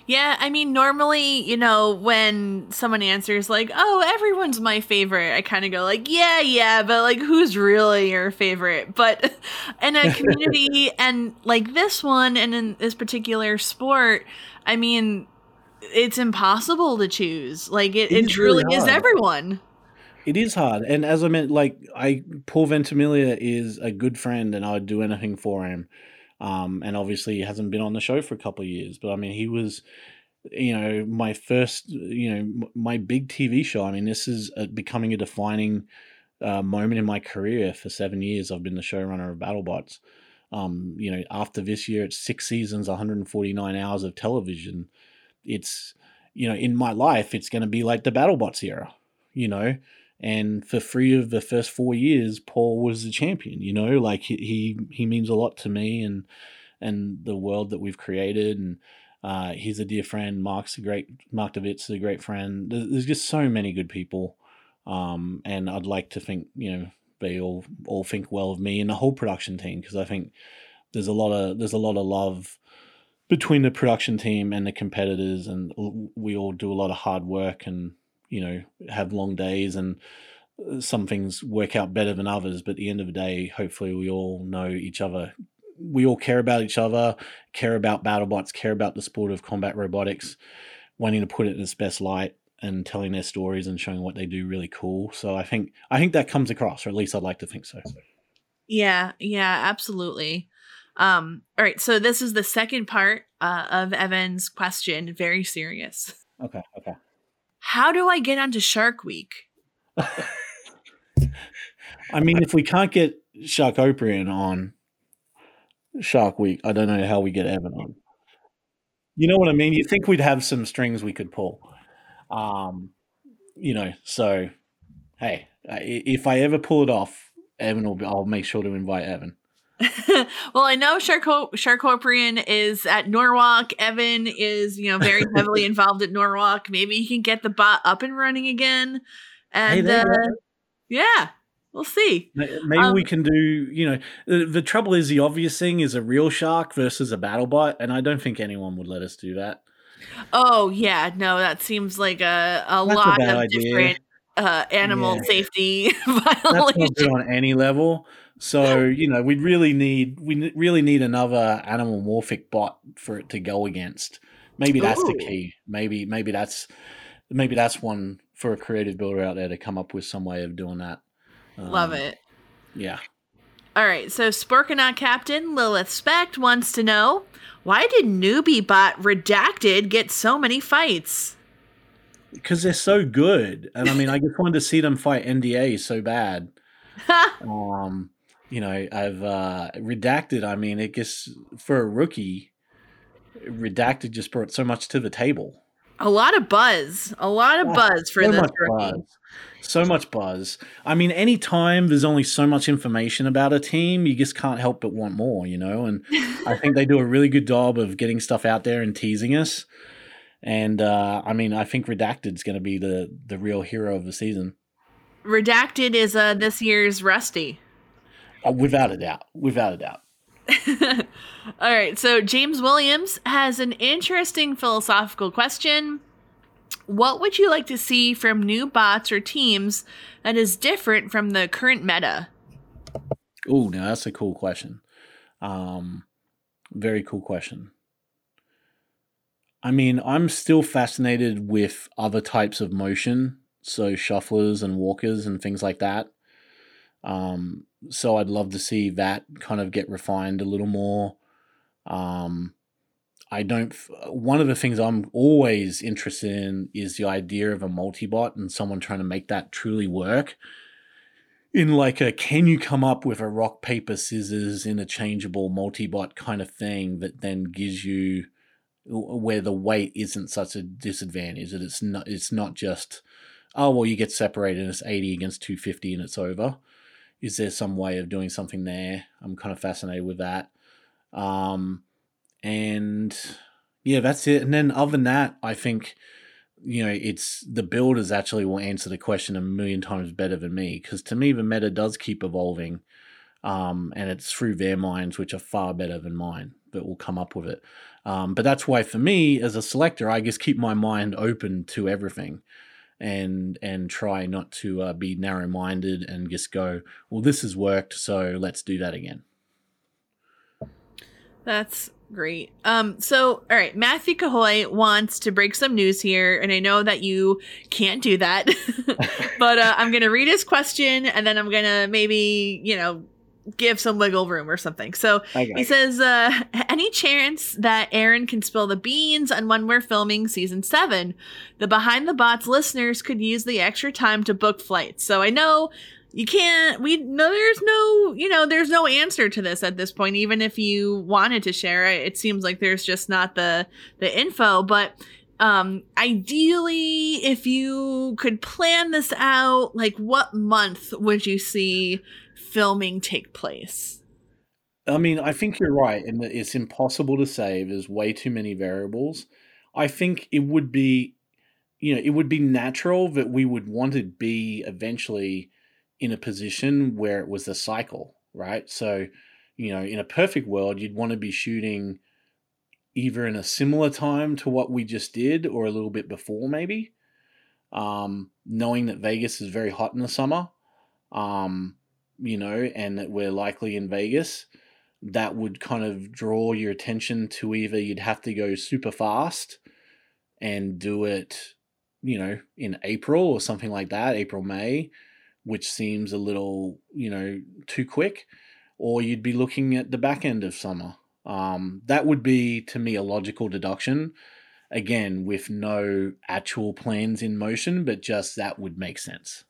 Yeah, I mean, normally, you know, when someone answers like, "Oh, everyone's my favorite," I kind of go like, "Yeah, yeah," but like, who's really your favorite? But in a community and like this one, and in this particular sport, I mean, it's impossible to choose. Like it, It it, is truly really is everyone. It is hard, and as I meant, like I, Paul Ventimiglia is a good friend, and I'd do anything for him. Um, and obviously, he hasn't been on the show for a couple of years, but I mean, he was, you know, my first, you know, my big TV show. I mean, this is uh becoming a defining uh, moment in my career. For seven years, I've been the showrunner of BattleBots. Um, you know, after this year, it's six seasons, 149 hours of television. It's, you know, in my life, it's going to be like the BattleBots era. You know, and for three of the first four years, Paul was the champion. You know, like he he, he means a lot to me and and the world that we've created. And uh, he's a dear friend. Mark's a great Mark David's a great friend. There's just so many good people, um, and I'd like to think you know they all all think well of me and the whole production team because I think there's a lot of there's a lot of love between the production team and the competitors, and we all do a lot of hard work and you know have long days and uh, some things work out better than others but at the end of the day hopefully we all know each other. We all care about each other care about battlebots care about the sport of combat robotics wanting to put it in its best light and telling their stories and showing what they do really cool. So i think i think that comes across or at least i'd like to think so. Yeah, yeah, absolutely. Um, all right, so this is the second part uh, of Evan's question, very serious. okay okay. How do I get onto Shark Week? i mean if we can't get shark oprian on shark week i don't know how we get evan on. You know what i mean? You think we'd have some strings we could pull. Um you know so hey if i ever pull it off evan will be i'll make sure to invite evan well, I know Sharko- Sharkoprian is at Norwalk. Evan is, you know, very heavily involved at Norwalk. Maybe he can get the bot up and running again. And you uh, yeah, we'll see. Maybe Um, we can do you know the, the trouble is the obvious thing is a real shark versus a battle bot and i don't think anyone would let us do that Oh yeah, no, that seems like a, a That's a lot bad of idea. different uh, animal Yeah. safety that's not violations. good on any level. So you know, we'd really need we really need another animal morphic bot for it to go against. Maybe that's the key. Maybe maybe that's maybe that's one for a creative builder out there to come up with some way of doing that. Love Um, it. Yeah. All right, so Sporkinok Captain Lilith Spect wants to know why did newbie bot Redacted get so many fights? Because they're so good, and I mean, I just wanted to see them fight NDA so bad. Um, you know, I've uh, redacted. I mean, it gets for a rookie. Redacted just brought so much to the table. a lot of buzz, a lot of Yeah, buzz for so this rookie. buzz. So much buzz. I mean, anytime there's only so much information about a team, you just can't help but want more, you know? And I think they do a really good job of getting stuff out there and teasing us. And uh, I mean, I think Redacted's going to be the the real hero of the season, Redacted is uh, this year's Rusty. Uh, without a doubt. Without a doubt. All right, so James Williams has an interesting philosophical question. What would you like to see from new bots or teams that is different from the current meta? Oh, now that's a cool question. Um, very cool question. I mean, I'm still fascinated with other types of motion, so shufflers and walkers and things like that. Um, so I'd love to see that kind of get refined a little more. Um, I don't. One of the things I'm always interested in is the idea of a multi-bot and someone trying to make that truly work in like a can you come up with a rock paper scissors interchangeable multi-bot kind of thing that then gives you where the weight isn't such a disadvantage that it's not it's not just oh well you get separated and it's 80 against 250 and it's over is there some way of doing something there? I'm kind of fascinated with that. Um and yeah that's it. And then other than that i think you know it's the builders actually will answer the question a million times better than me because to me the meta does keep evolving um, and it's through their minds which are far better than mine that will come up with it. Um, but that's why for me as a selector i just keep my mind open to everything and and try not to uh, be narrow minded and just go well this has worked so let's do that again That's great. Um, so all right, Matthew Cahoy wants to break some news here, and I know that you can't do that, but uh, I'm gonna read his question, and then I'm gonna maybe you know give some wiggle room or something. So he says, uh, any chance that Aaron can spill the beans on when we're filming season seven? The Behind the Bots listeners could use the extra time to book flights. So I know you can't, we know there's no, you know, there's no answer to this at this point, even if you wanted to share it. It seems like there's just not the, the info, but um ideally if you could plan this out like what month would you see filming take place I mean, I think you're right in that it's impossible to say. There's way too many variables. I think it would be, you know, it would be natural that we would want to be eventually in a position where it was a cycle, right? So, you know, in a perfect world, you'd want to be shooting either in a similar time to what we just did or a little bit before, maybe. Um, knowing that Vegas is very hot in the summer, um, you know, and that we're likely in Vegas that would kind of draw your attention to either you'd have to go super fast and do it, you know, in April or something like that, April, May, which seems a little, you know, too quick, or you'd be looking at the back end of summer. Um, that would be, to me, a logical deduction. Again, with no actual plans in motion, but just that would make sense.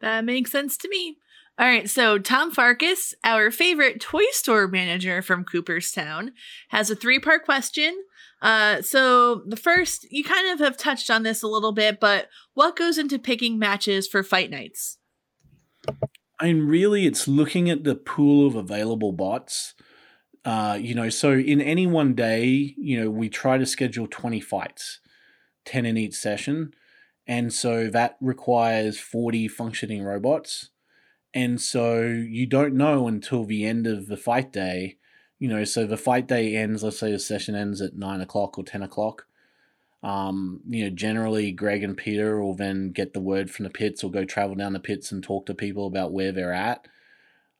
That makes sense to me. All right, so Tom Farkas, our favorite toy store manager from Cooperstown, has a three part question. Uh, so the first, you kind of have touched on this a little bit, but what goes into picking matches for fight nights? I mean, really, it's looking at the pool of available bots. Uh, you know, so in any one day, you know, we try to schedule 20 fights, 10 in each session. And so that requires 40 functioning robots. And so you don't know until the end of the fight day, you know, so the fight day ends, let's say the session ends at nine o'clock or 10 o'clock. Um, you know, generally Greg and Peter will then get the word from the pits or go travel down the pits and talk to people about where they're at.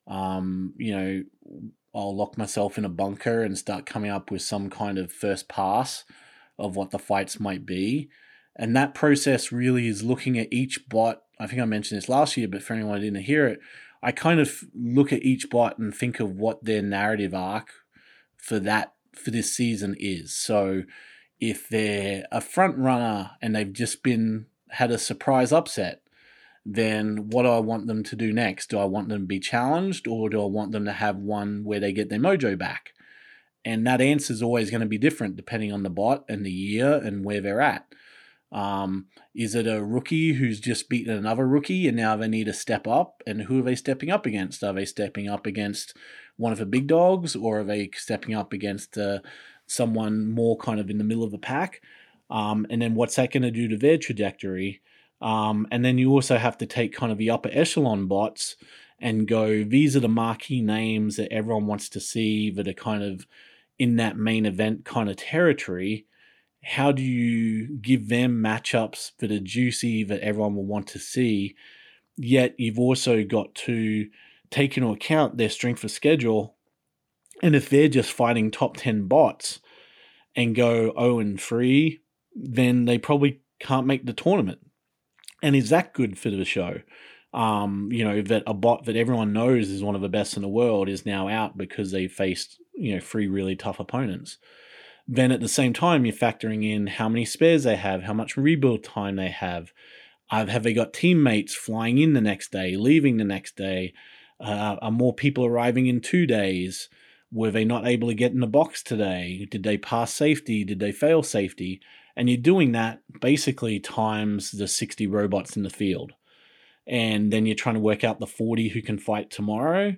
Um, you know, I'll lock myself in a bunker and start coming up with some kind of first pass of what the fights might be. And that process really is looking at each bot. I think I mentioned this last year, but for anyone who didn't hear it, I kind of look at each bot and think of what their narrative arc for that for this season is. So if they're a front runner and they've just been had a surprise upset, then what do I want them to do next? Do I want them to be challenged or do I want them to have one where they get their mojo back? And that answer is always going to be different depending on the bot and the year and where they're at. Um, is it a rookie who's just beaten another rookie and now they need to step up? And who are they stepping up against? Are they stepping up against one of the big dogs or are they stepping up against uh, someone more kind of in the middle of the pack? Um, and then what's that going to do to their trajectory? Um, and then you also have to take kind of the upper echelon bots and go, these are the marquee names that everyone wants to see that are kind of in that main event kind of territory. How do you give them matchups that are juicy that everyone will want to see? Yet you've also got to take into account their strength of schedule. And if they're just fighting top 10 bots and go 0 and 3, then they probably can't make the tournament. And is that good for the show? Um, you know, that a bot that everyone knows is one of the best in the world is now out because they faced, you know, three really tough opponents. Then at the same time, you're factoring in how many spares they have, how much rebuild time they have. Uh, have they got teammates flying in the next day, leaving the next day? Uh, are more people arriving in two days? Were they not able to get in the box today? Did they pass safety? Did they fail safety? And you're doing that basically times the 60 robots in the field. And then you're trying to work out the 40 who can fight tomorrow.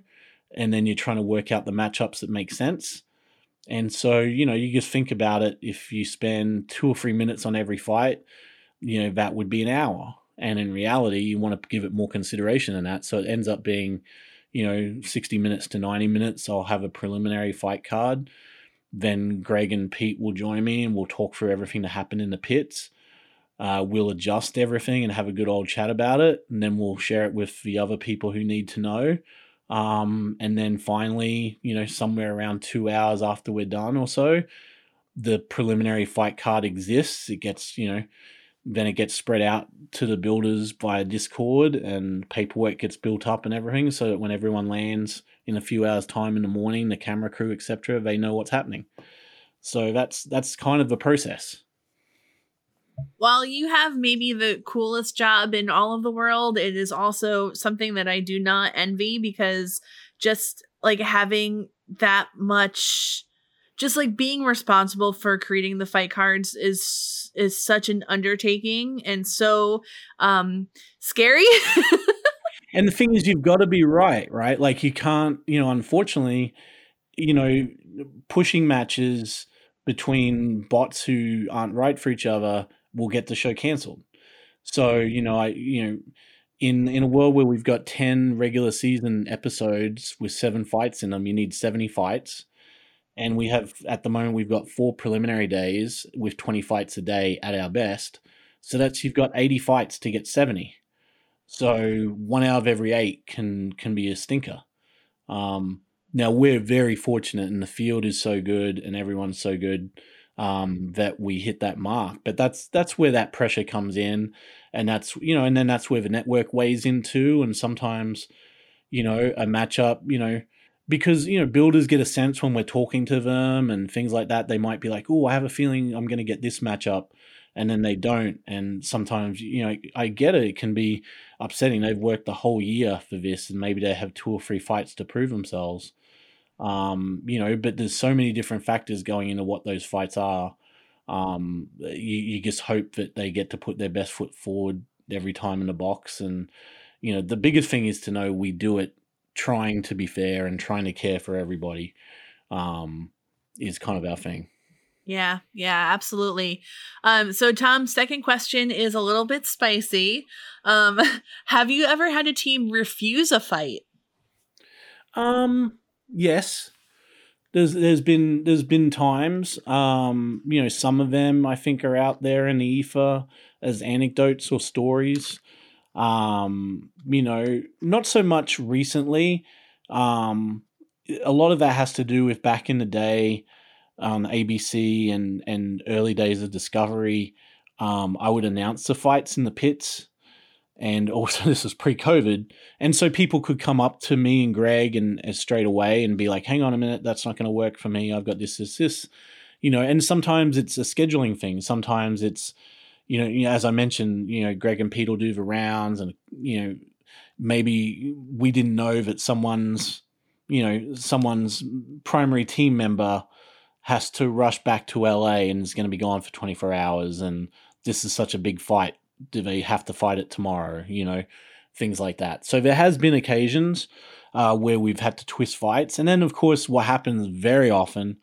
And then you're trying to work out the matchups that make sense. And so, you know, you just think about it. If you spend two or three minutes on every fight, you know, that would be an hour. And in reality, you want to give it more consideration than that. So it ends up being, you know, 60 minutes to 90 minutes. I'll have a preliminary fight card. Then Greg and Pete will join me and we'll talk through everything that happened in the pits. Uh, we'll adjust everything and have a good old chat about it. And then we'll share it with the other people who need to know. Um, and then finally, you know, somewhere around two hours after we're done or so, the preliminary fight card exists. It gets, you know, then it gets spread out to the builders via Discord and paperwork gets built up and everything so that when everyone lands in a few hours time in the morning, the camera crew, etc., they know what's happening. So that's that's kind of the process. While you have maybe the coolest job in all of the world, it is also something that I do not envy because just like having that much just like being responsible for creating the fight cards is is such an undertaking and so um scary. And the thing is, you've got to be right, right? Like you can't, you know, unfortunately, you know, pushing matches between bots who aren't right for each other will get the show cancelled. So, you know, I, you know, in in a world where we've got ten regular season episodes with seven fights in them, you need seventy fights, and we have at the moment we've got four preliminary days with twenty fights a day at our best. So that's you've got eighty fights to get seventy. So one out of every eight can can be a stinker. Um, now we're very fortunate, and the field is so good, and everyone's so good um, that we hit that mark. But that's that's where that pressure comes in, and that's you know, and then that's where the network weighs into, and sometimes, you know, a matchup, you know, because you know builders get a sense when we're talking to them and things like that. They might be like, "Oh, I have a feeling I'm going to get this matchup." And then they don't, and sometimes you know I get it. It can be upsetting. They've worked the whole year for this, and maybe they have two or three fights to prove themselves. Um, you know, but there's so many different factors going into what those fights are. Um, you, you just hope that they get to put their best foot forward every time in the box. And, you know, the biggest thing is to know we do it trying to be fair and trying to care for everybody um, is kind of our thing. Yeah, yeah, absolutely. Um, so Tom's second question is a little bit spicy. Um, have you ever had a team refuse a fight? Um, yes. There's there's been there's been times, um, you know, some of them I think are out there in the ether as anecdotes or stories. Um, you know, not so much recently. Um, a lot of that has to do with back in the day on ABC and and early days of Discovery. Um, I would announce the fights in the pits and also this was pre-COVID, and so people could come up to me and Greg and, and straight away and be like, "Hang on a minute, that's not going to work for me. I've got this, this, this," you know. And sometimes it's a scheduling thing. Sometimes it's, you know, as I mentioned, you know, Greg and Pete will do the rounds, and you know, maybe we didn't know that someone's, you know, someone's primary team member has to rush back to LA and is going to be gone for 24 hours, and this is such a big fight do they have to fight it tomorrow? You know, things like that. So there has been occasions uh, where we've had to twist fights, and then of course what happens very often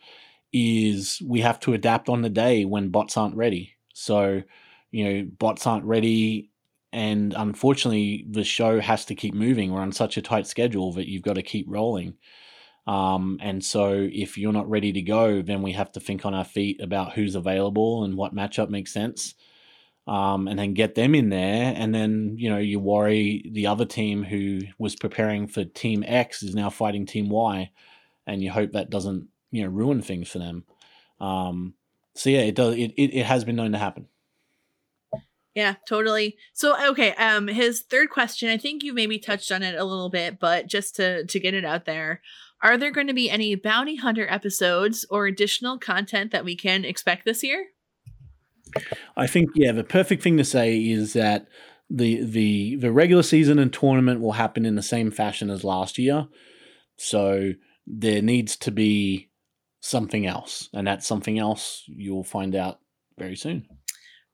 is we have to adapt on the day when bots aren't ready. So you know, bots aren't ready. And unfortunately, the show has to keep moving. We're on such a tight schedule that you've got to keep rolling. Um, and so, if you're not ready to go, then we have to think on our feet about who's available and what matchup makes sense um, and then get them in there. And then, you know, you worry the other team who was preparing for Team X is now fighting Team Y, and you hope that doesn't, you know, ruin things for them. Um, so yeah, it does. It, it, it has been known to happen. Yeah, totally. So okay, um his third question, I think you maybe touched on it a little bit, but just to to get it out there, are there going to be any bounty hunter episodes or additional content that we can expect this year? I think yeah, the perfect thing to say is that the the the regular season and tournament will happen in the same fashion as last year. So there needs to be something else, and that something else you'll find out very soon.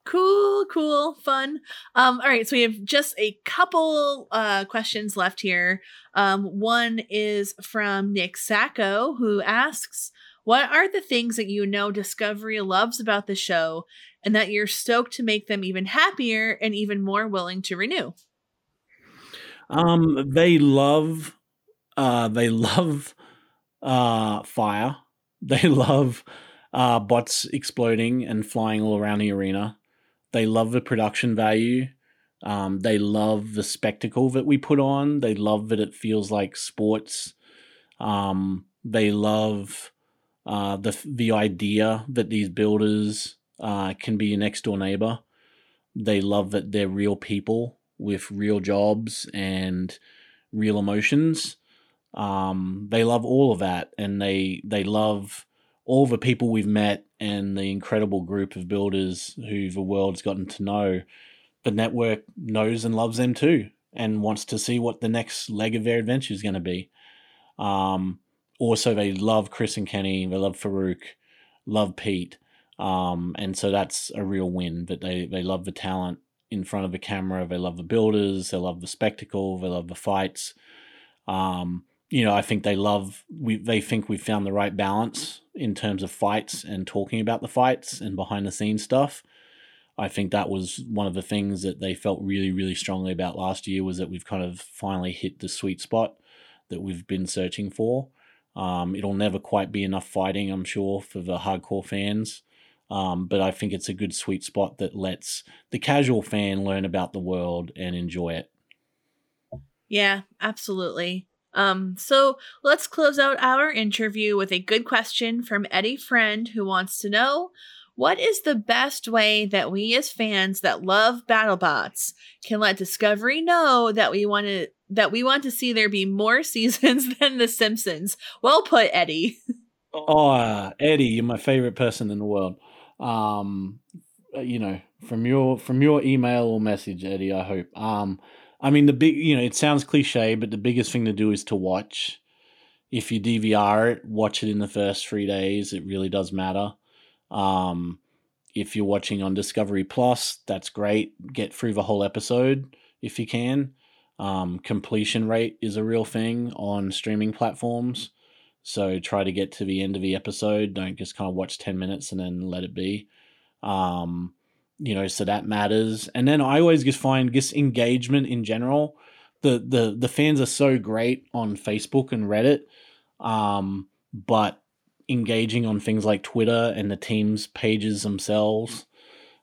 Cool, cool, fun. Um, all right, so we have just a couple uh questions left here. Um, one is from Nick Sacco, who asks, What are the things that you know Discovery loves about the show and that you're stoked to make them even happier and even more willing to renew? Um, they love, uh, they love, uh, fire. They love, uh, bots exploding and flying all around the arena. They love the production value. Um, they love the spectacle that we put on. They love that it feels like sports. Um, they love uh, the the idea that these builders uh, can be your next door neighbor. They love that they're real people with real jobs and real emotions. Um, they love all of that, and they they love all the people we've met and the incredible group of builders who the world's gotten to know. The network knows and loves them too, and wants to see what the next leg of their adventure is going to be. Um, also, they love Chris and Kenny. They love Faruq, love Pete, um, and so that's a real win. That they they love the talent in front of the camera. They love the builders. They love the spectacle. They love the fights. Um, you know, I think they love we they think we've found the right balance in terms of fights and talking about the fights and behind the scenes stuff. I think that was one of the things that they felt really, really strongly about last year was that we've kind of finally hit the sweet spot that we've been searching for. Um, it'll never quite be enough fighting, I'm sure, for the hardcore fans. Um, but I think it's a good sweet spot that lets the casual fan learn about the world and enjoy it. Yeah, absolutely. Um, so let's close out our interview with a good question from Eddie Friend, who wants to know what is the best way that we as fans that love BattleBots can let Discovery know that we want to that we want to see there be more seasons than The Simpsons? Well put, Eddie. Oh, uh, Eddie, you're my favorite person in the world. Um, you know, from your from your email or message, Eddie. I hope. Um, I mean, the big, you know, it sounds cliche, but the biggest thing to do is to watch. If you DVR it, watch it in the first three days. It really does matter. Um, if you're watching on Discovery Plus, that's great. Get through the whole episode if you can. Um, completion rate is a real thing on streaming platforms. So try to get to the end of the episode. Don't just kind of watch 10 minutes and then let it be. Um, you know, so that matters. And then I always just find just engagement in general. The the the fans are so great on Facebook and Reddit. Um, but engaging on things like Twitter and the teams pages themselves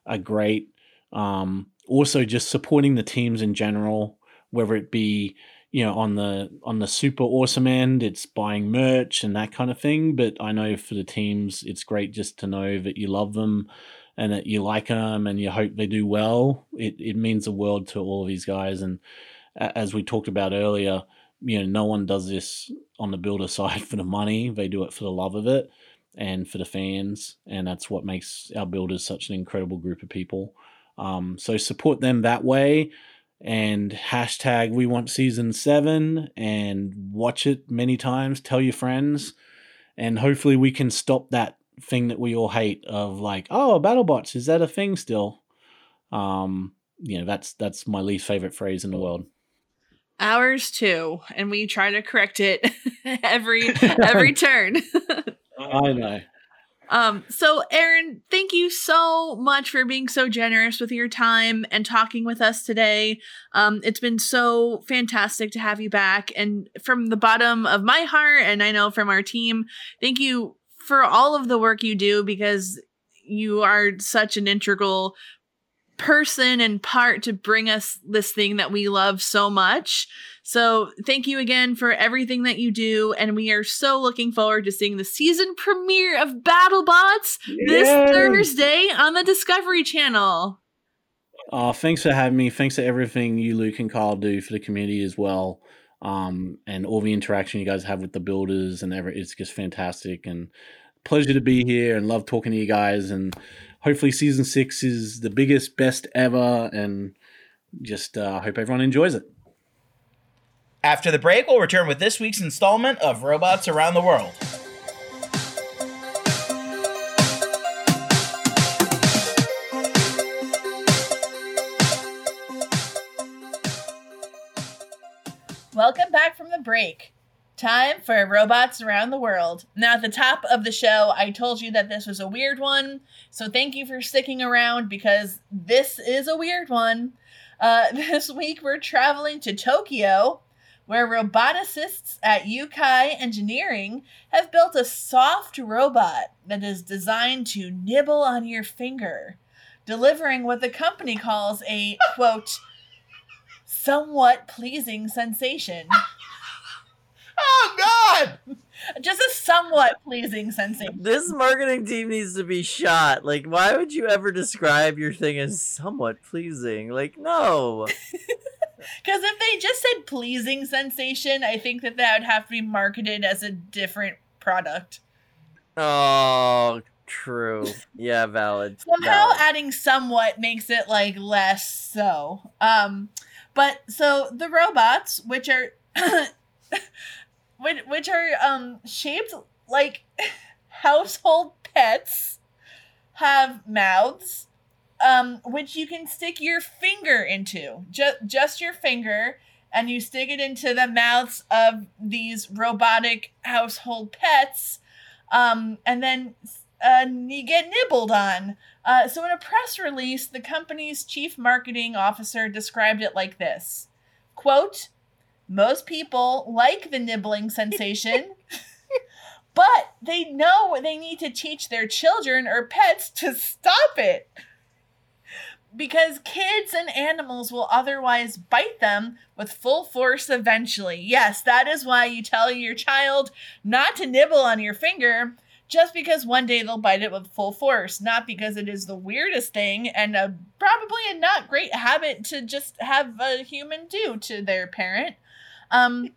are great. Um, also just supporting the teams in general, whether it be you know on the on the super awesome end it's buying merch and that kind of thing. But i know for the teams it's great just to know that you love them and that you like them and you hope they do well. It, it means the world to all of these guys. And as we talked about earlier you know no one does this on the builder side for the money. They do it for the love of it and for the fans and that's what makes our builders such an incredible group of people. Um, so support them that way and hashtag we want season seven and watch it many times tell your friends and hopefully we can stop that thing that we all hate of like oh battlebots is that a thing still? Um you know that's that's my least favorite phrase in the world Ours too, and we try to correct it every every turn. i know Um, so Aaron, thank you so much for being so generous with your time and talking with us today. Um, it's been so fantastic to have you back. And from the bottom of my heart, and I know from our team, thank you for all of the work you do because you are such an integral person and part to bring us this thing that we love so much. So thank you again for everything that you do, and we are so looking forward to seeing the season premiere of BattleBots this Yay! Thursday on the Discovery Channel. Oh, thanks for having me. Thanks for everything you, Luke, and Kyle do for the community as well. Um, and all the interaction you guys have with the builders and every it's just fantastic and pleasure to be here and love talking to you guys and hopefully season six is the biggest, best ever and just uh, hope everyone enjoys it. After the break, we'll return with this week's installment of Robots Around the World. Welcome back from the break. Time for robots around the world. Now, at the top of the show, I told you that this was a weird one, so thank you for sticking around because this is a weird one. Uh, this week, we're traveling to Tokyo, where roboticists at Yukai Engineering have built a soft robot that is designed to nibble on your finger, delivering what the company calls a quote somewhat pleasing sensation. Oh God! Just a somewhat pleasing sensation. This marketing team needs to be shot. Like, why would you ever describe your thing as somewhat pleasing? Like, no. Because if they just said pleasing sensation, I think that that would have to be marketed as a different product. Oh, true. Yeah, valid. Somehow valid. adding somewhat makes it like less so. Um, but so the robots, which are which, which are um shaped like household pets, have mouths, um, which you can stick your finger into. Just just your finger, and you stick it into the mouths of these robotic household pets, um, and then uh, you get nibbled on. Uh, so, in a press release, the company's chief marketing officer described it like this quote, Most people like the nibbling sensation, but they know they need to teach their children or pets to stop it. Because kids and animals will otherwise bite them with full force eventually. Yes, that is why you tell your child not to nibble on your finger just because one day they'll bite it with full force, not because it is the weirdest thing and a, probably a not great habit to just have a human do to their parent. Um,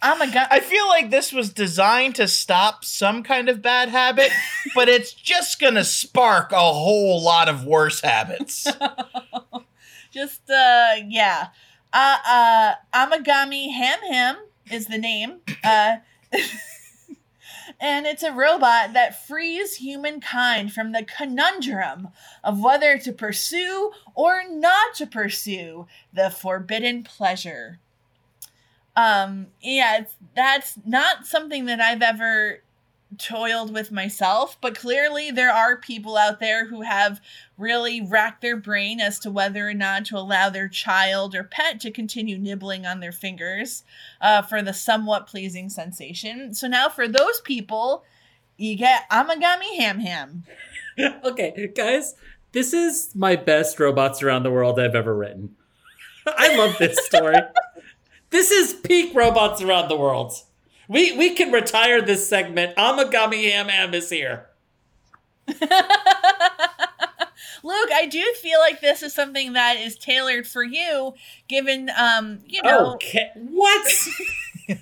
I'm a gu- I feel like this was designed to stop some kind of bad habit, but it's just gonna spark a whole lot of worse habits. just uh yeah. Uh uh Amagami Ham Ham is the name. Uh and it's a robot that frees humankind from the conundrum of whether to pursue or not to pursue the forbidden pleasure. Um, yeah, it's, that's not something that I've ever toiled with myself, but clearly there are people out there who have really racked their brain as to whether or not to allow their child or pet to continue nibbling on their fingers uh, for the somewhat pleasing sensation. So now for those people, you get Amagami Ham Ham. okay, guys, this is my best robots around the world I've ever written. I love this story. this is peak robots around the world. We we can retire this segment. Amagami Ham Ham is here. Luke, I do feel like this is something that is tailored for you, given um, you know, Okay, what?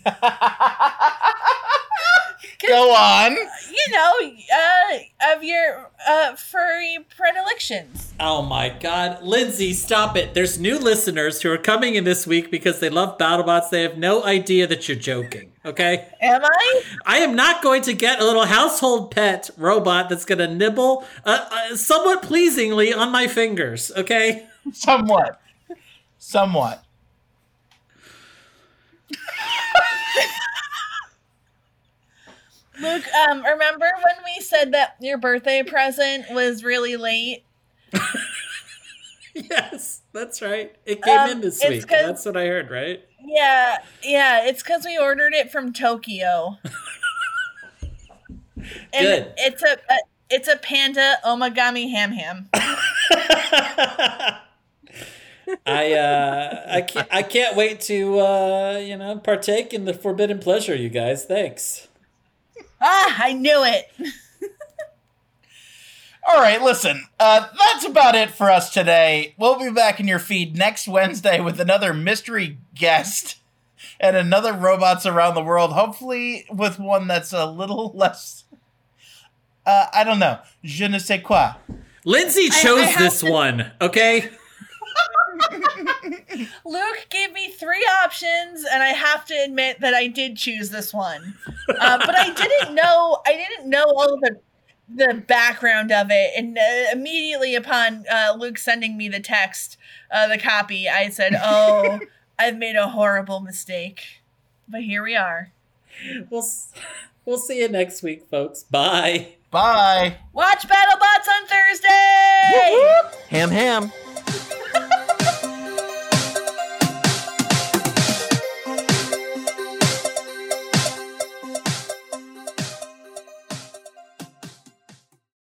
Go on. you know, uh, of your uh furry predilections. oh my God, Lindsay, stop it! There's new listeners who are coming in this week because they love BattleBots. They have no idea that you're joking. Okay. Am I? I am not going to get a little household pet robot that's going to nibble uh, uh, somewhat pleasingly on my fingers, okay? Somewhat. Somewhat. Luke, um, remember when we said that your birthday present was really late? Yes, that's right. It came Um, in this week. That's what I heard, right? Yeah, yeah, it's because we ordered it from Tokyo. and Good. It's a, a it's a panda Amagami Ham Ham. I uh I can't I can't wait to uh you know partake in the forbidden pleasure, you guys. Thanks. Ah, I knew it. All right, listen. Uh, that's about it for us today. We'll be back in your feed next Wednesday with another mystery guest and another robots around the world. Hopefully, with one that's a little less. Uh, I don't know. Je ne sais quoi. Lindsay I chose this to- one, okay? Luke gave me three options, and I have to admit that I did choose this one. Uh, but I didn't know I didn't know all the the background of it, and uh, immediately upon uh, Luke sending me the text, uh, the copy, I said, "Oh, I've made a horrible mistake." But here we are. We'll we'll see you next week, folks. Bye. Bye. Watch BattleBots on Thursday. Ham ham.